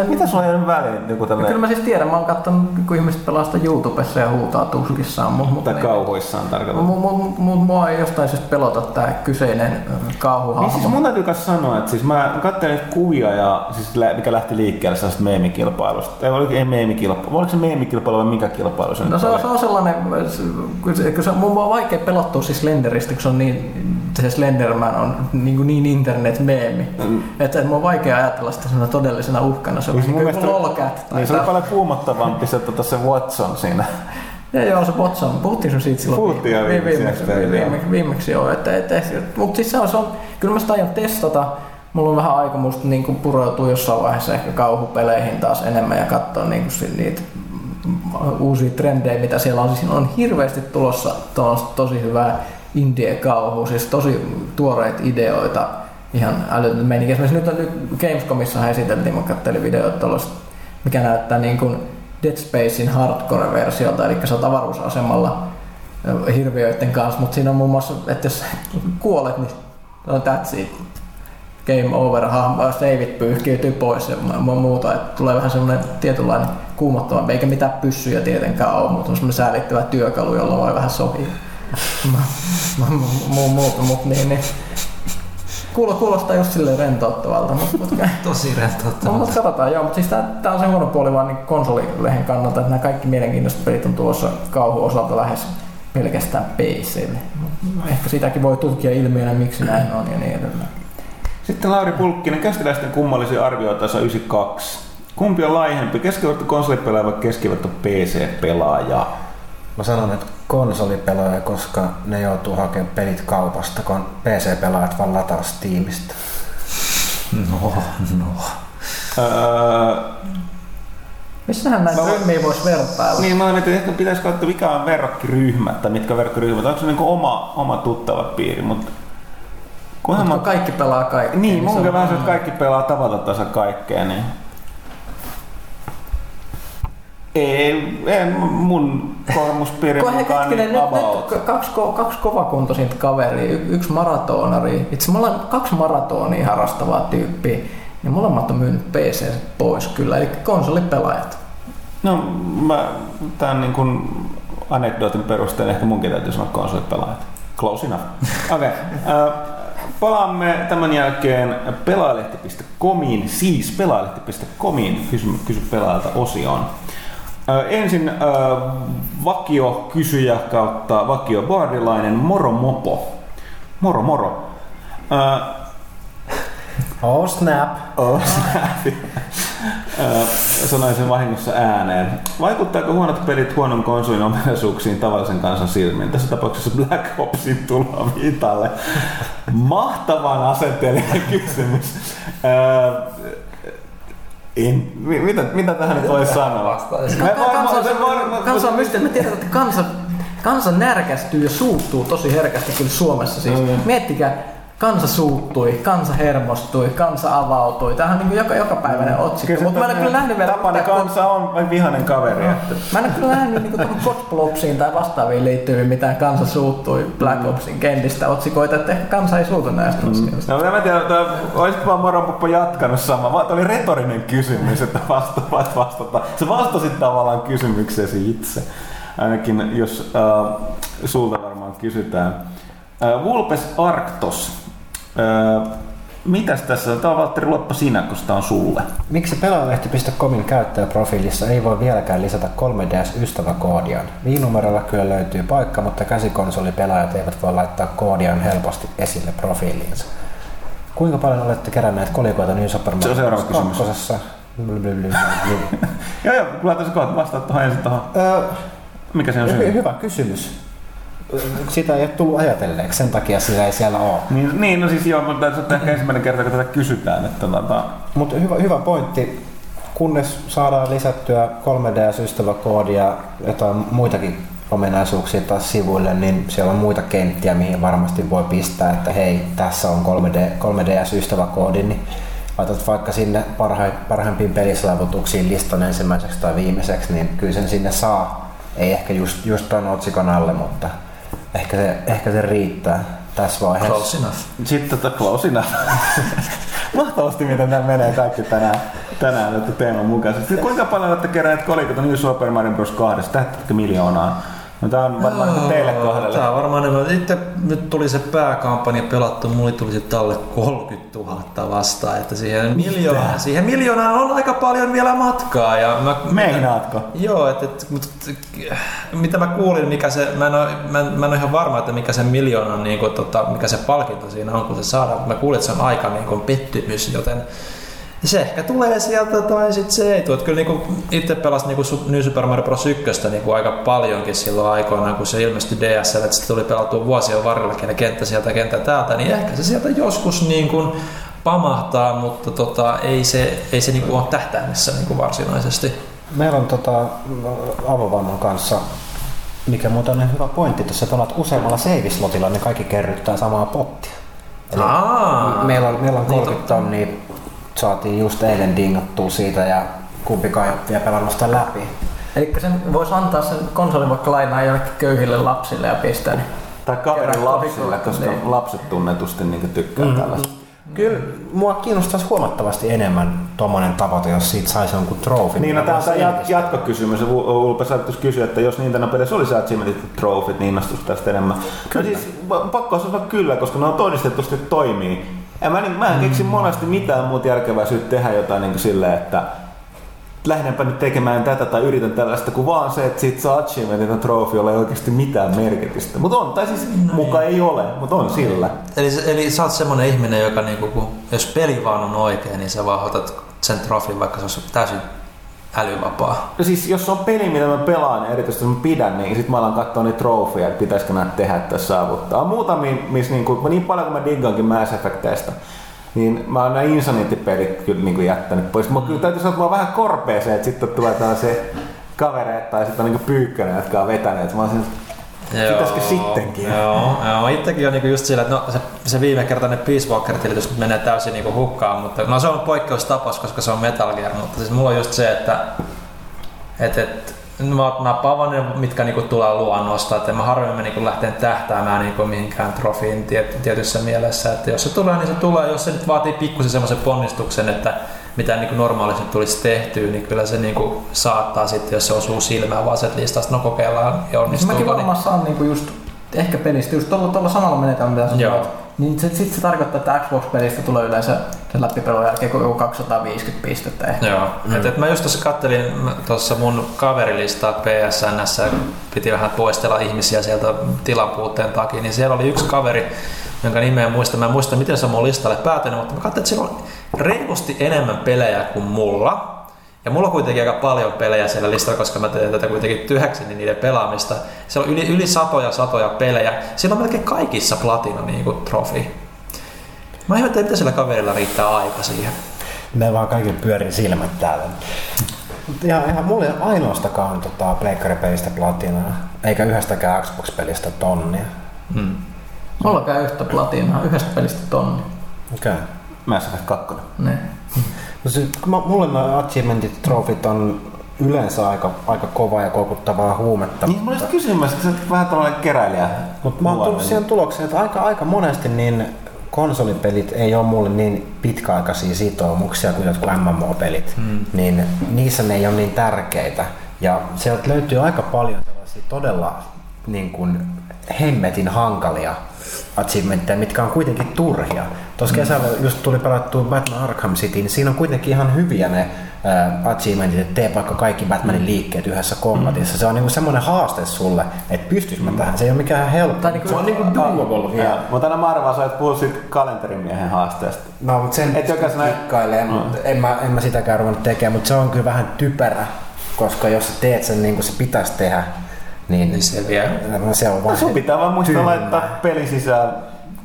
En- Mitä sulla on jäänyt väliin? Joku Ja Kyllä tämmönen, mä siis tiedän, mä oon katsonut, kun ihmiset pelaa sitä YouTubessa ja huutaa tuskissaan. Mut, mut, tai niin- kauhuissaan tarkoitan. Mut, mut, mut, mua ei jostain syystä pelota tää kyseinen kauhuhahmo. Niin siis mun täytyy myös sanoa, että siis mä katselin kuvia, ja, siis mikä lähti liikkeelle sellaista meemikilpailusta. Ei, oliko, ei meemikilpailu. Oliko se meemikilpailu vai mikä kilpailu se No se on, se on sellainen, kun se, kun se, mun on vaikea pelottua siis Slenderistä, kun se on niin, se Slenderman on niin, kuin niin internet-meemi. Mm. Että mun on vaikea ajatella sitä todellisena uhkana. Se on Siis mun niin kuin lolcat. Niin se oli tai- paljon kuumottavampi se, tota, se Watson siinä. Ja joo, se Watson. Puhuttiin sun siitä silloin Puhuttiin viime- viimeksi, viimeksi, viimeksi, joo. viimeksi joo. Että, että, että, mutta siis se on, se on, kyllä mä sitä aion testata. Mulla on vähän aikomusta niin pureutua jossain vaiheessa ehkä kauhupeleihin taas enemmän ja katsoa niin kuin niitä uusia trendejä, mitä siellä on. Siis on hirveästi tulossa tosi hyvää indie-kauhua, siis tosi tuoreita ideoita, ihan älytön meininki. Esimerkiksi nyt, nyt Gamescomissa esiteltiin, mä katselin videoita mikä näyttää niin kuin Dead Spacein hardcore-versiolta, eli sä oot avaruusasemalla hirviöiden kanssa, mutta siinä on muun muassa, että jos kuolet, niin on that's it. Game over, saveit pyyhkiytyy pois ja muuta, että tulee vähän semmoinen tietynlainen kuumottava, eikä mitään pyssyjä tietenkään ole, mutta on semmoinen säälittävä työkalu, jolla voi vähän sopia. [laughs] muuta, mutta niin, niin. Kuulostaa just silleen rentouttavalta. Mutta, mutta, [laughs] Tosi rentouttavalta. Mutta katsotaan, joo. Mutta siis tää, on se huono puoli vaan niin konsolilehen kannalta, että nämä kaikki mielenkiintoiset pelit on tuossa kauhu osalta lähes pelkästään PClle. Ehkä sitäkin voi tutkia ilmiönä, miksi näin on ja niin edelleen. Sitten Lauri Pulkkinen, kästiläisten kummallisia arvioita 92. Kumpi on laihempi, keskiverto konsolipelaaja vai keskiverto PC-pelaaja? Mä sanon, että konsolipelaaja, koska ne joutuu hakemaan pelit kaupasta, kun PC-pelaajat vaan lataa Steamista. No, no. Öö, Missähän näitä mä, ryhmiä voisi vertailla? Niin, mä mietin, että pitäisi katsoa, mikä on verrokkiryhmä, tai mitkä verrokkiryhmät. Onko se niin oma, oma tuttava piiri, mutta Kunhan mä... kaikki pelaa kaikkea. Niin, niin mun on vähän se, että kaikki pelaa tavalla tasa kaikkea, niin... Ei, ei mun kolmuspiirin mukaan hetkinen, niin nyt, nyt kaksi, kaksi kovakuntoisinta kaveria, y, yksi maratonari. Itse me ollaan kaksi maratonia harrastavaa tyyppiä, niin molemmat on myynyt PC pois kyllä, eli konsolipelaajat. No, mä tämän niin kuin anekdootin perusteella ehkä munkin täytyy sanoa konsolipelaajat. Close enough. [laughs] Okei. Okay. Uh, Palaamme tämän jälkeen pelaalehti.comiin, siis pelaalehti.comiin kysy, kysy pelaajalta osioon. ensin vakio kysyjä kautta vakio bardilainen Moro Mopo. Moro moro. oh snap. Oh snap. Sanoin sen vahingossa ääneen. Vaikuttaako huonot pelit huonon konsolin ominaisuuksiin tavallisen kansan silmiin? Tässä tapauksessa Black Opsin tuloa viitalle. Mahtavan asettelijan [laughs] kysymys. En, mitä, mitä tähän nyt voisi sanoa? Kansa on mysteeri. Mä tiedän, että kansa, kansa närkästyy ja suuttuu tosi herkästi kyllä Suomessa. Siis. Mm. Miettikää, kansa suuttui, kansa hermostui, kansa avautui. Tämähän on niin joka, joka päiväinen otsikko. Mutta mä en kyllä nähnyt vielä... Tapani kansa on vihainen kaveri. No. Että. Mä en ole kyllä nähnyt niin Godblopsiin tai vastaaviin liittyviin mitään kansa suuttui Black mm. Opsin kentistä otsikoita, että ehkä kansa ei suutu näistä mm. asioista. No mä en tiedä, että olisit vaan Moronpuppo jatkanut sama. Tämä oli retorinen kysymys, että vasta, vastata. Sä vastasit tavallaan kysymykseesi itse. Ainakin jos äh, sulta varmaan kysytään. Äh, Vulpes Arctos Öö, mitäs tässä? Tämä on Valtteri Loppa sinä, koska tämä on sulle. Miksi pelaajalehti.comin käyttäjäprofiilissa ei voi vieläkään lisätä 3DS-ystäväkoodiaan? Viinumerolla kyllä löytyy paikka, mutta käsikonsolipelaajat eivät voi laittaa koodiaan helposti esille profiiliinsa. Kuinka paljon olette keränneet kolikoita New Super Mario Se on seuraava kysymys. [laughs] joo, joo, laita se kohta vastaat tuohon ensin tuohon. Öö, Mikä se on syy? Hyvä kysymys sitä ei ole tullut ajatelleeksi, sen takia sitä ei siellä ole. Niin, niin no siis joo, mutta tämä on ehkä ensimmäinen kerta, kun tätä kysytään. Että tota... Mutta hyvä, hyvä pointti, kunnes saadaan lisättyä 3D-ystäväkoodia ja jotain muitakin ominaisuuksia taas sivuille, niin siellä on muita kenttiä, mihin varmasti voi pistää, että hei, tässä on 3D, 3DS-ystäväkoodi, niin laitat vaikka sinne parha, parhaimpiin pelisaavutuksiin listan ensimmäiseksi tai viimeiseksi, niin kyllä sen sinne saa. Ei ehkä just, just tuon otsikon alle, mutta Ehkä se, ehkä se riittää tässä vaiheessa. Close enough. Sitten tota close enough. Mahtavasti miten nämä menee kaikki tänään, tänään että teeman mukaisesti. Sitten kuinka paljon olette keränneet kolikot New Super Mario Bros. 2? Tähtätkö miljoonaa? No tää on varmaan oh, teille kohdalle. Tää on varmaan niin, Sitten nyt tuli se pääkampanja pelattu, mulle tuli sitten alle 30 000 vastaan, että siihen miljoonaan, siihen miljoonaan on aika paljon vielä matkaa. Ja mä, Meinaatko? Joo, että, et, mutta, mitä mä kuulin, mikä se, mä en, ole, mä, en, mä en ole ihan varma, että mikä se miljoonan, niin kuin, tota, mikä se palkinto siinä on, kun se saadaan. Mä kuulin, että se on aika niin kuin, pettymys, joten se ehkä tulee sieltä tai sitten se ei tule. Kyllä niinku itse pelasin niinku New Super Mario Bros. 1 niinku aika paljonkin silloin aikoinaan, kun se ilmestyi DSL, että se tuli pelattua vuosien varrellakin ne kenttä sieltä kenttä täältä, niin ehkä se sieltä joskus niinku pamahtaa, mutta tota, ei se, ei se niinku ole tähtäimessä niinku varsinaisesti. Meillä on tota, avovamman kanssa, mikä muuten on hyvä pointti että olet useammalla save-slotilla, niin kaikki kerryttää samaa pottia. Eli Aa, meillä on, meillä on niin 30 tonnia, saatiin just eilen dingattua siitä ja kumpikaan ei ole vielä pelannut sitä läpi. Eli sen voisi antaa sen konsolin vaikka lainaa jollekin köyhille lapsille ja pistää. Niin. Tai kaverin lapsille, koska niin. lapset tunnetusti niin tykkää mm. tällaista. Kyllä mua kiinnostaisi huomattavasti enemmän tuommoinen tavoite, jos siitä saisi jonkun trofin. Niin, no tämä on tämä jat- jatkokysymys. Ulpe saattaisi kysyä, että jos Nintendo pelissä olisi achievementit ja trofit, niin innostuisi tästä enemmän. Kyllä. No siis pakko sanoa kyllä, koska ne on todistetusti toimii. Ja mä, niin, mä en keksi monesti mitään muuta järkevää syytä tehdä jotain niin silleen, että lähdenpä nyt tekemään tätä tai yritän tällaista, kuin vaan se, että siitä saa achievementit ja trofi, ei oikeasti mitään merkitystä. Mutta on, tai siis muka ei ole, mutta on sillä. Eli, eli sä oot semmonen ihminen, joka niinku, kun, jos peli vaan on oikein, niin sä vaan otat sen trofin, vaikka se olisi täysin älyvapaa. No siis jos on peli, mitä mä pelaan ja erityisesti mä pidän, niin sit mä alan katsoa niitä trofeja, että pitäisikö näitä tehdä tai saavuttaa. On muutamia, missä niinku, niin paljon kuin mä diggaankin Mass Effecteista, niin mä oon nämä Insanity-pelit kyllä niinku jättänyt pois. Mutta kyllä täytyy sanoa, että mä oon vähän korpea se, että sitten tulee tällaisia kavereita tai sitten on niinku pyykkönen, jotka on vetäneet. Mä oon siinä, Pitäisikö sittenkin? Joo, joo. Itsekin on niinku just sillä, että no, se, se viimekertainen Peace Walker-tilitys menee täysin niinku hukkaan, mutta no se on poikkeustapaus, koska se on Metal Gear, mutta siis mulla on just se, että et, et, mä oon napaan ne, mitkä niinku tulee luonnosta, että mä harvemmin niinku lähteen tähtäämään niinku mihinkään trofiin tiet, tietyssä mielessä, että jos se tulee, niin se tulee, jos se nyt vaatii pikkusen semmoisen ponnistuksen, että mitä niin normaalisti tulisi tehtyä, niin kyllä se niin kuin saattaa sitten, jos se osuu silmään vaan se listasta, no kokeillaan ja onnistuuko. mäkin Niin, varmaan saan niinku just ehkä pelistä just tuolla, tuolla samalla menetelmällä, mitä sä. Niin se, sit se tarkoittaa, että Xbox-pelistä tulee yleensä sen läpipelun jälkeen joku 250 pistettä ehkä. Joo, mm. et, et mä just tuossa kattelin tuossa mun kaverilistaa PSNssä, piti vähän poistella ihmisiä sieltä tilan puutteen takia, niin siellä oli yksi kaveri, jonka nimeä muista. Mä en muista, miten se on mun listalle päätynyt, mutta mä katsoin, että siellä on reilusti enemmän pelejä kuin mulla. Ja mulla on kuitenkin aika paljon pelejä siellä listalla, koska mä teen tätä kuitenkin työhäksi niin niiden pelaamista. Siellä on yli, yli satoja satoja pelejä. Siellä on melkein kaikissa platina niin kuin, trofi. Mä ihmettelen, mitä sillä kaverilla riittää aika siihen. Me vaan kaikilla pyörii silmät täällä. Ja ihan mulla ei ole ainoastakaan tota, pleikkaripelistä platinaa, eikä yhdestäkään Xbox-pelistä tonnia. Hmm. Mulla käy yhtä platinaa, yhdestä pelistä tonni. Okei. Okay. Mass Effect 2. Ne. No se, mulle nämä achievementit, trofit on yleensä aika, aika kovaa ja koukuttavaa huumetta. Niin, mä olin kysymässä, että sä oot vähän tällainen keräilijä. Mutta mä oon tullut siihen tulokseen, että aika, aika monesti niin konsolipelit ei ole mulle niin pitkäaikaisia sitoumuksia kuin jotkut MMO-pelit, mm. niin niissä ne ei ole niin tärkeitä. Ja sieltä löytyy aika paljon tällaisia todella niin kuin, hemmetin hankalia achievementteja, mitkä on kuitenkin turhia. Tuossa kesällä just tuli pelattua Batman Arkham City, niin siinä on kuitenkin ihan hyviä ne äh, achievementit, että tee vaikka kaikki Batmanin liikkeet yhdessä kombatissa. Se on niinku semmoinen haaste sulle, että pystyisikö mä tähän. Se ei ole mikään helppo. Tai niinku- se on niinku doable vielä. Ja, mutta aina mä arvaan, että puhut siitä kalenterimiehen haasteesta. No, mutta sen Et jokaisena- kikkailee, mutta en mä, en mä sitäkään ruvennut tekemään, mutta se on kyllä vähän typerä, koska jos sä teet sen niin kuin se pitäisi tehdä, niin, Niin se vie. no, se on No, vaan sun pitää vaan muistaa tyhmää. laittaa peli sisään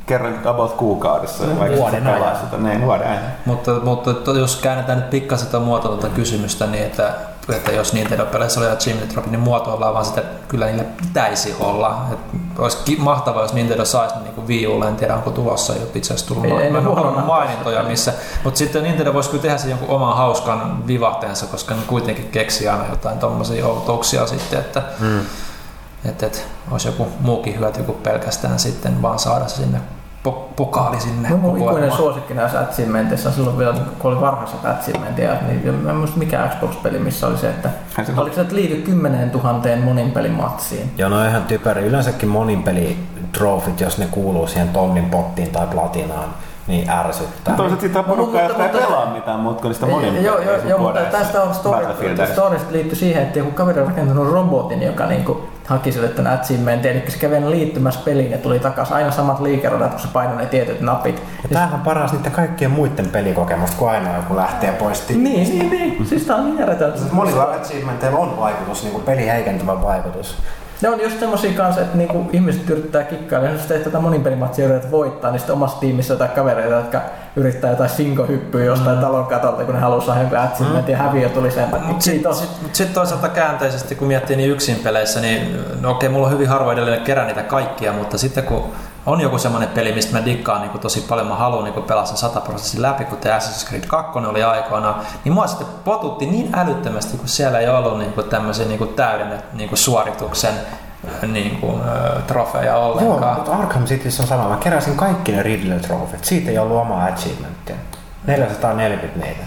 kerran about kuukaudessa, No, vaikka vuoden ajan. sitä. Niin, vuoden ajan. Mutta, mutta jos käännetään nyt pikkasen tuota muotoilta kysymystä, niin että, että jos Nintendo-peleissä oli achievement drop, niin muotoillaan vaan sitä, kyllä niillä pitäisi olla. Että olisi mahtavaa, jos Nintendo saisi niin kuin Wii Ulle, en tiedä onko tulossa jo itse asiassa tullut Ei- ei ole huolella. mainintoja missä. Mutta sitten Nintendo voisi kyllä tehdä sen jonkun oman hauskan vivahteensa, koska ne kuitenkin keksii aina jotain tommosia outouksia sitten, että Mm. Että, että olisi joku muukin hyöty kuin pelkästään sitten vaan saada se sinne po- pokaali sinne No, mun ikuinen suosikki näissä achievementeissa silloin vielä, kun oli varhaiset achievementia, niin mä en muista mikä Xbox-peli, missä oli se, että oliko se, että liity 10 000 monin pelin matsiin. Joo, no on ihan typeri. Yleensäkin monin peli trofit, jos ne kuuluu siihen tonnin pottiin tai platinaan, niin ärsyttää. Toisaalta siitä on No, porukkaa, mutta- jotka ei mutta- pelaa mitään muuta kuin Ei, monin Joo, joo, joo mutta tästä on story, storista liittyy siihen, että joku kaveri on rakentanut robotin, joka niinku haki sille tämän achievementin, eli se kävi liittymässä peliin ja tuli takaisin aina samat liikerodat, kun se painoi ne tietyt napit. Ja tämähän on paras niiden kaikkien muiden pelikokemusta, kun aina joku lähtee pois Niin, niin, niin. Siis tää on niin järjetöntä. Monilla achievementeilla on vaikutus, niin kuin peli heikentävä vaikutus. Ne on just semmosia kanssa, että niinku ihmiset yrittää kikkailla, jos teet tätä monin pelimatsia yrität voittaa, niin sitten omassa tiimissä jotain kavereita, jotka yrittää jotain sinkohyppyä jostain Mm. talon katolta, kun ne haluaa saada jonkun achievementin ja häviö tuli sen takia. Mutta sitten sit, mut sit toisaalta käänteisesti, kun miettii niin yksin peleissä, niin no okei, mulla on hyvin harvoin edelleen kerää niitä kaikkia, mutta sitten kun on joku semmoinen peli, mistä mä dikkaan niin tosi paljon, mä haluan niin pelaa sen 100 prosenttia läpi, kuten Assassin's Creed 2 oli aikoinaan, niin mua sitten potutti niin älyttömästi, kun siellä ei ollut niin tämmöisen niin täyden niin suorituksen niin kuin, ö, trofeja Joo, ollenkaan. mutta Arkham Cityssä on sama. Mä keräsin kaikki ne Riddler trofit. Siitä ei ollut omaa achievementtia. 440 niitä.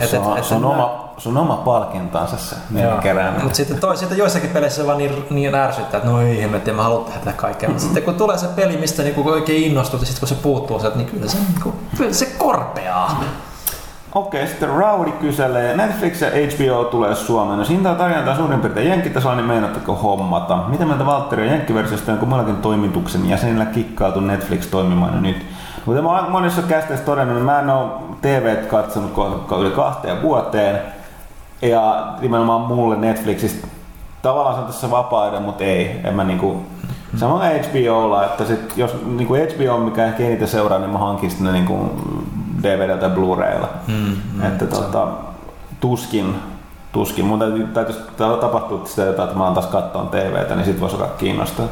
Et- se on, et- se on et- oma, sun oma palkintansa se kerääminen. Mutta sitten, toi, sitten joissakin peleissä se vaan niin, niin ärsyttää, että no ei hemmetti, mä haluan tehdä tätä kaikkea. Mutta sitten kun tulee se peli, mistä niinku oikein innostut ja sitten kun se puuttuu sieltä, niin kyllä se, niinku, kyllä se korpeaa. Okei, sitten Rowdy kyselee, Netflix ja HBO tulee Suomeen. Jos hintaa tarjotaan suurin piirtein jenkkitasolla, niin meinatteko hommata? Mitä mieltä Valtteri on jenkkiversiosta, onko muillakin toimituksen jäsenillä kikkailtu Netflix toimimaan jo nyt? Kuten mä oon monissa kästeissä todennut, niin mä en oo TV katsonut kohta yli kahteen vuoteen. Ja nimenomaan mulle Netflixistä tavallaan se on tässä vapaa mutta ei. En mä niinku, Samoin HBOlla, että sit, jos niinku HBO on mikä ehkä eniten seuraa, niin mä hankin sitten ne niinku DVD tai Blu-raylla. Mm, että tota, tuskin, tuskin. Mun täytyy, täytyisi ta- tapahtua sitä jotain, että mä alan taas katsoa TVtä, niin sit voisi alkaa kiinnostaa.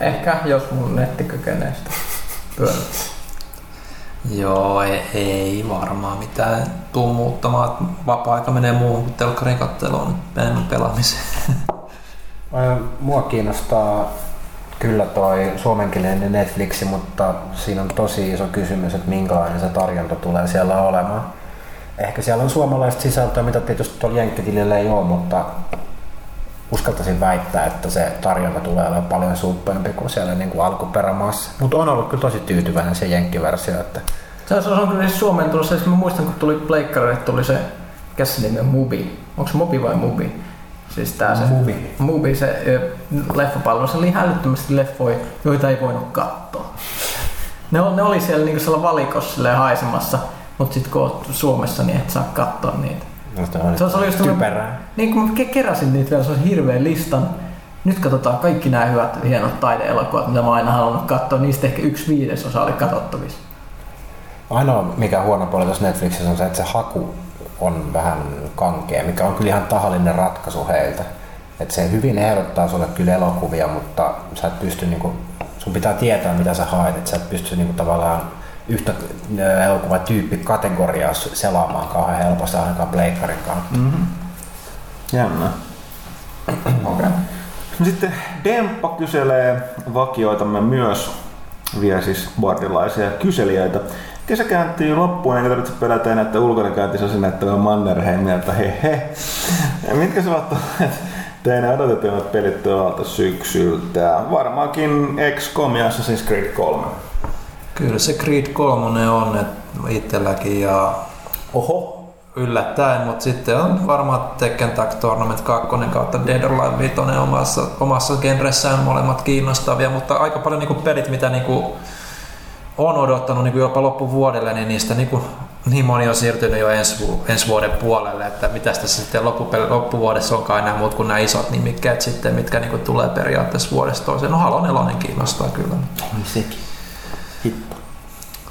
Ehkä, jos mun netti kykenee sitä pyörittää. Joo, ei, ei varmaan mitään tuu muuttamaan. Vapaa-aika menee muuhun kuin telkkarin katteluun enemmän pelaamiseen. [laughs] Mua kiinnostaa kyllä toi suomenkielinen Netflixi, mutta siinä on tosi iso kysymys, että minkälainen se tarjonta tulee siellä olemaan. Ehkä siellä on suomalaista sisältöä, mitä tietysti tuolla Jenkkitilillä ei ole, mutta uskaltaisin väittää, että se tarjonta tulee olemaan paljon suppeampi kuin siellä niin kuin alkuperämaassa. Mutta on ollut kyllä tosi tyytyväinen se jenkkiversio, että Se on, se on kyllä siis Suomeen siis mä muistan kun tuli Pleikkarille, tuli se, on, Mubi. Onko se Mobi vai Mubi? Siis tää se, Mubi. Mubi, se ö, leffapalvelu, se oli ihan älyttömästi leffoja, joita ei voinut katsoa. Ne, ne oli siellä niinku siellä valikossa haisemassa, mutta sitten kun oot Suomessa, niin et saa katsoa niitä. On Se, oli just typerää. Niin kun mä ke- keräsin niitä vielä, se on hirveän listan. Nyt katsotaan kaikki nämä hyvät, hienot taideelokuvat, mitä mä aina halunnut katsoa. Niistä ehkä yksi viidesosa oli katsottavissa. Ainoa mikä huono puoli tuossa Netflixissä on se, että se haku on vähän kankea, mikä on kyllä ihan tahallinen ratkaisu heiltä. Että se hyvin ehdottaa sulle kyllä elokuvia, mutta sä et pysty niinku, sun pitää tietää mitä sä haet, että sä et pysty niinku tavallaan yhtä ö, elokuvatyyppi kategoriaa selaamaan kauhean helposti ainakaan pleikkarin kautta. Jännä. Okay. No Sitten Demppa kyselee vakioitamme myös, vielä siis bordilaisia kyselijöitä. Kesä kääntyy loppuun, eikä tarvitse pelätä enää, että ulkona käynti on näyttävä Mannerheimia, että he he. Ja mitkä sä ovat olleet teidän odotettavat pelit tuolta syksyltä? Varmaankin XCOM ja Assassin's Creed 3. Kyllä se Creed 3 on itselläkin ja Oho, yllättäen, mutta sitten on varmaan Tekken Tag Tournament 2 kautta Dead or Alive 5 omassa, omassa genressään molemmat kiinnostavia, mutta aika paljon niinku pelit, mitä niinku on odottanut niinku jopa loppuvuodelle, niin niistä niinku niin moni on siirtynyt jo ensi, vu- ensi vuoden puolelle, että mitä tässä sitten loppupel- loppuvuodessa onkaan enää muut kuin nämä isot nimikkeet sitten, mitkä niinku tulee periaatteessa vuodesta toiseen. No Halo 4 kiinnostaa kyllä. Oi sekin. Hitto.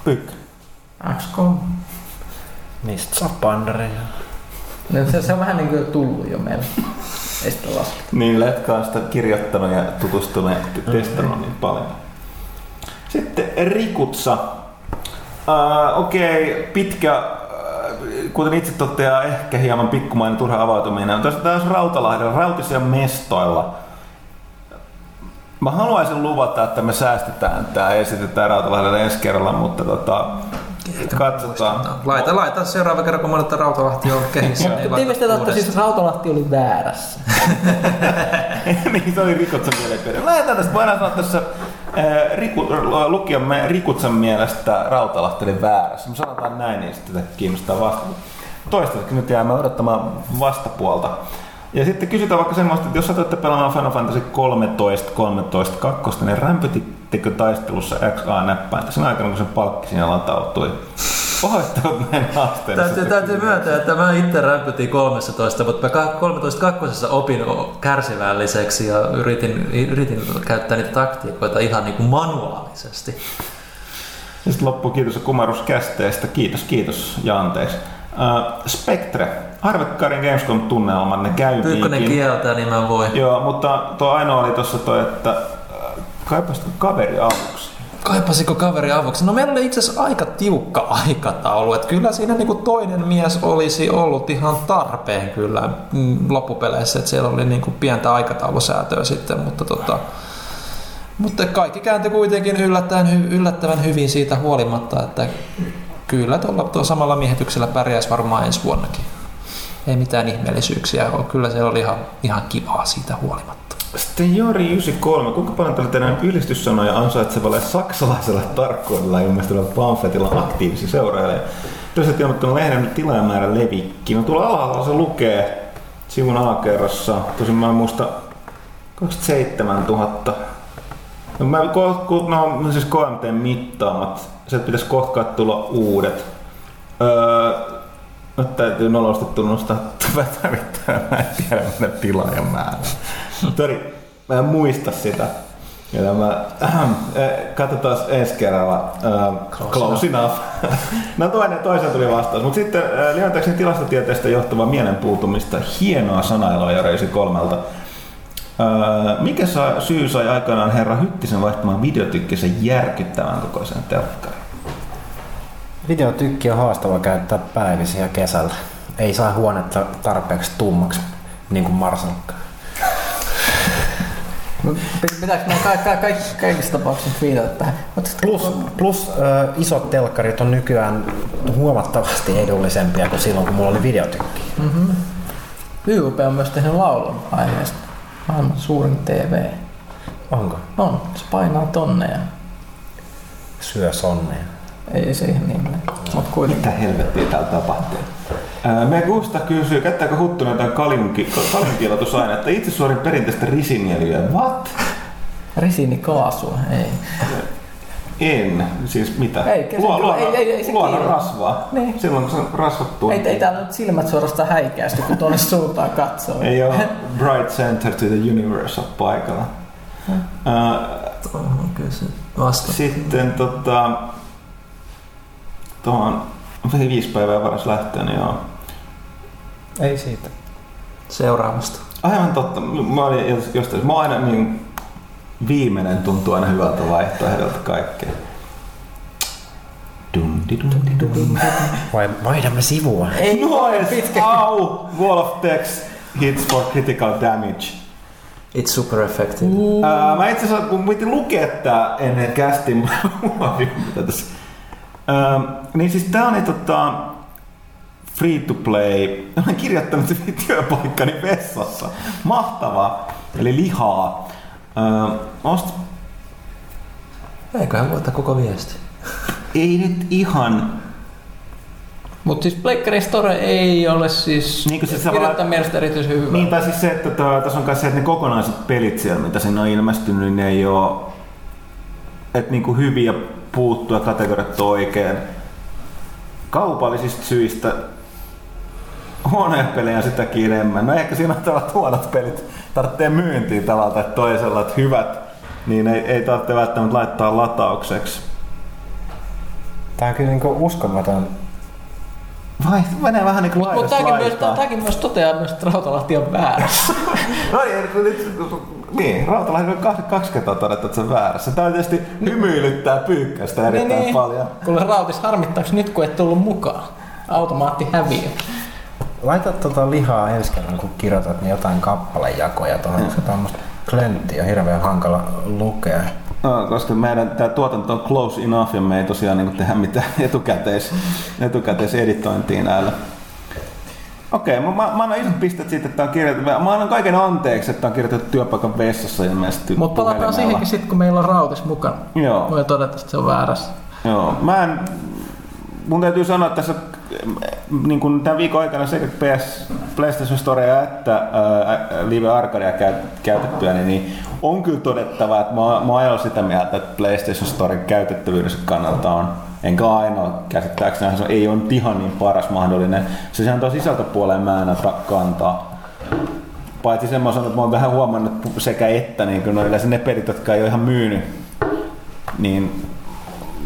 Pyykkä. XCOM. mistä saa? No, Se, se on vähän niin kuin tullut jo meille. Ei sitä lasketa. Niin, Letka on sitä kirjoittanut ja tutustunut ja t- testannut niin paljon. Sitten Rikutsa. Uh, Okei, okay, pitkä, uh, kuten itse toteaa, ehkä hieman pikkumainen turha avautuminen. Tässä taas Rautalahden Rautisen mestoilla. Mä haluaisin luvata, että me säästetään tää ja esitetään Rautalahdelle ensi kerralla, mutta tota, katsotaan. Laita, laita seuraava kerran, kun mä että Rautalahti on kehissä. niin Tiivistetään, että siis Rautalahti oli väärässä. [laughs] niin, se oli Rikutsan mielipide. Lähdetään tästä, voidaan sanoa tässä ää, Riku, lukijamme Rikutsan mielestä Rautalahti oli väärässä. Me sanotaan näin, niin sitten kiinnostaa vastata. Toistaiseksi nyt jäämme odottamaan vastapuolta. Ja sitten kysytään vaikka semmoista, että jos satuitte pelaamaan Final Fantasy 13, 13, 2, niin rämpytittekö taistelussa XA-näppäintä sen aikana, kun sen palkki siinä latautui? Pahoittelut näin haasteellisesta Täytyy, täytyy myöntää, että mä itse rämpytin 13, mutta mä 13 kakkosessa opin kärsivälliseksi ja yritin, yritin käyttää niitä taktiikoita ihan niin kuin manuaalisesti. Sitten loppu kiitos ja kumarus kästeestä. Kiitos, kiitos ja anteeksi. Uh, Spectre, Harvekkarin Gamescom-tunnelman, ne Pyykkönen käytiinkin. kieltää, niin mä voin. Joo, mutta tuo ainoa oli tuossa toi, että äh, kaipasitko kaveri avuksi? Kaipasiko kaveri avuksi? No meillä oli itse asiassa aika tiukka [laughs] aikataulu, että kyllä siinä niinku toinen mies olisi ollut ihan tarpeen kyllä mm, loppupeleissä, että siellä oli niinku pientä aikataulusäätöä sitten, mutta tota, mutta kaikki kääntyi kuitenkin yllättävän, hy- yllättävän hyvin siitä huolimatta, että kyllä tuolla tuo samalla miehityksellä pärjäisi varmaan ensi vuonnakin. Ei mitään ihmeellisyyksiä ole. Kyllä se oli ihan, ihan kivaa siitä huolimatta. Sitten Jori 93, kuinka paljon tällä teidän ylistyssanoja ansaitsevalle saksalaisella tarkkuudella ilmestyneellä pamfletilla on aktiivisia seuraajia? Toisaalta ilmoittanut lehden tilaajamäärä levikki. No tuolla alhaalla se lukee sivun alakerrassa. Tosin mä en muista 27 000. No, mä, no siis KMT mittaamat. Sieltä pitäisi kohta tulla uudet. Öö, nyt täytyy nolosti tunnustaa, että tarvittaa, mä en tiedä mitä tilaajan määrä. Tori, mä en muista sitä. Ja mä, äh, katsotaan ensi kerralla. Äh, close enough. [laughs] no toinen, toisen tuli vastaus. Mutta sitten äh, Leonteksen tilastotieteestä johtava mielenpuutumista. Hienoa sanailua ja reisi kolmelta. Äh, mikä saa, syy sai aikanaan herra Hyttisen vaihtamaan videotykkisen järkyttävän kokoisen telkkarin? Videotykki on haastava käyttää päivisin ja kesällä. Ei saa huonetta tarpeeksi tummaksi, niin kuin Marsalkka. Pit- Pitääkö meidän ka- ka- kaikki, kaikissa tapauksissa viitata tähän? Plus, plus ö, isot telkkarit on nykyään huomattavasti edullisempia kuin silloin, kun mulla oli videotykki. YUP on myös tehnyt laulun aiheesta. Maailman suurin TV. Onko? On, se painaa tonneja. Syö sonneja. Ei se ihan niin mene. Mut kuitenkin. Mitä helvettiä täällä tapahtuu? Me Gusta kysyy, käyttääkö Huttunen jotain kaliumki, kaliumkiilotusainetta itse suorin perinteistä risinjälyä? What? Risiinikaasua, ei. En. Siis mitä? Ei, Luo- luonnon, ei- ei- ei se kiinni. rasvaa. Niin. Silloin kun se rasvattuu. Ei, ei täällä nyt silmät suorastaan häikäisty, kun tuonne suuntaan katsoo. ei ole Bright Center to the Universe ole paikalla. Ää, On kyllä se vasta. Sitten tota, tuohon viisi päivää varas lähteä, niin joo. Ei siitä. Seuraavasta. Aivan totta. Mä olin jos- jostain, mä oon aina niin viimeinen tuntuu aina hyvältä vaihtoehdolta kaikkea. Dum, di, dum, di, dum, dum. Vai vaihdamme sivua? Ei Noise! pitkä. Au! Wall of text hits for critical damage. It's super effective. Ää, mä itse asiassa, kun piti lukea tää ennen kästi, [laughs] on mitä tässä. Niin siis tää on tota, free to play. Olen kirjoittanut sen työpaikkani vessassa. Mahtavaa. Eli lihaa. Ää, ost, Eiköhän voita koko viesti. ei nyt ihan Mutta siis Pleikkari Store ei ole siis Niin kuin siis kirjoittajan tavallaan- mielestä erityisen hyvä. Niin, tai siis se, että tää, tässä on myös se, että ne kokonaiset pelit siellä, mitä siinä on ilmestynyt, niin ne ei ole että niinku hyviä puuttuja kategoriat oikein. Kaupallisista syistä huonoja pelejä sitäkin enemmän. No ehkä siinä on tällaiset huonot pelit tarvitsee myyntiin tavalla tai toisella, että hyvät, niin ei, ei tarvitse välttämättä laittaa lataukseksi. Tää on kyllä niinku uskomaton. Vai, menee vähän niin kuin Mutta laidasta tämäkin myös, tämäkin myös toteaa myös, että Rautalahti on väärässä. [laughs] No ei, nyt, niin, Rautalahti on kaksi, kaksi kertaa todettu, että se on väärässä. Tämä tietysti hymyilyttää pyykkäistä erittäin niin, paljon. Kuule Rautis, harmittaako nyt kun et tullut mukaan? Automaatti häviö. Laita tota lihaa ensi kerran, kun kirjoitat niin jotain kappalejakoja tuohon, koska tämmöistä klönttiä on hirveän hankala lukea. No, koska meidän tämä tuotanto on close enough ja me ei tosiaan niin tehdä mitään etukäteis, etukäteiseditointia näillä. Okei, mä, mä, mä annan isot pistet siitä, että on kirjoitettu. Mä annan kaiken anteeksi, että on kirjoitettu työpaikan vessassa ilmeisesti. Mutta palataan siihenkin sitten, kun meillä on Rautis mukana. Joo. Voi todeta, että se on väärässä. Joo, mä en, mun täytyy sanoa että tässä niin kuin tämän viikon aikana sekä PS, PlayStation Storea että ää, Live Arcadea käy, käytettyä, niin, niin on kyllä todettava, että mä, mä oon sitä mieltä, että PlayStation Storen käytettävyydessä kannalta on, enkä ainoa käsittääkseni, se ei ole ihan niin paras mahdollinen. Se sehän tuon sisältöpuoleen mä en ota kantaa. Paitsi sen mä sanon, että mä oon vähän huomannut sekä että, niin kuin no yleensä ne pelit, jotka ei ole ihan myynyt, niin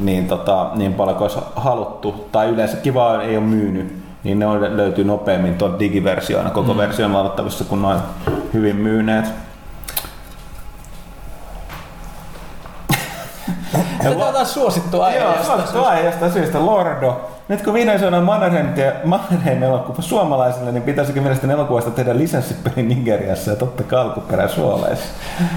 niin, tota, niin paljon kuin olisi haluttu, tai yleensä kiva ei ole myynyt, niin ne on, löytyy nopeammin tuon digiversioina koko mm. version valvottavissa, kun ne on hyvin myyneet. Tätä on taas suosittu aihe. Joo, suosittu aihe jostain syystä Lordo. Nyt kun vihdoin saadaan Mannerheim, elokuva suomalaisille, niin pitäisikö mielestäni elokuvasta tehdä lisenssipeli Nigeriassa ja totta kai alkuperä Suomessa.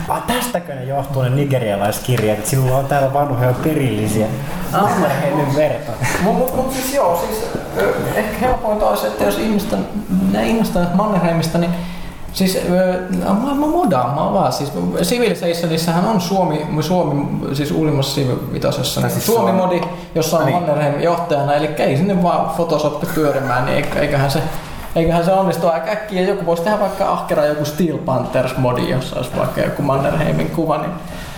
Ah, tästäkö ne johtuu ne nigerialaiskirjat, että sinulla on täällä vanhoja perillisiä Mannerheimin verta. Mutta mut, siis joo, siis ehkä helpointa olisi, että jos ihmistä, ne innostavat Mannerheimista, niin Siis modaamaan vaan. Siis Civilizationissahan on Suomi, Suomi siis uulimmassa sivuvitosessa, niin siis Suomi-modi, jossa on Niin. Mannerheim johtajana, eli ei sinne vaan Photoshop pyörimään, niin eik- eiköhän se Eiköhän se onnistu aika äkkiä. Joku voisi tehdä vaikka ahkera joku Steel Panthers-modi, jossa olisi vaikka joku Mannerheimin kuva. Niin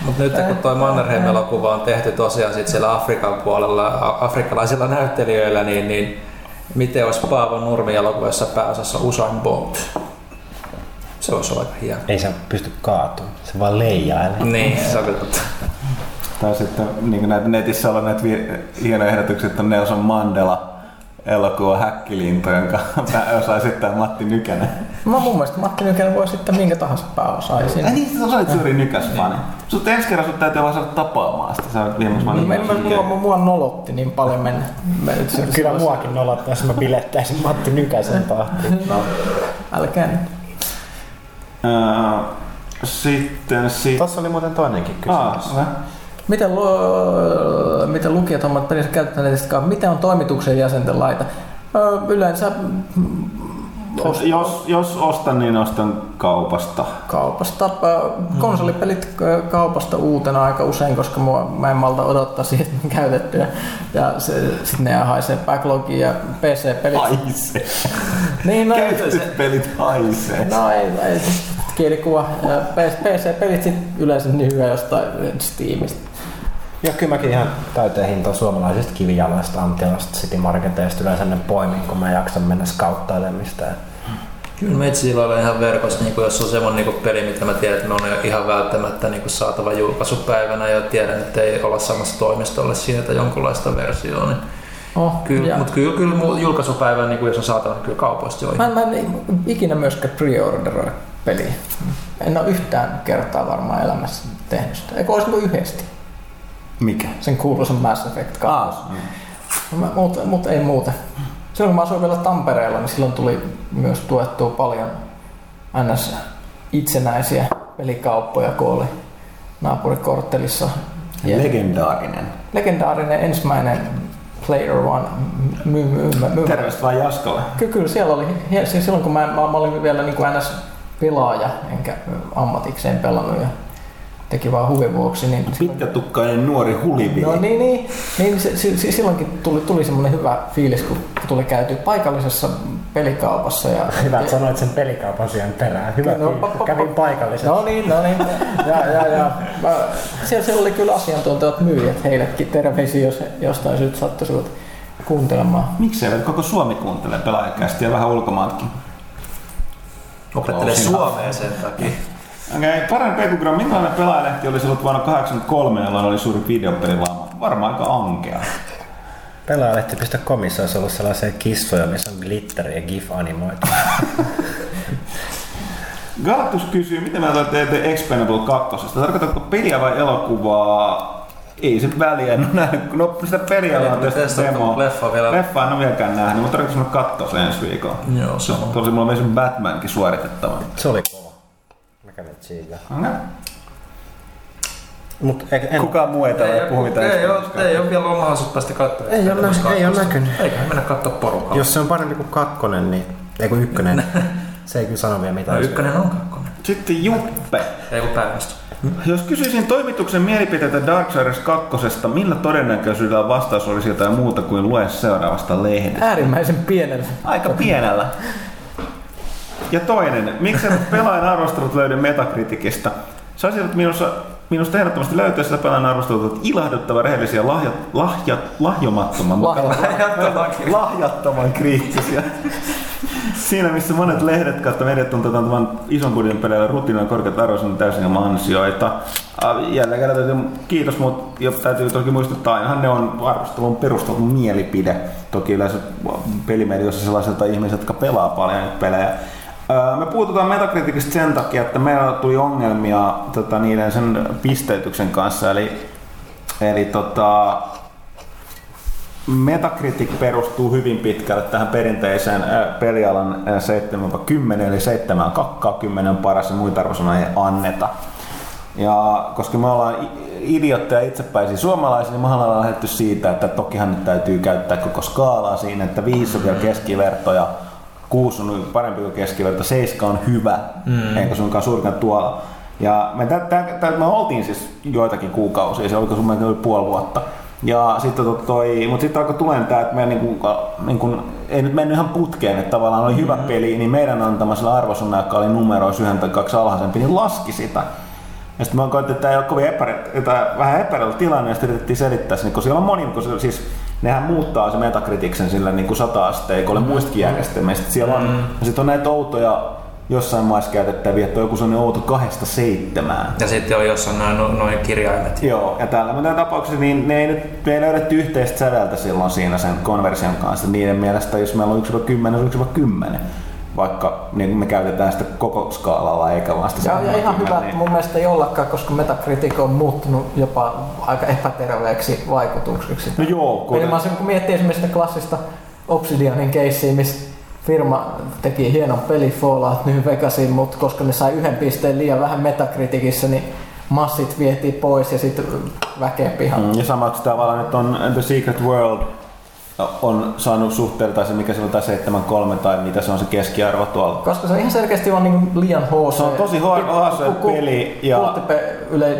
Mutta nyt kun toi Mannerheim-elokuva on tehty tosiaan sit siellä Afrikan puolella afrikkalaisilla näyttelijöillä, niin, niin miten olisi Paavo Nurmi elokuvassa pääosassa Usain Bolt? Se olisi aika hieno. Ei se pysty kaatumaan, se vaan leijailee. Niin, se on totta. Tai sitten niin näitä netissä on näitä hienoja ehdotuksia, että on Nelson Mandela elokuva Häkkilinto, jonka osaa esittää Matti Nykänen. Mä mun mielestä Matti Nykänen voi sitten minkä tahansa pääosaisin. Ai niin, sä olit suuri Nykäs-fani. Sut ensi kerran sut täytyy vaan saada tapaamaan sitä. Sä olet Niin, mua, mua, nolotti niin paljon mennä. Mä, se, Kyllä muakin nolottaa, jos mä bilettäisin Matti Nykäsen tahtiin. No, älkää nyt. Sitten, sitten... Tuossa oli muuten toinenkin kysymys. Ah. Miten, lu- miten lukijat hommat pelissä käytetään netistä Miten on toimituksen jäsenten laita? Öö, yleensä mm, os- Jos, jos ostan, niin ostan kaupasta. kaupasta. Konsolipelit kaupasta uutena aika usein, koska mua, mä en malta odottaa siihen, käytettyä. Ja sitten ne haisee backlogiin ja PC-pelit. Haisee. Niin, no, Käytetyt pelit haisee. No ei, ei kielikuva. Ja PC-pelit sit yleensä niin hyvä jostain Steamista. Ja kyllä mäkin ihan täyteen hintoa suomalaisista kivijaloista, Antilasta, City Marketeista yleensä ne poimin, kun mä jaksan mennä skauttailemaan mistään. Kyllä metsillä on ihan verkossa, niin jos on semmoinen niin peli, mitä mä tiedän, että me on ihan välttämättä niin saatava julkaisupäivänä ja tiedän, että ei olla samassa toimistolle sieltä jonkunlaista versioa. Niin Oh, kyllä, mutta kyllä, kyllä julkaisupäivänä, niin jos on saatava, niin kyllä kaupoista jo. Mä mä en ikinä myöskään pre-orderoi peliä. En ole yhtään kertaa varmaan elämässä tehnyt sitä. Eikö olisi kuin yhdesti Mikä? sen kuuluisen Mass Effect 2. Ah, Mä, mutta, mutta ei muuta. Silloin kun mä asuin vielä Tampereella, niin silloin tuli myös tuettua paljon ns. itsenäisiä pelikauppoja, kun oli naapurikorttelissa. Legendaarinen. legendaarinen ensimmäinen Player One myy, myy, myy, myy, Terveistä vaan Jaskolle. Kyllä, kyllä siellä oli, siis silloin kun mä, mä, mä olin vielä niin kuin ns. Pelaaja, enkä ammatikseen pelannut ja teki vaan huvin vuoksi, niin Pitkätukkainen nuori huliviili. No niin, niin, niin se, se, silloinkin tuli, tuli semmoinen hyvä fiilis, kun tuli käyty paikallisessa pelikaupassa. Ja, Hyvä, että sanoit sen pelikaupan siihen perään. Hyvä, No, no, pa- pa- kävin pa- paikallisesti. No niin, no niin. [laughs] Ja, ja, ja. Mä, siellä, siellä oli kyllä asiantuntijat myyjät heillekin terveisiä, jos he jostain syystä sattuisivat kuuntelemaan. Miksei koko Suomi kuuntelee pelaajakästi ja vähän ulkomaatkin? Opettelee suomea sen takia. Okei, okay, parempi Pekugram, minkälainen pelaajalehti oli silloin vuonna 1983, jolloin oli suuri videopelilama? Varmaan aika ankea. Pelaajalehti.comissa olisi ollut sellaisia kissoja, missä on glitteri ja gif-animoitu. Galactus kysyy, miten mä teette Expendable 2. Tarkoitatko peliä vai elokuvaa? Ei se väliä, en ole nähnyt, no sitä peliä on tästä demoa. leffa vielä. Leffa en ole vieläkään nähnyt, mutta tarkoitus on katsoa sen ensi viikolla. Joo, se on. Tosi mulla on myös Batmankin suoritettava. Se oli kova. Mä kävin siitä. Okay. Mut en, en, Kukaan muu ei täällä puhu mitään. ei, ole, ei ole vielä ollut mahdollisuus päästä katsomaan. Ei ole nä- ei ole näkynyt. Eiköhän mennä katsoa porukalla. jos se on parempi kuin kakkonen, niin, ei kun ykkönen, [laughs] se ei kyllä sano vielä No, mitään. ykkönen on kakkonen. Sitten Juppe. Ei kun päinvastoin. Jos kysyisin toimituksen mielipiteitä Darksiders 2, millä todennäköisyydellä vastaus olisi jotain muuta kuin lue seuraavasta lehdestä? Äärimmäisen pienellä. Aika pienellä. Ja toinen, miksi pelaajan arvostelut löydy Metacriticistä? Saisivat minusta, minusta ehdottomasti löytyä sitä pelaajan arvostelut ovat ilahduttava, rehellisiä, lahja, lahja, lahjomattoman, Lahja- lahjattoman kriittisiä. Siinä missä monet lehdet kautta mediat on tätä tämän ison budjetin peleillä rutiinilla korkeat arvoiset täysin ilman ansioita. Jälleen kerran täytyy, kiitos, mutta jo täytyy toki muistuttaa, ainahan ne on arvostelun perusteltu mielipide. Toki yleensä pelimediossa sellaisilta ihmisiltä, jotka pelaa paljon niitä pelejä. Me puututaan Metacriticistä sen takia, että meillä tuli ongelmia tota, niiden sen pisteytyksen kanssa. Eli, eli tota, Metacritic perustuu hyvin pitkälle tähän perinteiseen ää, pelialan ää, 7-10, eli 7 kakkaa, 10 on paras ja muita arvosanoja ei anneta. Ja koska me ollaan idiotteja itsepäisiä suomalaisia, niin me ollaan lähdetty siitä, että tokihan nyt täytyy käyttää koko skaalaa siinä, että 5 on vielä keskiverto ja 6 on parempi kuin keskiverto, 7 on hyvä, mm. eikä suinkaan suurin tuolla. Ja me, tä, tä, tä, me oltiin siis joitakin kuukausia, se oliko sun mielestä oli puoli vuotta. Ja sitten tot toi, mutta sitten alkoi tulemaan tämä, että me niinku, niinku, ei nyt mennyt ihan putkeen, että tavallaan oli hyvä peli, niin meidän antamasella arvosana, joka oli numeroissa yhden tai kaksi alhaisempi, niin laski sitä. Ja sitten mä koettiin, että tämä ei ole kovin epärä, että vähän epäreilty tilanne, ja sitten yritettiin selittää sen, kun siellä on moni, kun se, siis nehän muuttaa se metakritiksen sillä niin kuin sata asteikolle muistakin järjestelmistä. Siellä on, mm. sitten on näitä outoja, jossain maissa käytettäviä, että on joku sellainen outo kahdesta seitsemään. Ja sitten on jossain noin, no- noin kirjaimet. Joo, ja täällä mutta tapauksessa niin ne ei nyt me ei löydetty yhteistä säveltä silloin siinä sen konversion kanssa. Niiden mielestä, jos meillä on 1-10, se on 1-10. Vaikka niin me käytetään sitä koko skaalalla eikä vaan sitä Ja, ja ihan 70, hyvä, niin- että mun mielestä ei ollakaan, koska Metacritic on muuttunut jopa aika epäterveeksi vaikutukseksi. No joo, kuten, Kuten... kun miettii esimerkiksi sitä klassista Obsidianin keissiä, missä firma teki hienon peli Fallout New Vegasiin, mutta koska ne sai yhden pisteen liian vähän Metacriticissa, niin massit vietiin pois ja sitten väkeä pihaan. Mm, Ja samaksi tavallaan, että on The Secret World on saanut suhteelta se, mikä se on tai 7-3 tai mitä se on se keskiarvo tuolla. Koska se on ihan selkeästi vaan niin liian HC. Se on tosi HC peli ja- Kulttipe, yle,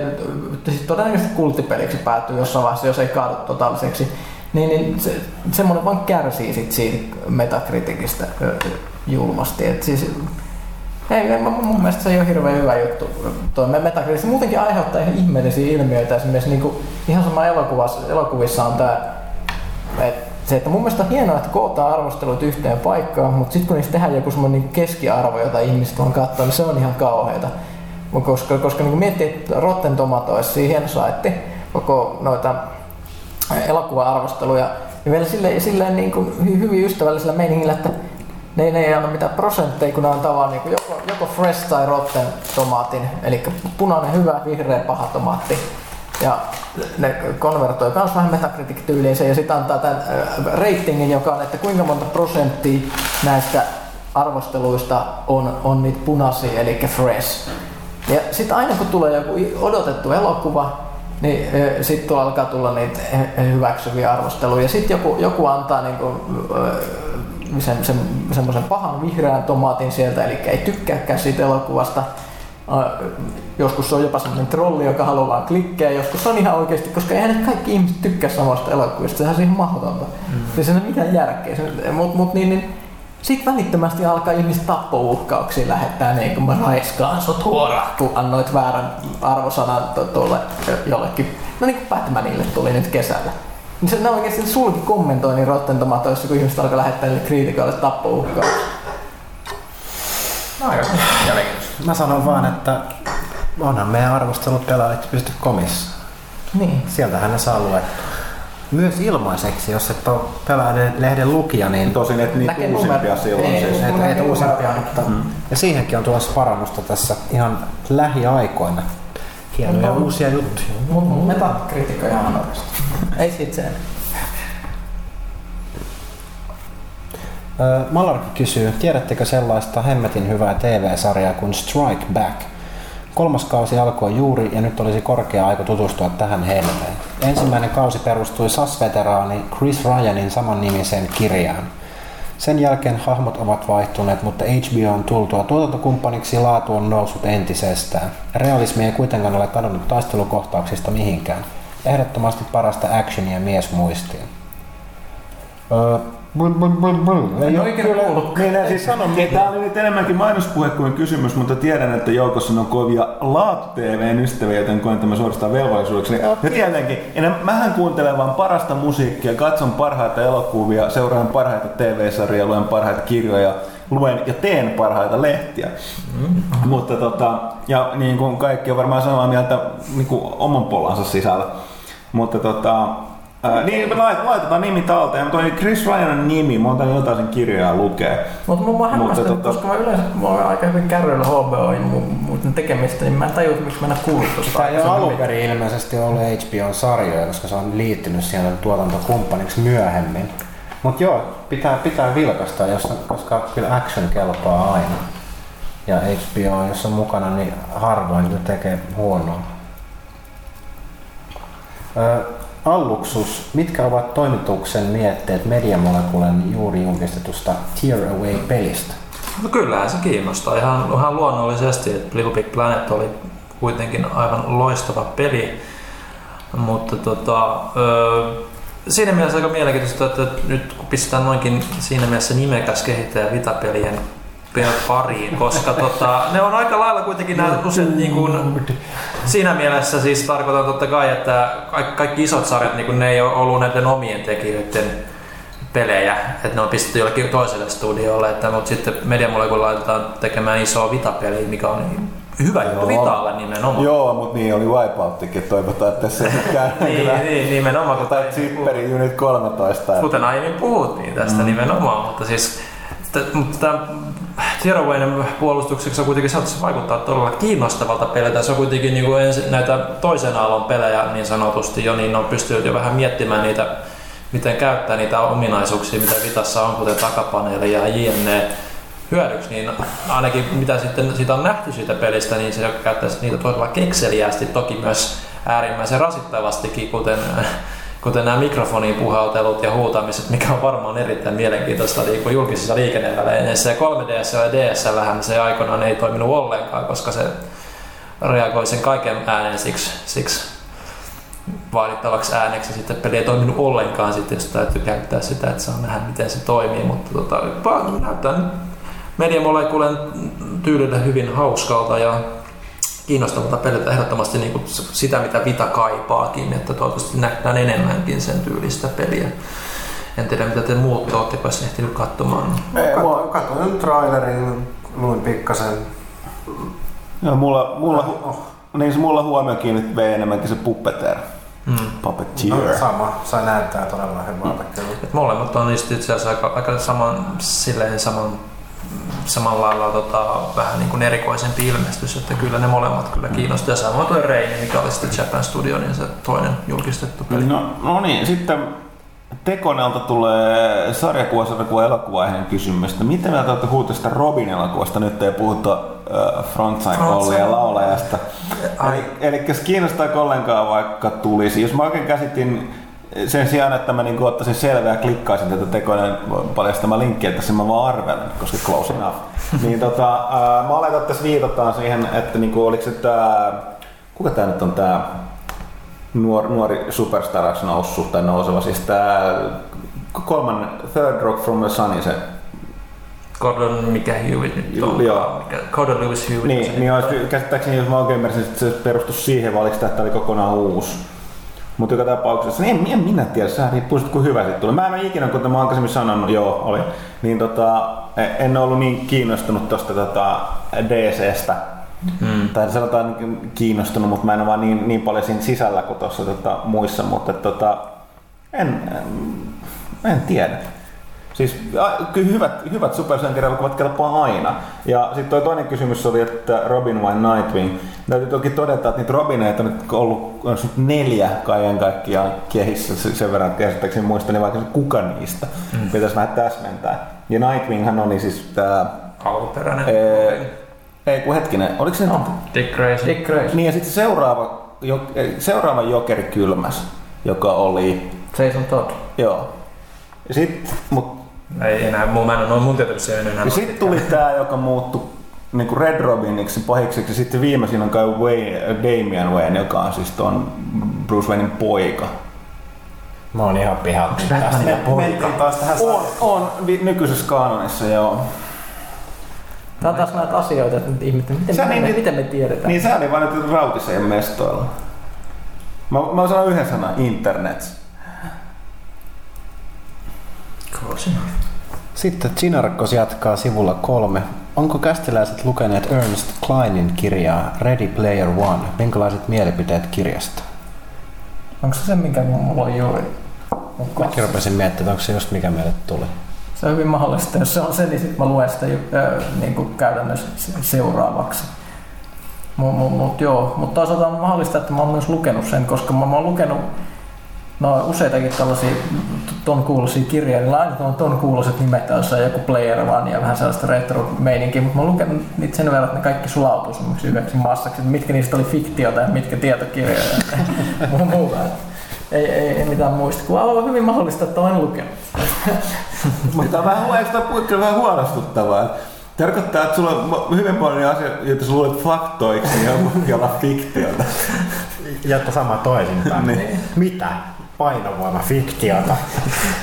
siis todennäköisesti kulttipeliksi päätyy jossain vaiheessa, jos ei kaadu totaaliseksi. Niin, niin se, semmoinen vaan kärsii sit siitä Metacriticistä ö, julmasti. Et siis, ei, mun mielestä se ei ole hirveän hyvä juttu. Tuo Metacritic se muutenkin aiheuttaa ihan ihmeellisiä ilmiöitä. Esimerkiksi niin kuin, ihan sama elokuvassa, elokuvissa on tämä, että se, että mun mielestä on hienoa, että kootaan arvostelut yhteen paikkaan, mutta sitten kun niistä tehdään joku semmoinen niin keskiarvo, jota ihmiset on katsoa, niin se on ihan kauheata. Mut Koska, koska niin miettii, että Rotten Tomatoes, hieno saitti, koko noita elokuva-arvosteluja, ja vielä silleen, silleen niin kuin hy- hyvin ystävällisellä meiningillä, että ne, ne ei anna mitään prosentteja, kun ne on tavallaan niin kuin joko, joko fresh tai rotten tomaatin, eli punainen hyvä, vihreä paha tomaatti. Ja ne konvertoi myös vähän Metacritic-tyyliin ja sitten antaa tämän ratingin, joka on, että kuinka monta prosenttia näistä arvosteluista on, on niitä punaisia, eli fresh. Ja sitten aina kun tulee joku odotettu elokuva, niin sitten alkaa tulla niitä hyväksyviä arvosteluja. Sitten joku, joku antaa niinku, ö, sen, sen, semmoisen pahan vihreän tomaatin sieltä, eli ei tykkääkään siitä elokuvasta. Joskus se on jopa semmoinen trolli, joka haluaa vaan klikkejä, joskus se on ihan oikeasti, koska eihän ne kaikki ihmiset tykkää samasta elokuvista, sehän on ihan mahdotonta. Mm. Siis ei ole mitään järkeä. Mutta mut, niin, niin, sitten välittömästi alkaa ihmiset tappouhkauksia lähettää niin kuin mä raiskaan sut huora, kun annoit väärän arvosanan tuolle jollekin. No niin kuin Batmanille tuli nyt kesällä. Niin se ne oikeasti sulki kommentoinnin Rotten Tomatoissa, kun ihmiset alkaa lähettää niille kriitikoille tappouhkauksia. No aika. Mä sanon vaan, että onhan meidän arvostelut pelaajat.comissa. Niin. Sieltähän ne saa luettua. Myös ilmaiseksi, jos et ole pelaajan lehden lukija, niin Tosin et niitä Näkee uusimpia silloin ei, siis. ei. et, et uusimpia, mutta Mm. ja siihenkin on tulossa parannusta tässä ihan lähiaikoina. Hienoja Onpa- uusia juttuja. Mun metakritikko ihan anarista. Ei sit sen. Ö, Malarkki kysyy, tiedättekö sellaista hemmetin hyvää TV-sarjaa kuin Strike Back? Kolmas kausi alkoi juuri ja nyt olisi korkea aika tutustua tähän helmeen. Ensimmäinen kausi perustui SAS-veteraani Chris Ryanin saman nimisen kirjaan. Sen jälkeen hahmot ovat vaihtuneet, mutta HBO on tultua tuotantokumppaniksi laatu on noussut entisestään. Realismi ei kuitenkaan ole kadonnut taistelukohtauksista mihinkään. Ehdottomasti parasta actionia miesmuistiin. Öö, bul, bul, bul, bul. Ei ole oikein kyllä- kuullutkaan. Niin, siis sanon, että tämä oli nyt enemmänkin mainospuhe kuin kysymys, mutta tiedän, että joukossa on kovia laatu-TVn ystäviä, joten koen tämän suorastaan velvollisuudeksi. Ja tietenkin, en, mähän kuuntelen vaan parasta musiikkia, katson parhaita elokuvia, seuraan parhaita TV-sarjoja, luen parhaita kirjoja, luen ja teen parhaita lehtiä. Mm. Mutta tota, ja niin kuin kaikki on varmaan samaa mieltä niin kuin oman polansa sisällä. Mutta tota, Ää, niin, me lait- laitetaan nimi talteen, mutta toi Chris Ryanin nimi, mä otan jotain sen kirjaa lukee. Mutta mä hämmästyn, tota- koska mä yleensä mä oon aika hyvin kärryillä HBOin muuten tekemistä, niin mä en tajua, miksi mennä kulutusta. Tämä ei ole alun perin ilmeisesti ollut HBOn-sarjoja, koska se on liittynyt siihen tuotantokumppaniksi myöhemmin. Mutta joo, pitää, pitää vilkasta, jos, koska kyllä action kelpaa aina. Ja HBO, jos on mukana, niin harvoin tekee huonoa. Ö, Alluksus, mitkä ovat toimituksen mietteet Mediamolekulen juuri julkistetusta Tear Away-pelistä? No kyllähän se kiinnostaa ihan, ihan luonnollisesti, että Little Big Planet oli kuitenkin aivan loistava peli, mutta tota, ö, siinä mielessä aika mielenkiintoista, että nyt kun pistetään noinkin siinä mielessä nimekäs kehittäjä vitapelien pariin, koska tota, ne on aika lailla kuitenkin nämä usein niin kuin, siinä mielessä siis tarkoitan totta kai, että kaikki, kaikki isot sarjat niin kuin, ne ei ole ollut näiden omien tekijöiden pelejä, että ne on pistetty jollekin toiselle studiolle, että, mutta sitten Media Molecule laitetaan tekemään isoa vitapeliä, mikä on hyvä juttu Vitalle nimenomaan. Joo, mutta niin oli Wipeouttikin, toivotaan, että tässä ei nyt käy. [laughs] niin, niin, nimenomaan. Tai Zipperi Unit 13. Kuten aiemmin puhuttiin tästä mm. nimenomaan, mutta siis mutta Tearawaynen puolustukseksi on kuitenkin se vaikuttaa todella kiinnostavalta peliltä. Se on kuitenkin niin kuin ensi, näitä toisen aallon pelejä niin sanotusti jo, niin on pystynyt jo vähän miettimään niitä, miten käyttää niitä ominaisuuksia, mitä Vitassa on, kuten takapaneeli ja jne hyödyksi, niin ainakin mitä sitten siitä on nähty siitä pelistä, niin se käyttäisi niitä todella kekseliästi, toki myös äärimmäisen rasittavastikin, kuten kuten nämä mikrofoniin puhaltelut ja huutamiset, mikä on varmaan erittäin mielenkiintoista niin julkisissa liikennevälineissä. Ja 3DS ja DS vähän se aikoinaan ei toiminut ollenkaan, koska se reagoi sen kaiken äänen siksi, siksi vaadittavaksi ääneksi. Sitten peli ei toiminut ollenkaan, sitten, jos täytyy käyttää sitä, että saa nähdä, miten se toimii. Mutta tota, näyttää nyt Media Moleculen tyylillä hyvin hauskalta ja kiinnostavalta peliltä ehdottomasti niin kuin sitä, mitä Vita kaipaakin, että toivottavasti nähdään enemmänkin sen tyylistä peliä. En tiedä, mitä te muut olette, jos ehtinyt katsomaan. Katsoin trailerin, luin pikkasen. Joo, mulla, mulla, oh. niin se mulla huomio kiinnitti vei enemmänkin se puppeteer. Mm. Puppeteer. No, sama, se näyttää todella hyvältä mm. kyllä. Et molemmat on niistä itse asiassa aika, aika saman, silleen saman samalla lailla tota, vähän niin kuin erikoisempi ilmestys, että kyllä ne molemmat kyllä kiinnostaa. Ja samoin tuo Reini, mikä oli sitten Japan Studio, niin se toinen julkistettu peli. No, no niin, sitten Tekonelta tulee sarjakuvasarjakuva elokuvaiheinen kysymys. Miten mieltä olette huutosta Robin elokuvasta? Nyt ei puhuta äh, Frontside Collie ja laulajasta. Eli, eli kiinnostaako ollenkaan vaikka tulisi? Jos mä oikein käsitin sen sijaan, että mä niin ottaisin selvää ja klikkaisin tätä tekoinen paljastama linkkiä, että mä vaan arvelen, koska close enough. [laughs] niin tota, ää, mä oletan, että tässä viitataan siihen, että niin kuin, oliko se tää, kuka tää nyt on tää nuori, nuori superstaraksi noussut tai nouseva, siis tää kolman Third Rock from the Sun, se Gordon, mikä Hewitt nyt on? Joo. Mikä, Gordon Lewis Hewitt. Niin, niin olisi, käsittääkseni, jos mä oikein ymmärsin, että se perustui siihen, vai oliko tämä oli kokonaan uusi? Mutta joka tapauksessa, niin en, en minä tiedä, sehän riippuu sitten kuin hyvä sitten tulee. Mä en ole ikinä, kuten mä aikaisemmin sanonut, joo, oli, niin tota, en ollut niin kiinnostunut tuosta tota DCstä. Hmm. Tai sanotaan kiinnostunut, mutta mä en ole vaan niin, niin paljon siinä sisällä kuin tuossa tota, muissa, mutta tota, en, en, en tiedä. Siis kyllä hyvät, hyvät Super elokuvat kelpaa aina. Ja sitten toi toinen kysymys oli, että Robin vai Nightwing. Täytyy toki todeta, että niitä Robineita on nyt ollut on neljä kaiken kaikkiaan kehissä sen verran, että käsittääkseni muistan, vaikka se kuka niistä. Mm. Pitäisi vähän täsmentää. Ja Nightwinghan oli siis tää... Alkuperäinen. Ee, ei kun hetkinen, oliko se... No, Dick Grayson. Dick Grayson. Niin ja sitten seuraava, jo, seuraava Jokeri Kylmäs, joka oli... Jason Todd. Joo. Sitten, mut ei enää, mä en ole mun tietysti enää. Ja sitten tuli tää, joka muuttui niin Red Robiniksi pahikseksi. Ja sitten viimeisin on kai Wayne, Damian Wayne, joka on siis ton Bruce Waynein poika. Mä oon ihan pihalla tästä. Me mentiin taas tähän on, on nykyisessä kanonissa, joo. Tää on taas näitä asioita, että ihmisten, miten, miten, niin, miten me tiedetään? Niin sä niin vaan nyt rautiseen mestoilla. Mä, mä sanon yhden sanan, internet. Close enough. Sitten Chinarkos jatkaa sivulla kolme. Onko kästiläiset lukeneet Ernest Kleinin kirjaa Ready Player One? Minkälaiset mielipiteet kirjasta? Onko se se, minkä mulla on juuri Mäkin rupesin miettimään, onko se just mikä meille tuli. Se on hyvin mahdollista. Jos se on se, niin sitten mä luen sitä äh, niin kuin käytännössä se- seuraavaksi. Mutta mut, mut, joo, mutta toisaalta on mahdollista, että mä oon myös lukenut sen, koska mä, mä oon lukenut no, useitakin tällaisia ton kuuluisia kirjoja, niin aina on ton kuuluiset nimet, joissa on joku Player One ja vähän sellaista retro-meininkiä, mutta mä oon lukenut niitä sen verran, että ne kaikki sulautuu semmoiksi yhdeksi massaksi, että mitkä niistä oli fiktiota ja mitkä tietokirjoja ja [laughs] muuta. Ei, ei, ei mitään muista, kun on hyvin mahdollista, että olen lukenut. [laughs] Mutta on vähän, puhutte vähän huolestuttavaa? Tarkoittaa, että sulla on hyvin paljon asioita, joita sä luulet faktoiksi ja jolla fiktiota. Jotta sama toisinpäin. Niin. Mitä? Painovoima fiktiota.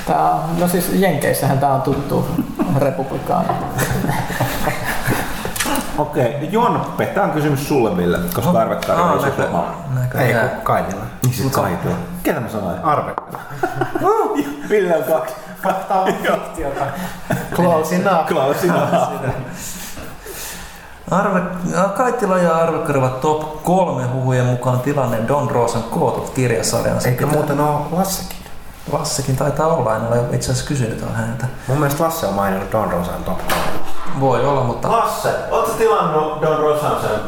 Tää on, no siis Jenkeissähän tää on tuttu republikaani. Okei, okay. Jonppe, tämä on kysymys sulle Ville, koska Arvekari Aa, ei näkö- sulla. Ei kun Kainila. Niin sit Kaitila. Ketä mä sanoin? Arve. [laughs] Ville on kaksi. Fakta on [laughs] fiktiota. Close enough. Klausina. Arve, Kaittila ja Arvekkari ovat top kolme huhujen mukaan tilanne Don Rosan kootut kirjasarjansa. Eikö muuten ole Lassekin? Lassekin taitaa olla, en ole itse asiassa kysynyt häneltä. Mun mielestä Lasse on maininnut Don Rosan top 3. Voi olla, mutta Lasse, ootko tilannut Don Rosan sen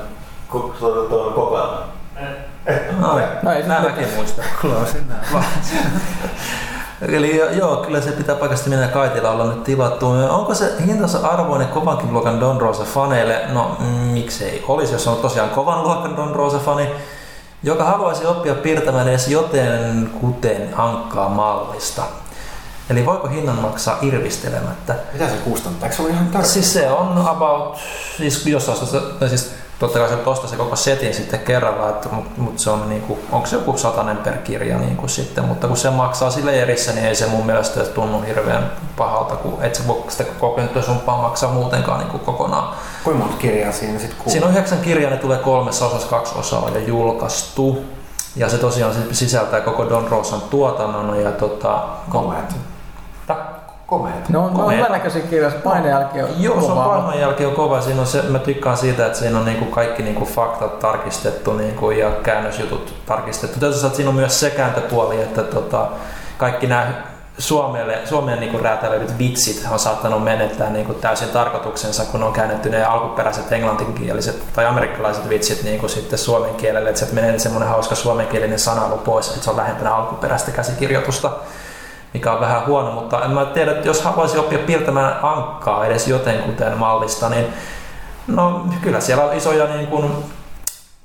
ku- tuon tuon kokoelman? no, No ei se mä mitään. mäkin muistan. [laughs] Eli joo, kyllä se pitää paikasti mennä Kaitila olla nyt tilattu. Onko se hintansa arvoinen kovankin luokan Don Rosa faneille? No mm, miksei olisi, jos on tosiaan kovan luokan Don Rosa fani, joka haluaisi oppia piirtämään edes joten kuten ankkaa mallista. Eli voiko hinnan maksaa irvistelemättä? Mitä se kustantaa? Eikö se ole ihan tarkka? Siis se on about, siis jos ostaa, siis totta kai se ostaa se koko setin sitten kerralla, että, mutta mut se on niinku, onko se joku satanen per kirja niinku sitten, mutta kun se maksaa sille erissä, niin ei se mun mielestä tunnu hirveän pahalta, kun et sä voi sitä koko sumpaa maksaa muutenkaan niinku kokonaan. Kuinka monta kirjaa siinä sitten kuuluu? Siinä on yhdeksän kirjaa, ne tulee kolmessa osassa, kaksi osaa jo julkaistu. Ja se tosiaan sisältää koko Don Rosan tuotannon ja tota... Komeet. Komeet. No, no on Komeeta. hyvänäköisiä kirjoja, se painejälki on Joo, se on jälkeen on kova. Siinä on se, mä tykkään siitä, että siinä on niinku kaikki niinku faktat tarkistettu niinku ja käännösjutut tarkistettu. Toisaalta että siinä on myös se kääntöpuoli, että tota, kaikki nämä Suomelle, Suomeen niinku räätälöidyt vitsit on saattanut menettää niinku täysin tarkoituksensa, kun on käännetty ne alkuperäiset englanninkieliset tai amerikkalaiset vitsit niinku sitten suomen kielelle. Että sieltä menee semmoinen hauska suomenkielinen sanailu pois, että se on lähempänä alkuperäistä käsikirjoitusta mikä on vähän huono, mutta en mä tiedä, että jos haluaisi oppia piirtämään ankkaa edes jotenkuten mallista, niin no kyllä siellä on isoja niin kuin,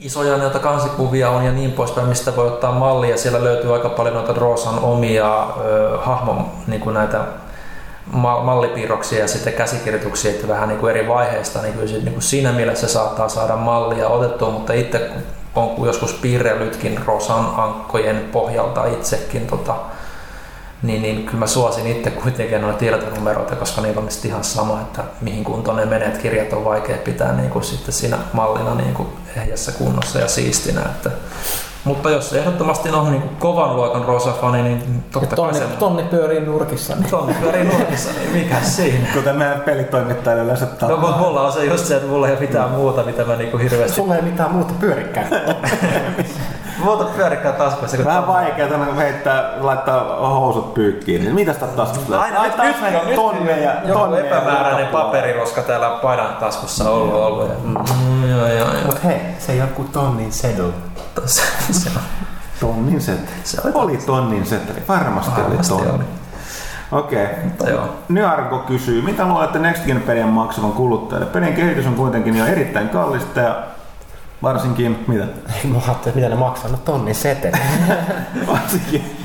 isoja noita kansikuvia on ja niin poispäin, mistä voi ottaa mallia. Siellä löytyy aika paljon noita Rosan omia ö, hahmon niin kuin näitä ma- mallipiirroksia ja sitten käsikirjoituksia että vähän niin kuin eri vaiheista, niin se, niin kuin siinä mielessä saattaa saada mallia otettua, mutta itse on joskus piirrellytkin Rosan ankkojen pohjalta itsekin tota, niin, niin kyllä mä suosin itse kuitenkin noita tietonumeroita, koska niillä on ihan sama, että mihin kuntoon ne menee, että kirjat on vaikea pitää niin kuin sitten siinä mallina niin kuin ehjässä kunnossa ja siistinä. Että, mutta jos ehdottomasti on niin kuin kovan luokan Rosa-fani, niin totta kai Tonni, se tonni pyörii nurkissa. Niin. tonni pyörii nurkissa, niin mikä siinä? Kuten meidän pelitoimittajalle yleensä No mulla on se just se, että mulla ei ole mitään muuta, mitä mä niinku hirveästi... Sulla ei mitään muuta pyörikään. [laughs] Muuta pyörikkää taskuissa. kun Vähän vaikeaa tänne heittää, laittaa housut pyykkiin. Niin mitä sitä taskusta Aina nyt, nyt, nyt, nyt tonneja, joku tonneja epämääräinen paperiroska täällä paidan taskussa on ollut. ollut. Ja, mm, joo, joo, joo. Mut hei, se joku tonnin sedul. Se, se, Tonnin seteli. Se oli oli tonnin seteli. Varmasti, Varmasti oli tonni. Okei. Joo. Nyarko kysyy, mitä luulette Next Gen pelien maksavan kuluttajille? Pelin kehitys on kuitenkin jo erittäin kallista ja varsinkin, mitä? Ei mä ajattelin, että mitä ne maksaa. No tonnin seteli. [laughs] Varsinkin,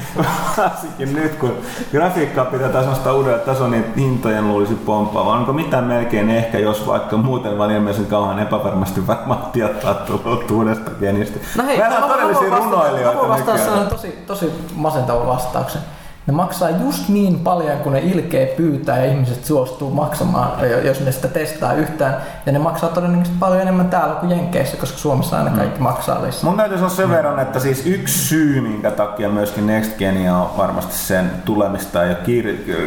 varsinkin nyt, kun grafiikkaa pitää taas nostaa uudelle tasolle, niin hintojen luulisi pomppaavan. Onko mitään melkein ehkä, jos vaikka muuten vaan ilmeisen kauan epävarmasti varmaan tietoa tullut uudesta pienistä. No hei, Meillä on mä todellisia Mä runoilijoita voin vastata tosi, tosi masentavan vastauksen. Ne maksaa just niin paljon, kun ne ilkeä pyytää ja ihmiset suostuu maksamaan, jos ne sitä testaa yhtään. Ja ne maksaa todennäköisesti paljon enemmän täällä kuin Jenkeissä, koska Suomessa aina kaikki maksaa lisää. Mun täytyy sanoa sen verran, että siis yksi syy, minkä takia myöskin Next Genia on varmasti sen tulemista ja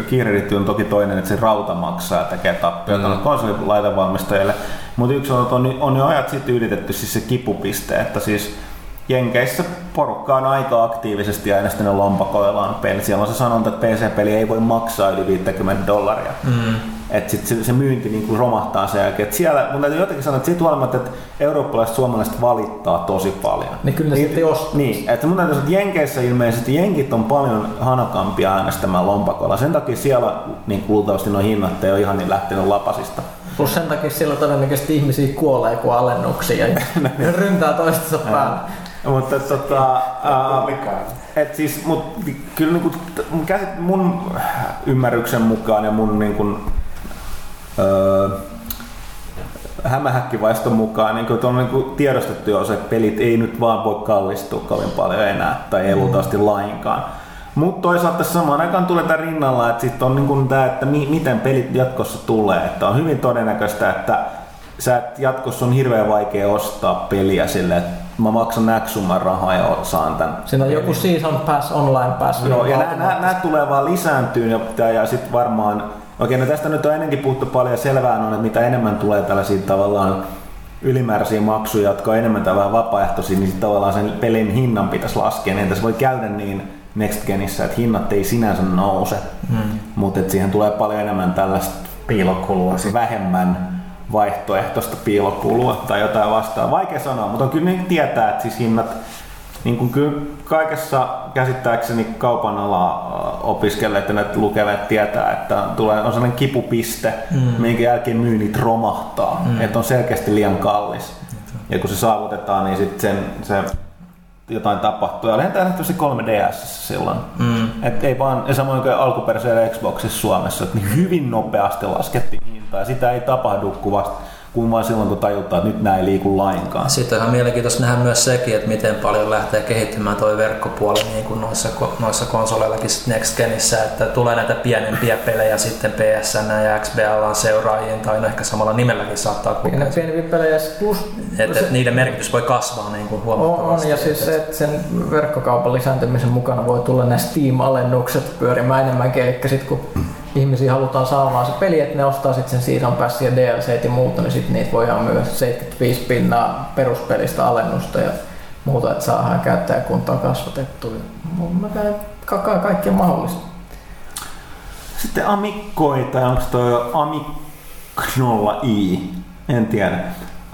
kiirehditty on toki toinen, että se rauta maksaa ja tekee tappioita mm. konsolilaitevalmistajille. Mutta yksi on, että on, on jo ajat sitten ylitetty siis se kipupiste, että siis Jenkeissä porukka on aika aktiivisesti äänestänyt lompakoillaan peli. Siellä on se sanonta, että PC-peli ei voi maksaa yli 50 dollaria. Mm. Että sit se, se, myynti niin kuin romahtaa sen jälkeen. Et siellä, mun täytyy jotenkin sanoa, että siitä huolimatta, että eurooppalaiset suomalaiset valittaa tosi paljon. Niin kyllä ne niin, sitten ostaa. Niin, että mun täytyy sanoa, että Jenkeissä ilmeisesti jenkit on paljon hanakampia äänestämään lompakoilla. Sen takia siellä niin luultavasti nuo hinnat ei ole ihan niin lähtenyt lapasista. Plus sen takia siellä todennäköisesti ihmisiä kuolee kuin alennuksia ja [laughs] ryntää toistensa päälle. Mutta tota, ää, et siis, mut, kyllä niinku, mun, käsit, mun ymmärryksen mukaan ja mun niinku, öö, hämähäkkivaiston mukaan niin on niin tiedostettu jo se, että pelit ei nyt vaan voi kallistua kovin paljon enää tai ei luultavasti mm. lainkaan. Mutta toisaalta samaan aikaan tulee tämän rinnalla, että sitten on niin tämä, että mi- miten pelit jatkossa tulee. Että on hyvin todennäköistä, että sä et jatkossa on hirveän vaikea ostaa peliä sille, että mä maksan X summan rahaa ja saan tämän. Siinä on joku season pass, online pass. Joo, ja nämä tulee vaan lisääntyyn ja, ja sitten varmaan, okei no tästä nyt on ennenkin puhuttu paljon ja selvää on, että mitä enemmän tulee tällaisia tavallaan ylimääräisiä maksuja, jotka on enemmän tai vähän vapaaehtoisia, niin tavallaan sen pelin hinnan pitäisi laskea, niin tässä voi käydä niin Next Genissä, että hinnat ei sinänsä nouse, hmm. mutta siihen tulee paljon enemmän tällaista piilokulua, vähemmän vaihtoehtoista piilokulua tai jotain vastaan. Vaikea sanoa, mutta on kyllä niin tietää, että siis hinnat, niin kuin kyllä kaikessa käsittääkseni kaupan ala opiskelijat ja lukevat tietää, että tulee, on sellainen kipupiste, mm. minkä jälkeen myynnit romahtaa, mm. että on selkeästi liian kallis. Ja kun se saavutetaan, niin sitten sen, se jotain tapahtuu. Ja olihan tämä nähty 3DS silloin. Mm. Et ei vaan, ja samoin kuin alkuperäisellä Xboxissa Suomessa, että niin hyvin nopeasti laskettiin hintaa. Ja sitä ei tapahdu kuin vasta kuin vain silloin, kun tajutaan, että nyt näin ei liiku lainkaan. Sitten on ihan mielenkiintoista nähdä myös sekin, että miten paljon lähtee kehittymään tuo verkkopuoli niin kuin noissa, noissa konsoleillakin Next Genissä, että tulee näitä pienempiä pelejä sitten PSN ja XBL seuraajien tai no ehkä samalla nimelläkin saattaa kulkea. Pienempiä pelejä plus... Että et niiden merkitys voi kasvaa niin kuin huomattavasti. On, ja siis se, että sen verkkokaupan lisääntymisen mukana voi tulla nämä Steam-alennukset pyörimään enemmänkin, eli sitten kun ihmisiä halutaan saamaan se peli, että ne ostaa sitten sen Season Pass ja DLC ja muuta, niin sitten niitä voidaan myös 75 pinnaa peruspelistä alennusta ja muuta, että saadaan käyttäjäkuntaa kasvatettua. Mun kakaa kaikki on mahdollista. Sitten Amikkoi, tai onko toi Amiknolla i? En tiedä.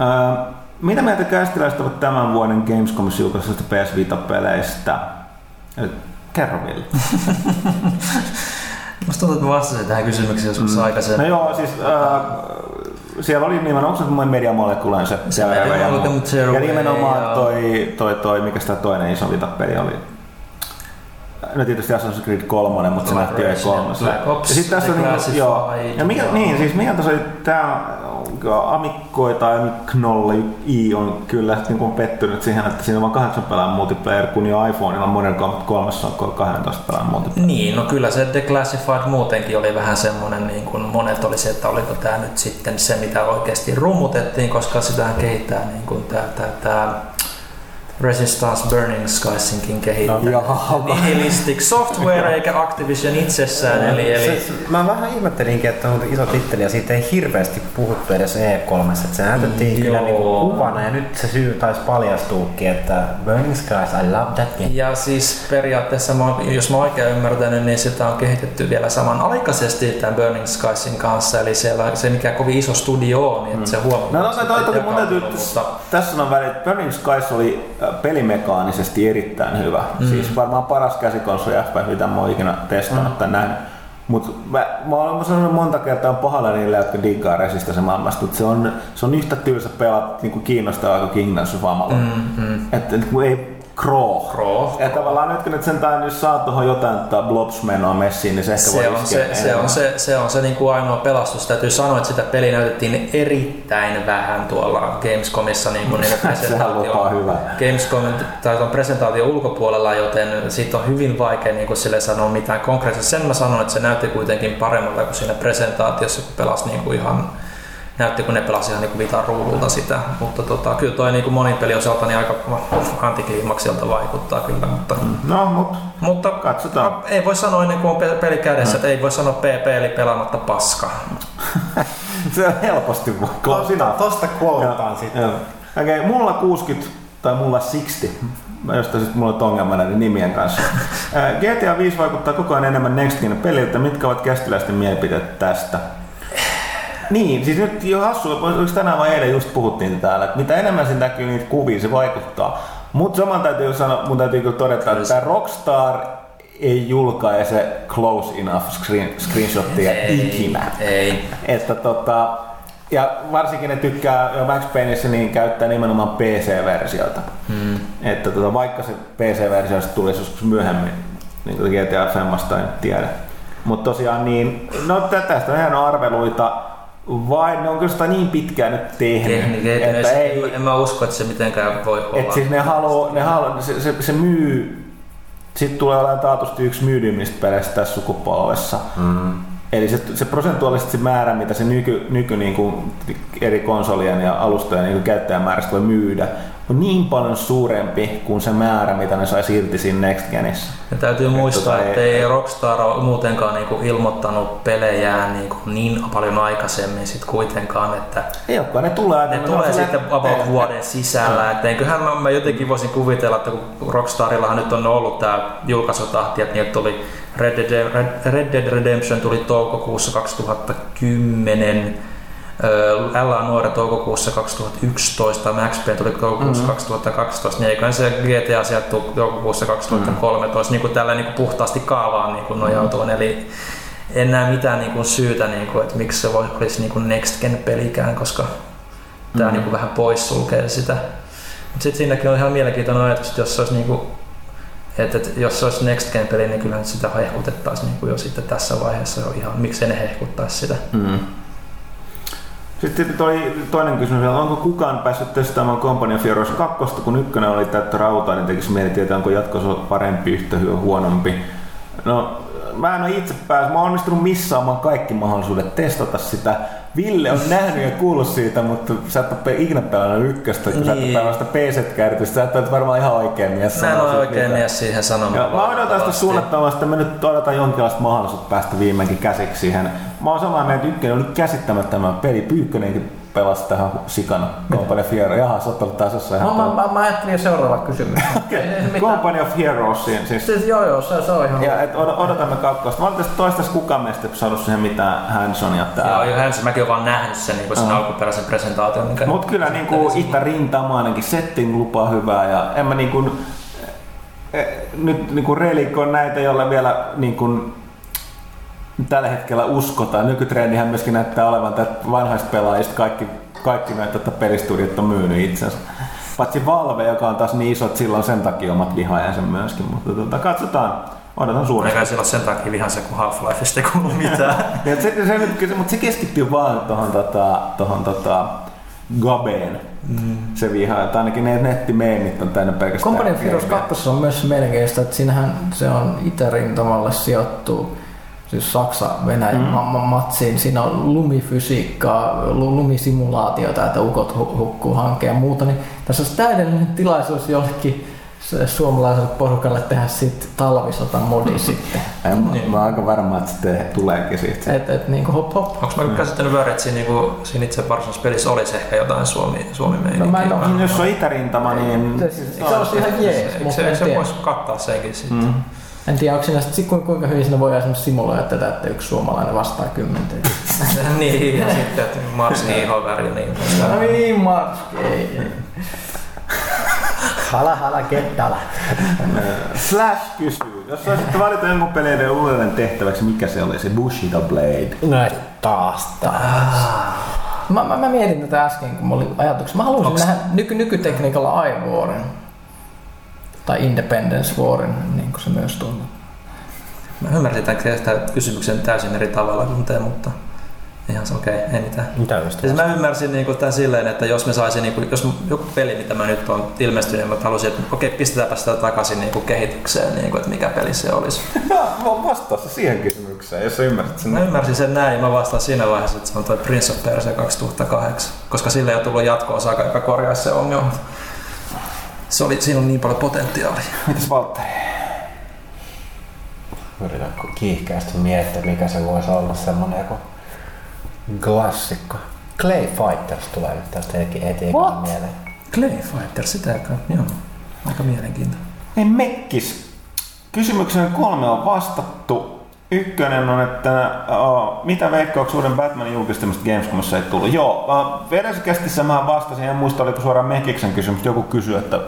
Öö, mitä mieltä kästiläiset ovat tämän vuoden Gamescomissa julkaisuista PS Vita-peleistä? Kerro Ville. [laughs] Musta tuntuu, että mä vastasin tähän kysymykseen joskus mm. aikaisemmin. No joo, siis äh, siellä oli nimenomaan, onko se Media Mediamolekulen se, se ja, ja nimenomaan toi, toi, toi, mikä sitä toinen iso vitapeli oli. No tietysti Assassin's Creed 3, mutta se nähtiin jo 3. Ja sitten tässä on niin, joo. Ja mikä, niin, siis mikä tässä oli tää Amikkoi tai Amiknolle I on kyllä niin kuin pettynyt siihen, että siinä on vain 8 pelaajan multiplayer, kun jo iPhoneilla Modern Combat 3 on 12 pelaajan multiplayer. Niin, no kyllä se Declassified muutenkin oli vähän semmoinen, niin kuin monet oli se, että oliko tämä nyt sitten se, mitä oikeasti rummutettiin, koska sitä kehittää niin kuin tämä, tämä, tämä Resistance Burning Skiesinkin kehittänyt. No, Nihilistic Software eikä Activision itsessään. No, eli, eli... Se, mä vähän ihmettelinkin, että on iso titteli ja siitä ei hirveästi puhuttu edes E3. Että se näytettiin mm, kyllä niin kuvana ja nyt se syy taisi paljastuukin, että Burning Skies, I love that game. Ja siis periaatteessa, jos mä oikein ymmärtänyt, niin sitä on kehitetty vielä samanaikaisesti tämän Burning Skiesin kanssa. Eli siellä se mikä kovin iso studio on, niin että mm. se huomaa. No, no, no täytyy, mutta... tässä on väliin, Burning Skies oli pelimekaanisesti erittäin hyvä. Mm. Siis varmaan paras käsikonsoli FPS, mitä mä oon ikinä testannut mm. tai nähnyt. Mutta mä, mä olen sanonut monta kertaa pahalla niille, jotka diggaa resistä se maailmasta, että se on, se on yhtä tylsä pelata niin kiinnostavaa kuin Kingdoms of Amalur. Mm, mm. Että niin ei Crow. Crow. Ja tavallaan nyt kun nyt sentään nyt saa tuohon jotain tota blobs-menoa messiin, niin se ehkä Se voi on se, se, on se, se, on se niin kuin ainoa pelastus. Täytyy sanoa, että sitä peliä näytettiin erittäin vähän tuolla Gamescomissa niin kuin niiden [laughs] lupaa hyvää. Gamescom tai tuon presentaation ulkopuolella, joten siitä on hyvin vaikea niin kuin sille sanoa mitään konkreettista. Sen mä sanon, että se näytti kuitenkin paremmalta kuin siinä presentaatiossa, kun pelasi niin kuin ihan näytti, kun ne pelasi ihan niin vitan ruudulta sitä. Mutta tota, kyllä toi niin monin peli osalta niin aika antikliimaksilta vaikuttaa kyllä. Mutta, No, mut mutta Katsotaan. no, ei voi sanoa ennen kuin on pe- peli kädessä, että ei voi sanoa PP eli pelaamatta paska. [laughs] se on helposti enough. Tosta quotetaan Joo, sitten. Okei, okay, mulla 60 tai mulla 60. Mä josta sitten mulla on ongelma näiden nimien kanssa. [laughs] GTA 5 vaikuttaa koko ajan enemmän Next Gen peliltä. Mitkä ovat kästiläisten mielipiteet tästä? Niin, siis nyt jo hassu, oliko tänään vai eilen just puhuttiin täällä, että mitä enemmän se näkyy niitä kuvia, se vaikuttaa. Mutta saman täytyy sanoa, mun täytyy kyllä todeta, että tämä Rockstar ei julkaise close enough screen, screenshottia ikinä. Ei. Että tota, ja varsinkin ne tykkää jo Max Payneissa niin käyttää nimenomaan PC-versiota. Hmm. Että tota, vaikka se PC-versio sitten tulisi joskus myöhemmin, niin kuin GTA Femmasta en tiedä. Mutta tosiaan niin, no tä- tästä on ihan arveluita, vai ne on kyllä sitä niin pitkään nyt tehnyt, Tehnyt, että en, ei, en mä usko, että se mitenkään voi olla. et siis ne haluu, ne haluu, se, se, se myy, sitten tulee olemaan taatusti yksi myydyimmistä peleistä tässä sukupolvessa. Mm. Eli se, se prosentuaalisesti se määrä, mitä se nyky, nyky niin kuin eri konsolien ja alustojen niin käyttäjämäärästä voi myydä, on niin paljon suurempi kuin se määrä, mitä ne saisi irti siinä Next Genissä. Ja täytyy muistaa, tota että ei- ei Rockstar ole muutenkaan niinku ilmoittanut pelejään niinku niin paljon aikaisemmin sit kuitenkaan, että Ei olekaan, ne tulee. ne on tulee sitten about vuoden sisällä. Et eiköhän mä, mä jotenkin voisin kuvitella, että kun Rockstarillahan nyt on ollut tämä julkaisutahti, että niitä tuli Red Dead, Red Dead Redemption tuli toukokuussa 2010, LA Nuori toukokuussa 2011, Max Payne tuli toukokuussa mm-hmm. 2012, niin eiköhän se GTA sieltä toukokuussa 2013, mm-hmm. niin kuin tällä niin kuin puhtaasti kaavaan niin kuin nojautuen. Eli en näe mitään niin kuin syytä, niin kuin, että miksi se voi- olisi niin kuin Next Gen pelikään, koska tämä mm-hmm. niin vähän poissulkee sitä. Mutta sitten siinäkin on ihan mielenkiintoinen ajatus, että jos se olisi niin kuin, että, että jos se olisi Next Gen peli, niin kyllähän sitä hehkutettaisiin niin kuin jo sitten tässä vaiheessa jo ihan, miksei ne hehkuttaisi sitä. Mm. Sitten toi, toinen kysymys onko kukaan päässyt testaamaan Company of Heroes 2, kun ykkönen oli täyttä rautaa, niin tekisi mieli tietää, onko jatkossa parempi, yhtä hyvä, huonompi. No, mä en ole itse päässyt, mä oon onnistunut missaamaan kaikki mahdollisuudet testata sitä. Ville on nähnyt ja kuullut siitä, mutta sä et ole ikinä pelannut ykköstä, kun sä et ole Niin. pelannut sitä PC-kääritystä, sä et ole varmaan ihan oikein mies Mä en ole oikein mitään. mies siihen sanomaan. Ja mä odotan sitä että me nyt odotan jonkinlaista mahdollisuutta päästä viimeinkin käsiksi siihen. Mä oon samaa mieltä, ykkönen oli käsittämättömän peli. Pyykkönenkin pelasi tähän sikana. Company of Heroes. Jaha, sä oot ollut taas jossain Mä, mä, mä, mä ajattelin jo seuraava kysymys. [laughs] Mitään. Company of Heroesiin siis. Siis, joo, joo, se, se on ihan... Ja et od- odotamme kakkosta. Valitettavasti toistaiseksi kukaan meistä ei saanut siihen mitään hands-onia Joo, täällä. jo hän, mäkin olen vaan nähnyt sen, niin sen alkuperäisen presentaation. Mikä Mut kyllä niinku Itä Rintama ainakin setting lupaa hyvää ja en mä niinku eh, nyt niinku Relic on näitä, joilla vielä niinku tällä hetkellä uskotaan. Nykytrendihän myöskin näyttää olevan että vanhaista pelaajista kaikki, kaikki näitä että pelistudiot on myynyt itsensä. Paitsi Valve, joka on taas niin iso, että sillä on sen takia omat vihaajansa myöskin. Mutta tota, katsotaan. Odotan suuresti. Eikä sillä ole sen takia vihansa, kun Half-Lifeista ei kuulu mitään. [laughs] Ja se, se, se, mutta se keskittyy vaan tuohon tota, tohon, tota, Gabeen. Mm. Se viha, että ainakin ne nettimeemit on täynnä pelkästään. Company of Heroes 2 on myös melkeistä, että siinähän se on Itä-rintamalle sijoittuu siis Saksa-Venäjä mm. ma- ma- matsiin. Siinä on lumifysiikkaa, lu- lumisimulaatiota, että ukot hu- hukkuu hankkeen ja muuta. Niin tässä olisi täydellinen tilaisuus jollekin se- suomalaiselle porukalle tehdä siitä talvisota modi [laughs] sitten. En, mä, mä oon aika varma, että se te- tuleekin siitä. Et, et niinku hop hop. Onko mä käsittänyt väärin, että siinä, niinku, siinä itse varsinaisessa pelissä olisi ehkä jotain suomi, suomi No mä en Mm, Jos on itärintama, niin... Se, siis, se jees, Eikö mutta se, en eikö se tiedä. voisi kattaa senkin sitten? Mm. En tiedä, onko siinä sit, kuinka, kuinka hyvin siinä voi esimerkiksi simuloida tätä, että yksi suomalainen vastaa kymmentä. [laughs] niin, ja sitten, että Mars niin väri ja niin. No niin, ei. Hala hala kettala. Slash kysyy, jos saisitte valita jonkun peleiden uudelleen tehtäväksi, mikä se olisi? Bushido Blade. No taas taas. Mä, mä, mä, mietin tätä äsken, kun mulla oli ajatuksia. Mä haluaisin Onks- nähdä nyky, nykytekniikalla Ivoren. Tai Independence Warin, niin kuin se myös tuntuu. Mä ymmärsin tämän kysymyksen täysin eri tavalla kuin te, mutta ihan se okei, okay, ei mitään. Mitä just? Siis mä ymmärsin niinku tämän silleen, että jos me saisin, niinku, jos joku peli, mitä mä nyt on ilmestynyt, niin mä halusin, että okei, okay, pistetäänpä sitä takaisin niinku kehitykseen, niinku, että mikä peli se olisi. [laughs] Mä voin vastata siihen kysymykseen, jos sä ymmärrät sen. Mä ymmärsin sen näin, mä vastaan siinä vaiheessa, että se on toi Prince of Persia 2008, koska sille ei ole tullut jatko-osaa, joka korjaisi se ongelma. Se oli, siinä on niin paljon potentiaalia. Mitäs Valtteri? Yritän kiihkeästi miettiä, mikä se voisi olla semmonen joku klassikko. Clay Fighters tulee nyt tästä heti heti ekana mieleen. Clay Fighter, sitä ei kai- joo, aika mielenkiintoinen. Ei mekkis. Kysymykseen kolme on vastattu. Ykkönen on, että uh, mitä veikkauksia uuden Batmanin julkistamista Gamescomissa ei tullut? Joo, uh, Vereskästissä mä vastasin, en muista oliko suoraan Mekiksen kysymys, joku kysyi, että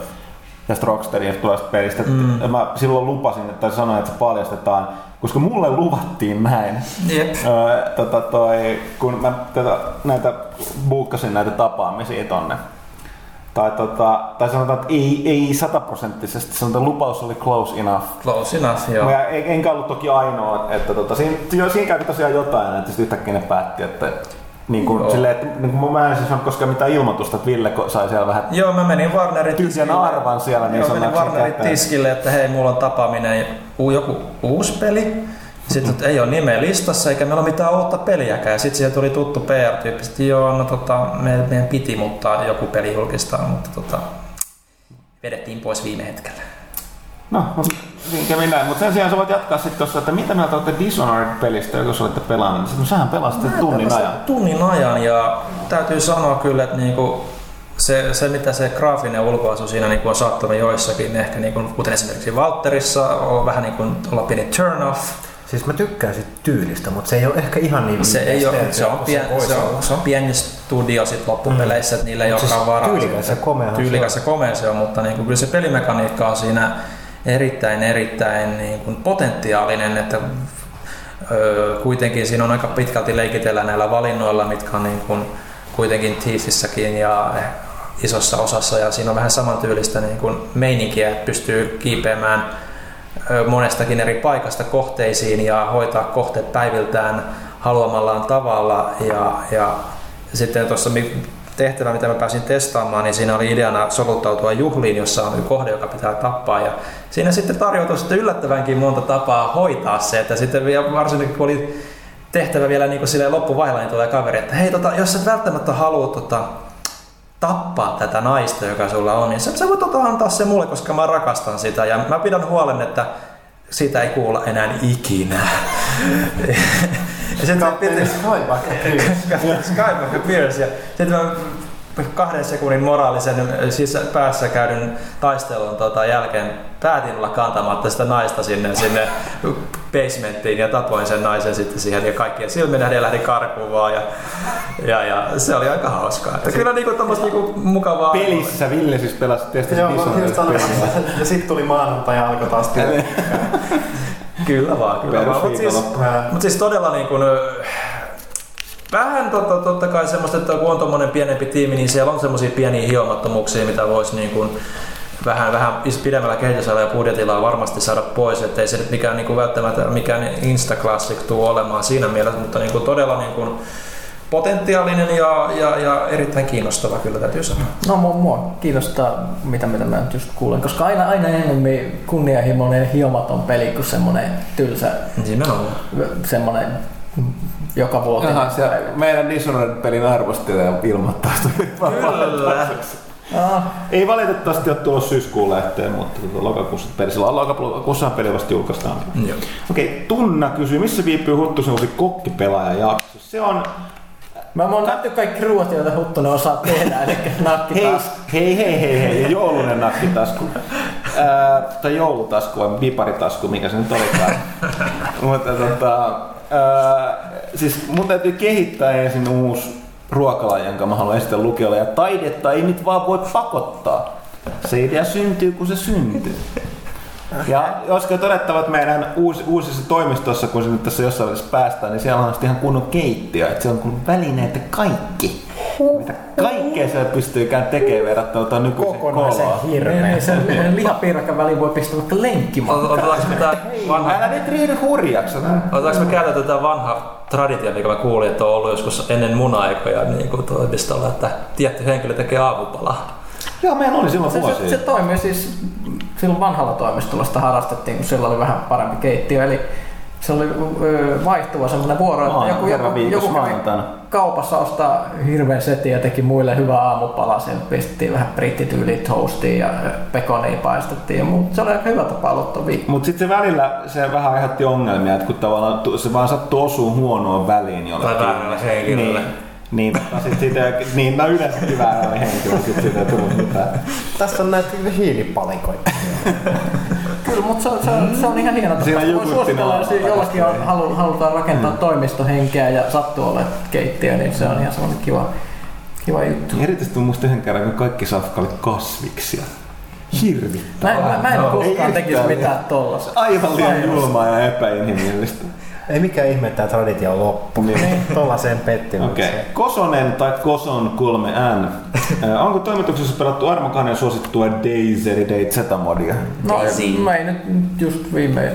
tästä Rockstarin tulevasta pelistä. Mm. Mä silloin lupasin, että sanoin, että se paljastetaan, koska mulle luvattiin näin. Jep. Öö, tota toi, kun mä tätä, näitä buukkasin näitä tapaamisia tonne. Tai, tota, tai sanotaan, että ei, ei sataprosenttisesti, sanotaan, että lupaus oli close enough. Close enough, joo. Ja en- enkä ollut toki ainoa, että tota, siinä, siinä kävi tosiaan jotain, että sitten yhtäkkiä ne päätti, että niin kuin, Joo. silleen, että niin kuin mä en siis saanut koskaan mitään ilmoitusta, että Ville sai siellä vähän Joo, mä menin Warnerin tyhjän arvan siellä niin Joo, menin Warnerin tiskille, että hei, mulla on tapaaminen, joku uusi peli. Sitten että ei ole nimeä listassa eikä meillä ole mitään uutta peliäkään. Sitten siihen tuli tuttu PR-tyyppi, että joo, no tota, me, meidän piti mutta joku peli julkistaa, mutta tota, vedettiin pois viime hetkellä. No, siinä kävi näin. Mutta sen sijaan sä voit jatkaa sitten tuossa, että mitä mieltä olette Dishonored-pelistä, jos olette pelannut. Niin sähän pelasit tunnin ajan. Tunnin ajan ja täytyy sanoa kyllä, että niinku se, se, mitä se graafinen ulkoasu siinä niinku on saattanut joissakin, ehkä niinku, kuten esimerkiksi Valterissa, on vähän niin kuin olla pieni turn off. Siis mä tykkään sit tyylistä, mutta se ei ole ehkä ihan niin Se, ei ole, se, on pien, voisi se, on, se on pieni studio sit loppupeleissä, että niillä ei Mut olekaan siis varaa. tyylikäs ja komeahan se Tyylikäs ja komea se on, mutta niin kuin, kyllä se pelimekaniikka on siinä erittäin, erittäin niin kuin potentiaalinen, että öö, kuitenkin siinä on aika pitkälti leikitellä näillä valinnoilla, mitkä on niin kuin, kuitenkin Thiefissäkin ja isossa osassa ja siinä on vähän samantyylistä niin kuin meininkiä, että pystyy kiipeämään monestakin eri paikasta kohteisiin ja hoitaa kohteet päiviltään haluamallaan tavalla ja, ja sitten tuossa tehtävä, mitä mä pääsin testaamaan, niin siinä oli ideana soluttautua juhliin, jossa on kohde, joka pitää tappaa. Ja siinä sitten tarjoutui sitten yllättävänkin monta tapaa hoitaa se, että sitten varsinkin kun oli tehtävä vielä niin kuin loppuvaiheella, niin tulee kaveri, että hei, tota, jos et välttämättä halua tota, tappaa tätä naista, joka sulla on, niin sä, sä voit antaa se mulle, koska mä rakastan sitä ja mä pidän huolen, että siitä ei kuulla enää ikinä. [laughs] ja sitten piti... Sky vaikka [laughs] Skywalker Pierce. Ja sitten mä kahden sekunnin moraalisen siis päässä käydyn taistelun tota, jälkeen päätin olla kantamatta sitä naista sinne, sinne basementtiin ja tapoin sen naisen sitten siihen ja kaikkien silmin nähden lähdin karkuun vaan ja, ja, ja, se oli aika hauskaa. Että kyllä niinku tommoista niinku mukavaa. Pelissä Ville siis pelasi testasi Joo, ja sitten tuli maanantai ja alkoi taas työ. Kyllä vaan, kyllä vaan. Mutta siis, mut siis todella niin kuin, vähän totta, totta kai semmoista, että kun on tuommoinen pienempi tiimi, niin siellä on semmoisia pieniä hiomattomuuksia, mitä voisi niin kuin, vähän, vähän pidemmällä kehitysajalla ja budjetilla varmasti saada pois, että ei se nyt mikään niin kuin välttämättä mikään Insta-classic tuu olemaan siinä mielessä, mutta niin kuin todella niin kuin potentiaalinen ja, ja, ja erittäin kiinnostava kyllä täytyy sanoa. No mua, mua kiinnostaa, mitä, mitä mä nyt just kuulen, koska aina, aina enemmän kunnianhimoinen hiomaton peli kuin semmoinen tylsä, Nimenomaan. semmoinen joka vuosi. Jaha, se meidän Dishonored-pelin arvostelija ilmoittaa. Kyllä. Ah, Ei valitettavasti ole tullut syyskuun lähteen, mutta tuota lokakuussa, peli, silloin lokakuussa peli vasta julkaistaan. Joo. Okei, Tunna kysyy, missä viipyy Huttusen uusi kokkipelaaja jakso? Se on, mä oon nähty kaikki ruoat, joita Huttunen osaa tehdä, eli nakki hei, taas. hei, hei, hei, hei, joulunen nakkitasku. Ää, tai joulutasku vai viparitasku, mikä se nyt olikaan. [laughs] Mutta tota, ää, siis mun täytyy kehittää ensin uusi ruokalaji, jonka mä haluan esitellä lukijoille. Ja taidetta ei nyt vaan voi pakottaa. Se idea syntyy, kun se syntyy. Ja olisiko todettava, että meidän uusi, uusissa toimistossa, kun se nyt tässä jossain välissä päästään, niin siellä on sitten ihan kunnon keittiö. Että se on kun välineet ja kaikki. Mitä kaikkea siellä pystykään tekemään verrattuna tuon nykyiseen kokonaisen koloa. Niin, niin sen lihapiirakan väliin voi pistää vaikka lenkkimatka. Otetaanko me tää vanha, Älä nyt riidy hurjaksi. otetaanko me käytetään tätä vanha traditio, mikä mä kuulin, että on ollut joskus ennen mun aikoja niin kuin toimistolla, että tietty henkilö tekee aamupalaa. Joo, meillä oli silloin Se, se, vuosia. se toimii siis, silloin vanhalla toimistolla sitä harrastettiin, kun sillä oli vähän parempi keittiö. Eli se oli vaihtuva semmoinen vuoro, että Aa, joku, joku, joku kävi maanantaina. kaupassa ostaa hirveän setin ja teki muille hyvää aamupalaa. Sieltä pistettiin vähän brittityyliä toastia ja pekonia paistettiin ja muut. Se oli aika hyvä tapa aloittaa viikko. Mutta sitten se välillä se vähän aiheutti ongelmia, että kun tavallaan se vaan sattuu osuu huonoon väliin jollekin. Tai väärälle henkilölle. Niin, niin, sit siitä, niin no yleensä väärälle henkilölle, sit siitä ei tullut mitään. Tässä on näitä hiilipalikoita. [laughs] Mutta se, on- se, on- se on ihan hieno tapa. Siinä Voi jukutti suositella, jos jollakin on, halu, halutaan rakentaa mm. toimistohenkeä ja sattuu olemaan keittiö, niin se on ihan semmoinen kiva, kiva juttu. Erityisesti muista yhden kerran, kun kaikki safka oli kasviksia. Hirvittävää. Mä, mä, mä en No, koskaan tekisi mitään tollasta. Aivan liian julmaa ja epäinhimillistä. Ei mikään ihme, että traditio on loppu. Tuollaiseen pettymykseen. Okei. Okay. Kosonen tai Koson 3N. Ö, Onko toimituksessa pelattu Armo Kahden suosittua Days eli DayZ-modia? No mä ei nyt just viime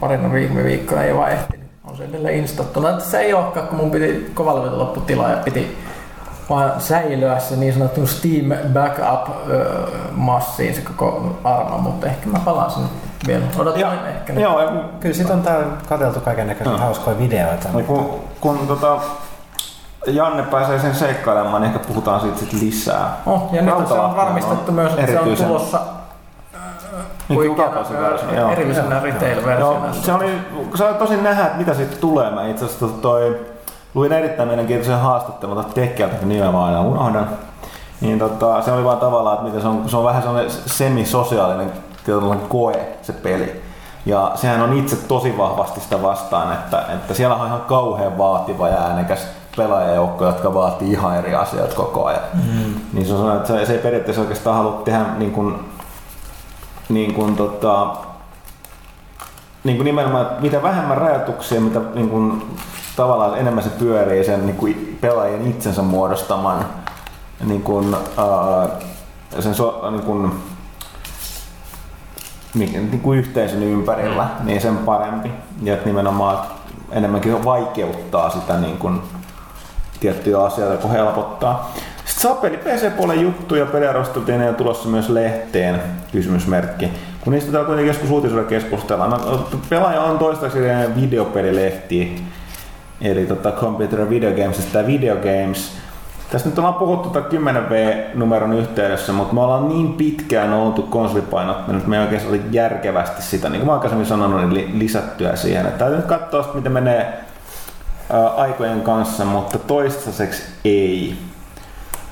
parina viime viikkoina ei vaan ehtinyt. On se edelleen instattuna. Että Se ei olekaan, kun mun piti kovalla lopputila ja piti vaan säilyä se niin sanottu Steam Backup-massiin se koko arma, mutta ehkä mä palaan sinne vielä. Odotan Joo, ehkä. joo ja Kyllä siitä on täällä katseltu kaiken näköisiä Mm. hauskoja videoita. Ja kun, kun tota, Janne pääsee sen seikkailemaan, niin ehkä puhutaan siitä sit lisää. Oh, ja nyt se on Rautalahti varmistettu myös, että se on erityisen- tulossa Niin, oikeana, erillisenä retail-versiona. se oli, se oli tosi nähdä, että mitä siitä tulee. Mä itse asiassa toi, luin erittäin mielenkiintoisen haastattelun Tekkeltä, kun nimeä mä aina unohdan. Niin tota, se oli vaan tavallaan, että miten se on, se on vähän sellainen semisosiaalinen tietynlainen koe se peli. Ja sehän on itse tosi vahvasti sitä vastaan, että, että siellä on ihan kauhean vaativa ja äänekäs pelaajajoukko, jotka vaatii ihan eri asioita koko ajan. Mm. Niin se on sellainen, että se, ei periaatteessa oikeastaan halua tehdä niin kuin, niin kuin tota, niin kuin nimenomaan, että mitä vähemmän rajoituksia, mitä niin kuin, tavallaan enemmän se pyörii sen niin kuin pelaajien itsensä muodostaman niin kuin, ää, sen so, niin kuin, niin kuin yhteisön ympärillä, niin sen parempi. Ja että nimenomaan enemmänkin vaikeuttaa sitä niin kuin, tiettyjä asioita, kun helpottaa. Sitten Sapeli PC-puolen juttuja peliarvosteltiin ja tulossa myös lehteen kysymysmerkki. Kun niistä täällä kuitenkin joskus uutisuudella keskustellaan. No, pelaaja on toistaiseksi videopelilehti, eli tota Computer Video Gamesista tämä Video Games. Tästä nyt ollaan puhuttu tämän 10V-numeron yhteydessä, mutta me ollaan niin pitkään oltu konsolipainottanut, että me ei oikein ole järkevästi sitä, niin kuin mä aikaisemmin sanonut, niin li- lisättyä siihen. Että täytyy nyt katsoa, sitten, miten menee ää, aikojen kanssa, mutta toistaiseksi ei.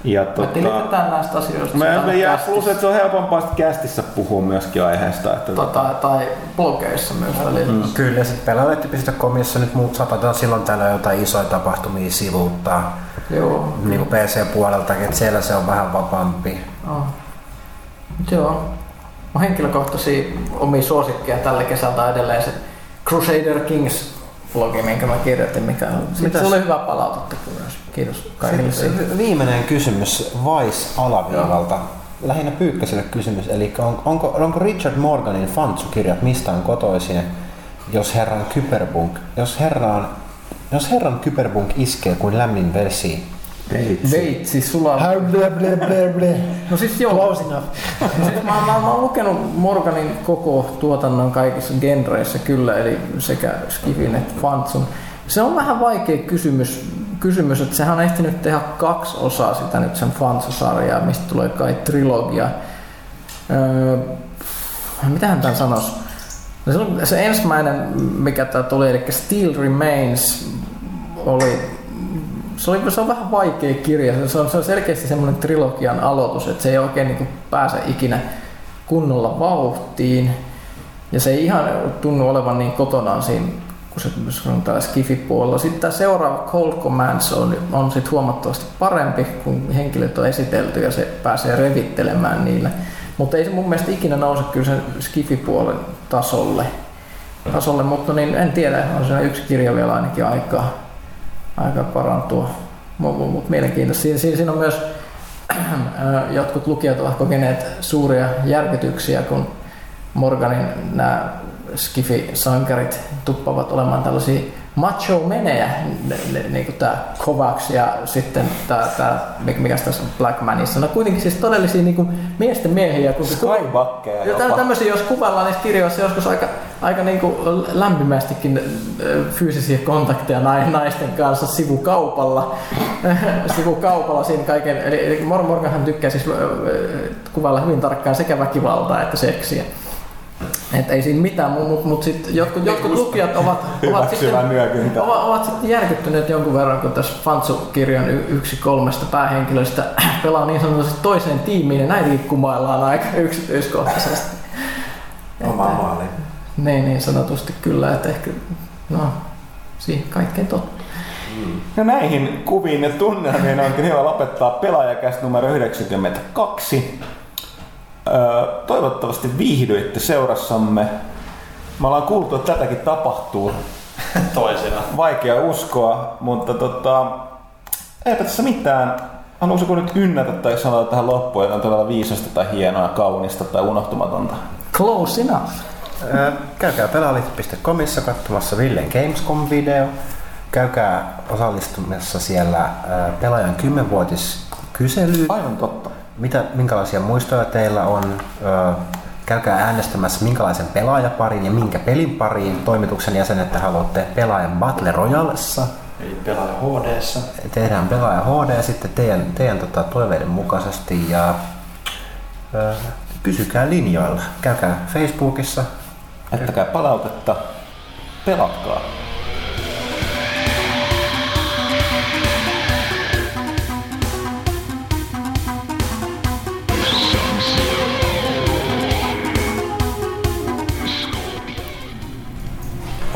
Ja Me tota, tilitetään näistä asioista. me, me jää plus, että se on helpompaa sitten kästissä puhua myöskin aiheesta. Että tota, tai blogeissa myös välillä. Mm. Kyllä, ja sitten pelaajalehti.comissa nyt muut sapataan silloin täällä jotain isoja tapahtumia sivuuttaa. Joo. Niin kuin PC-puoleltakin, että siellä se on vähän vapaampi. Oh. Joo. Mun henkilökohtaisia omia suosikkeja tällä kesältä on edelleen se Crusader Kings blogi, minkä mä kirjoitin, mikä on, Mitäs? se oli hyvä palautetta myös. Kiitos kaikille siitä. Viimeinen kysymys Vice alaviivalta. Lähinnä Pyykkäselle kysymys, eli on, onko, onko Richard Morganin Fantsu-kirjat mistään kotoisin, jos herran kyberbunk, jos herran, jos herran kyberbunk iskee kuin lämmin vesi? Veitsi, sulla Ble, ble, ble, ble. No siis joo. Close enough. [laughs] siis mä, mä, mä oon lukenut Morganin koko tuotannon kaikissa genreissä kyllä, eli sekä Skifin että Fantsun. Se on vähän vaikea kysymys, kysymys, että sehän on ehtinyt tehdä kaksi osaa sitä nyt sen Fantsu-sarjaa, mistä tulee kai trilogia. Öö, mitähän tämän sanoisi? No se, se ensimmäinen, mikä tämä tuli, eli Steel Remains, oli se, oli, se on vähän vaikea kirja. Se on, se on selkeästi semmoinen trilogian aloitus, että se ei oikein niin pääse ikinä kunnolla vauhtiin. Ja se ei ihan tunnu olevan niin kotonaan siinä, kun se on täällä Skifi-puolella. Sitten tämä seuraava Cold Commands on, on sit huomattavasti parempi, kun henkilöt on esitelty ja se pääsee revittelemään niillä. Mutta ei se mun mielestä ikinä nouse kyllä sen Skifi-puolen tasolle. tasolle mutta niin, en tiedä, on siinä yksi kirja vielä ainakin aikaa aika parantua. Mutta mut mielenkiintoista. Siinä, siinä, siinä on myös jotkut lukijat ovat kokeneet suuria järkytyksiä, kun Morganin nämä skifi-sankarit tuppavat olemaan tällaisia macho menejä, niin kuin tämä Kovacs ja sitten tämä, tämä mikä tässä on Black Manissa. No kuitenkin siis todellisia niin kuin miesten miehiä. Kun Skybackeja ja jopa. Tämmöisiä, jos kuvaillaan niissä kirjoissa joskus aika, aika niin kuin lämpimästikin fyysisiä kontakteja naisten kanssa sivukaupalla. [laughs] sivukaupalla siinä kaiken. Eli, eli Morganhan tykkää siis kuvailla hyvin tarkkaan sekä väkivaltaa että seksiä. Et ei siinä mitään, mutta mut sit jotkut, jotkut lukijat ovat, ovat, sitten, ovat, ovat sitten järkyttyneet jonkun verran, kun tässä Fantsu-kirjan yksi kolmesta päähenkilöstä [clears throat] pelaa niin sanotusti toiseen tiimiin, ja näin kumaillaan aika yksityiskohtaisesti. Oma maali. Niin, niin sanotusti kyllä, että ehkä, no, siihen kaikkein totta. Mm. Ja näihin kuviin ja tunnelmiin onkin hyvä lopettaa pelaajakäs numero 92. Toivottavasti viihdyitte seurassamme. Me ollaan kuultu, että tätäkin tapahtuu. [laughs] Toisina. Vaikea uskoa, mutta tota, eipä tässä mitään. Haluaisiko nyt ynnätä tai sanoa tähän loppuun, että on todella viisasta tai hienoa, kaunista tai unohtumatonta? Close enough. käykää pelaalit.comissa katsomassa Villen Gamescom-video. Käykää osallistumassa siellä pelaajan 10-vuotis kyselyyn. Aivan totta mitä, minkälaisia muistoja teillä on? Käykää äänestämässä minkälaisen pelaajaparin ja minkä pelin pariin toimituksen jäsenet te haluatte pelaajan Battle Royalessa. Eli pelaaja HD. Tehdään pelaaja HD sitten teidän, teidän tota, toiveiden mukaisesti ja ö, pysykää linjoilla. Käykää Facebookissa. Jättäkää palautetta. Pelatkaa.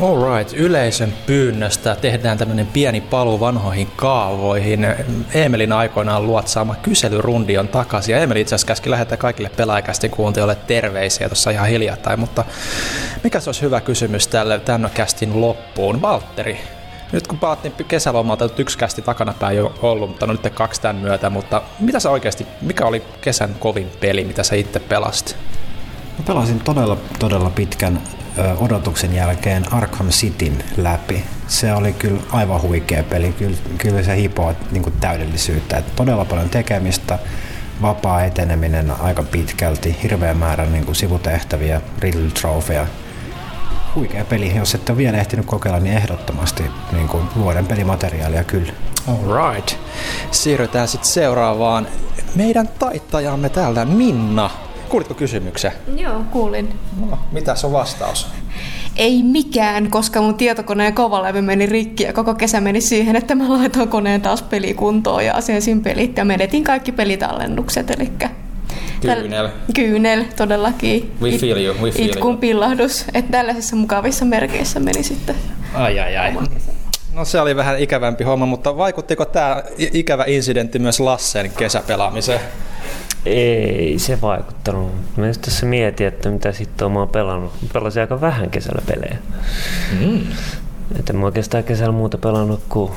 Alright, yleisön pyynnöstä tehdään tämmöinen pieni paluu vanhoihin kaavoihin. Emelin aikoinaan luotsaama kyselyrundi on takaisin. Ja Emeli itse asiassa käski lähettää kaikille pelaajakästi kuuntelijoille terveisiä tuossa ihan hiljattain. Mutta mikä se olisi hyvä kysymys tälle tämän kästin loppuun? Valtteri, nyt kun palattiin kesälomalta, että yksi kästi takanapäin jo ollut, mutta no nyt kaksi tämän myötä, mutta mitä sä oikeasti, mikä oli kesän kovin peli, mitä sä itse pelastit? Mä pelasin todella, todella pitkän odotuksen jälkeen Arkham Cityn läpi. Se oli kyllä aivan huikea peli. Kyllä, kyllä se hipoo niin täydellisyyttä. Että todella paljon tekemistä, vapaa eteneminen aika pitkälti, hirveä määrä niin kuin sivutehtäviä, Riddle Trophyja. Huikea peli. Jos ette ole vielä ehtinyt kokeilla, niin ehdottomasti niin kuin vuoden pelimateriaalia kyllä. Alright. Siirrytään sitten seuraavaan. Meidän taittajamme täältä Minna Kuulitko kysymyksen? Joo, kuulin. No, mitä on vastaus? Ei mikään, koska mun tietokoneen kovalevy meni rikki ja koko kesä meni siihen, että mä laitoin koneen taas pelikuntoon ja asensin pelit ja menetin kaikki pelitallennukset, eli Kyynel. Kyynel, todellakin. We feel you, we feel Itkun you. pillahdus. Että tällaisissa mukavissa merkeissä meni sitten. Ai ai ai. No se oli vähän ikävämpi homma, mutta vaikuttiko tämä ikävä incidentti myös Lassen kesäpelaamiseen? Ei se vaikuttanut. Mä just tässä mietin, että mitä sitten mä oon pelannut. Mä pelasin aika vähän kesällä pelejä. Mm. Että mä oikeastaan kesällä muuta pelannut kuin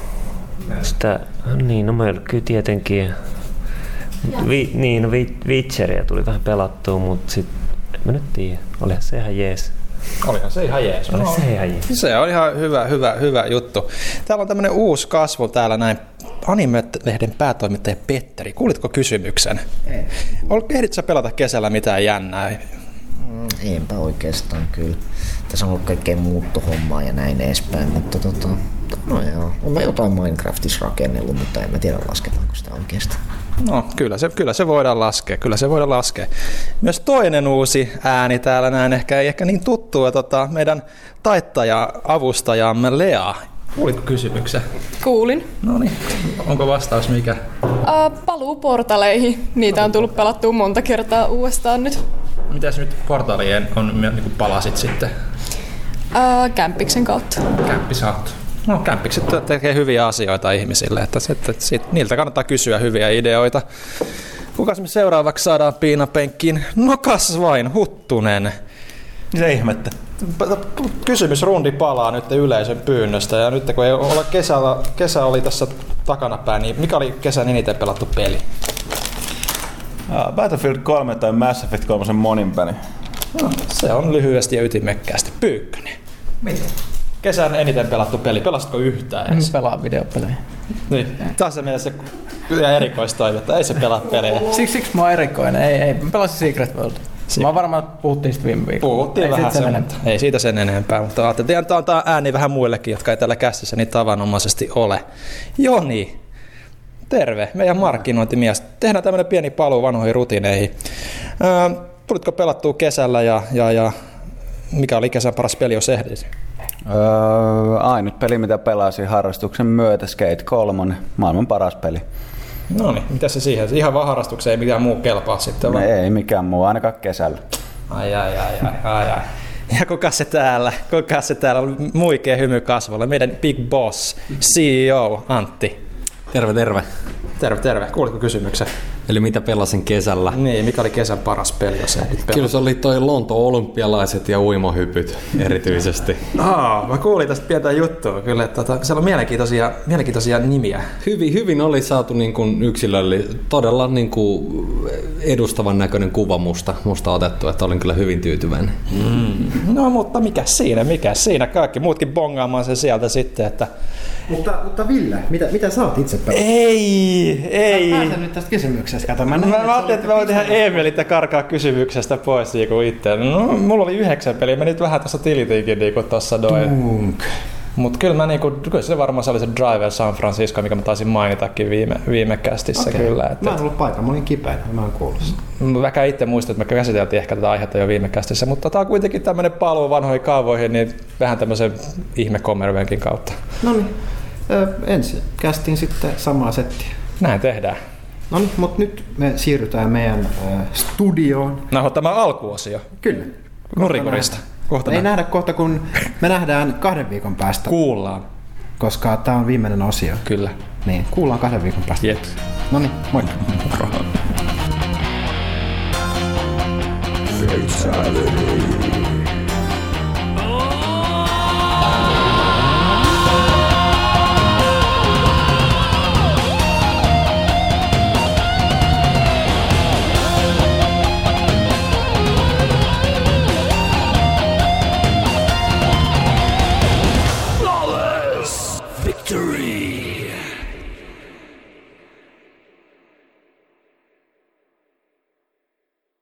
sitä, niin no mä kyllä tietenkin. Vi, niin, no Witcheria tuli vähän pelattua, mutta sitten en mä nyt tiedä. Olihan se ihan jees. Olihan se ihan jees. Oli se ihan jees. Se on ihan hyvä, hyvä, hyvä juttu. Täällä on tämmöinen uusi kasvu täällä näin. Anime-lehden päätoimittaja Petteri, kuulitko kysymyksen? Ei. Ehditkö sä pelata kesällä mitään jännää? Mm, enpä oikeastaan kyllä. Tässä on ollut kaikkea muuttohommaa ja näin edespäin, mutta tota, no joo, on jotain Minecraftissa rakennellut, mutta en mä tiedä lasketaanko sitä oikeastaan. No kyllä se, kyllä se voidaan laskea, kyllä se voidaan laskea. Myös toinen uusi ääni täällä näin, ehkä ei ehkä niin tuttua, tota, meidän taittaja-avustajamme Lea. Kuulitko kysymyksen? Kuulin. No niin, onko vastaus mikä? Uh, paluu portaleihin. Niitä on tullut pelattua monta kertaa uudestaan nyt. Mitäs nyt portalien on, niin kuin palasit sitten? Uh, kämppiksen kautta. Kämppis No kämpikset tekee hyviä asioita ihmisille, että, että sit, niiltä kannattaa kysyä hyviä ideoita. Kukas me seuraavaksi saadaan piinapenkkiin? No kas vain, Huttunen. Mitä ihmettä? Kysymysrundi palaa nyt yleisön pyynnöstä ja nyt kun ei olla kesällä, kesä oli tässä takanapäin, niin mikä oli kesän eniten pelattu peli? Battlefield 3 tai Mass Effect 3 monin peli. No, se on lyhyesti ja ytimekkäästi. Pyykkönen. Mitä? Kesän eniten pelattu peli. Pelasitko yhtään edes? Pelaa videopelejä. Niin. Tässä mielessä ihan erikoistoive, että ei se pelaa pelejä. Siksi, siksi mä oon erikoinen. Ei, ei. Mä pelasin Secret World. Mä oon varmaan puhuttiin sitä viime viikolla. Puhuttiin Ei vähän siitä sen, sen mutta ei siitä sen enempää, mutta ajattelin, että antaa ääni vähän muillekin, jotka ei täällä käsissä niin tavanomaisesti ole. Joni, terve, meidän markkinointimies. Tehdään tämmöinen pieni paluu vanhoihin rutiineihin. Öö, tulitko pelattua kesällä ja, ja, ja mikä oli kesän paras peli, jos ehdit? Öö, ainut peli, mitä pelasin harrastuksen myötä, Skate 3, maailman paras peli. No niin, mitä se siihen? Ihan vaan harrastukseen, ei mikään muu kelpaa sitten. No, vai? ei mikään muu, ainakaan kesällä. Ai ai ai ai ai ai. [laughs] Ja kuka se täällä, kuka se täällä, muikea hymy kasvolla, meidän big boss, CEO Antti. Terve, terve. Terve, terve. Kuulitko kysymyksen? Eli mitä pelasin kesällä? Niin, mikä oli kesän paras peli, jos? Kyllä se oli toi Lonto olympialaiset ja uimahypyt erityisesti. Aa, mä kuulin tästä pientä juttua kyllä, että tota, siellä on mielenkiintoisia, mielenkiintoisia nimiä. Hyvin, hyvin oli saatu niin kuin yksilölle todella niin kuin edustavan näköinen kuva musta, musta otettu, että olin kyllä hyvin tyytyväinen. No mutta mikä siinä, mikä siinä, kaikki muutkin bongaamaan sen sieltä sitten, että Mutta, mutta Ville, mitä, mitä sä oot itse pelannut? ei, ei. Pääsen nyt tästä kysymyksestä. Kato, mä, Mä, näin, mä ajattelin, että mä voin tehdä Emilit ja karkaa kysymyksestä pois niinku itse. No, mulla oli yhdeksän peliä, mä nyt vähän tuossa tilitinkin niinku tossa noin. Mut kyllä mä niinku, kyllä se varmaan se oli se Driver San Francisco, mikä mä taisin mainitakin viime, viime kästissä Okei. kyllä. Että, Mä en ollut paikalla, mä olin kipeänä, mä en kuullut sitä. Mä vähän itse muistan, että me käsiteltiin ehkä tätä aihetta jo viime kästissä, mutta tää on kuitenkin tämmönen paluu vanhoihin kaavoihin, niin vähän tämmöisen ihme kommervenkin kautta. No niin, ensin kästiin sitten samaa settiä. Näin tehdään. No niin, mutta nyt me siirrytään meidän äh, studioon. Naho tämä alkuosio. Kyllä. Nurikurista. Kohta Ei nä- nähdä kohta, kun me nähdään kahden viikon päästä, kuullaan. koska tämä on viimeinen osio. Kyllä. Niin, kuullaan kahden viikon päästä. Jep. No niin, moi. Fatality.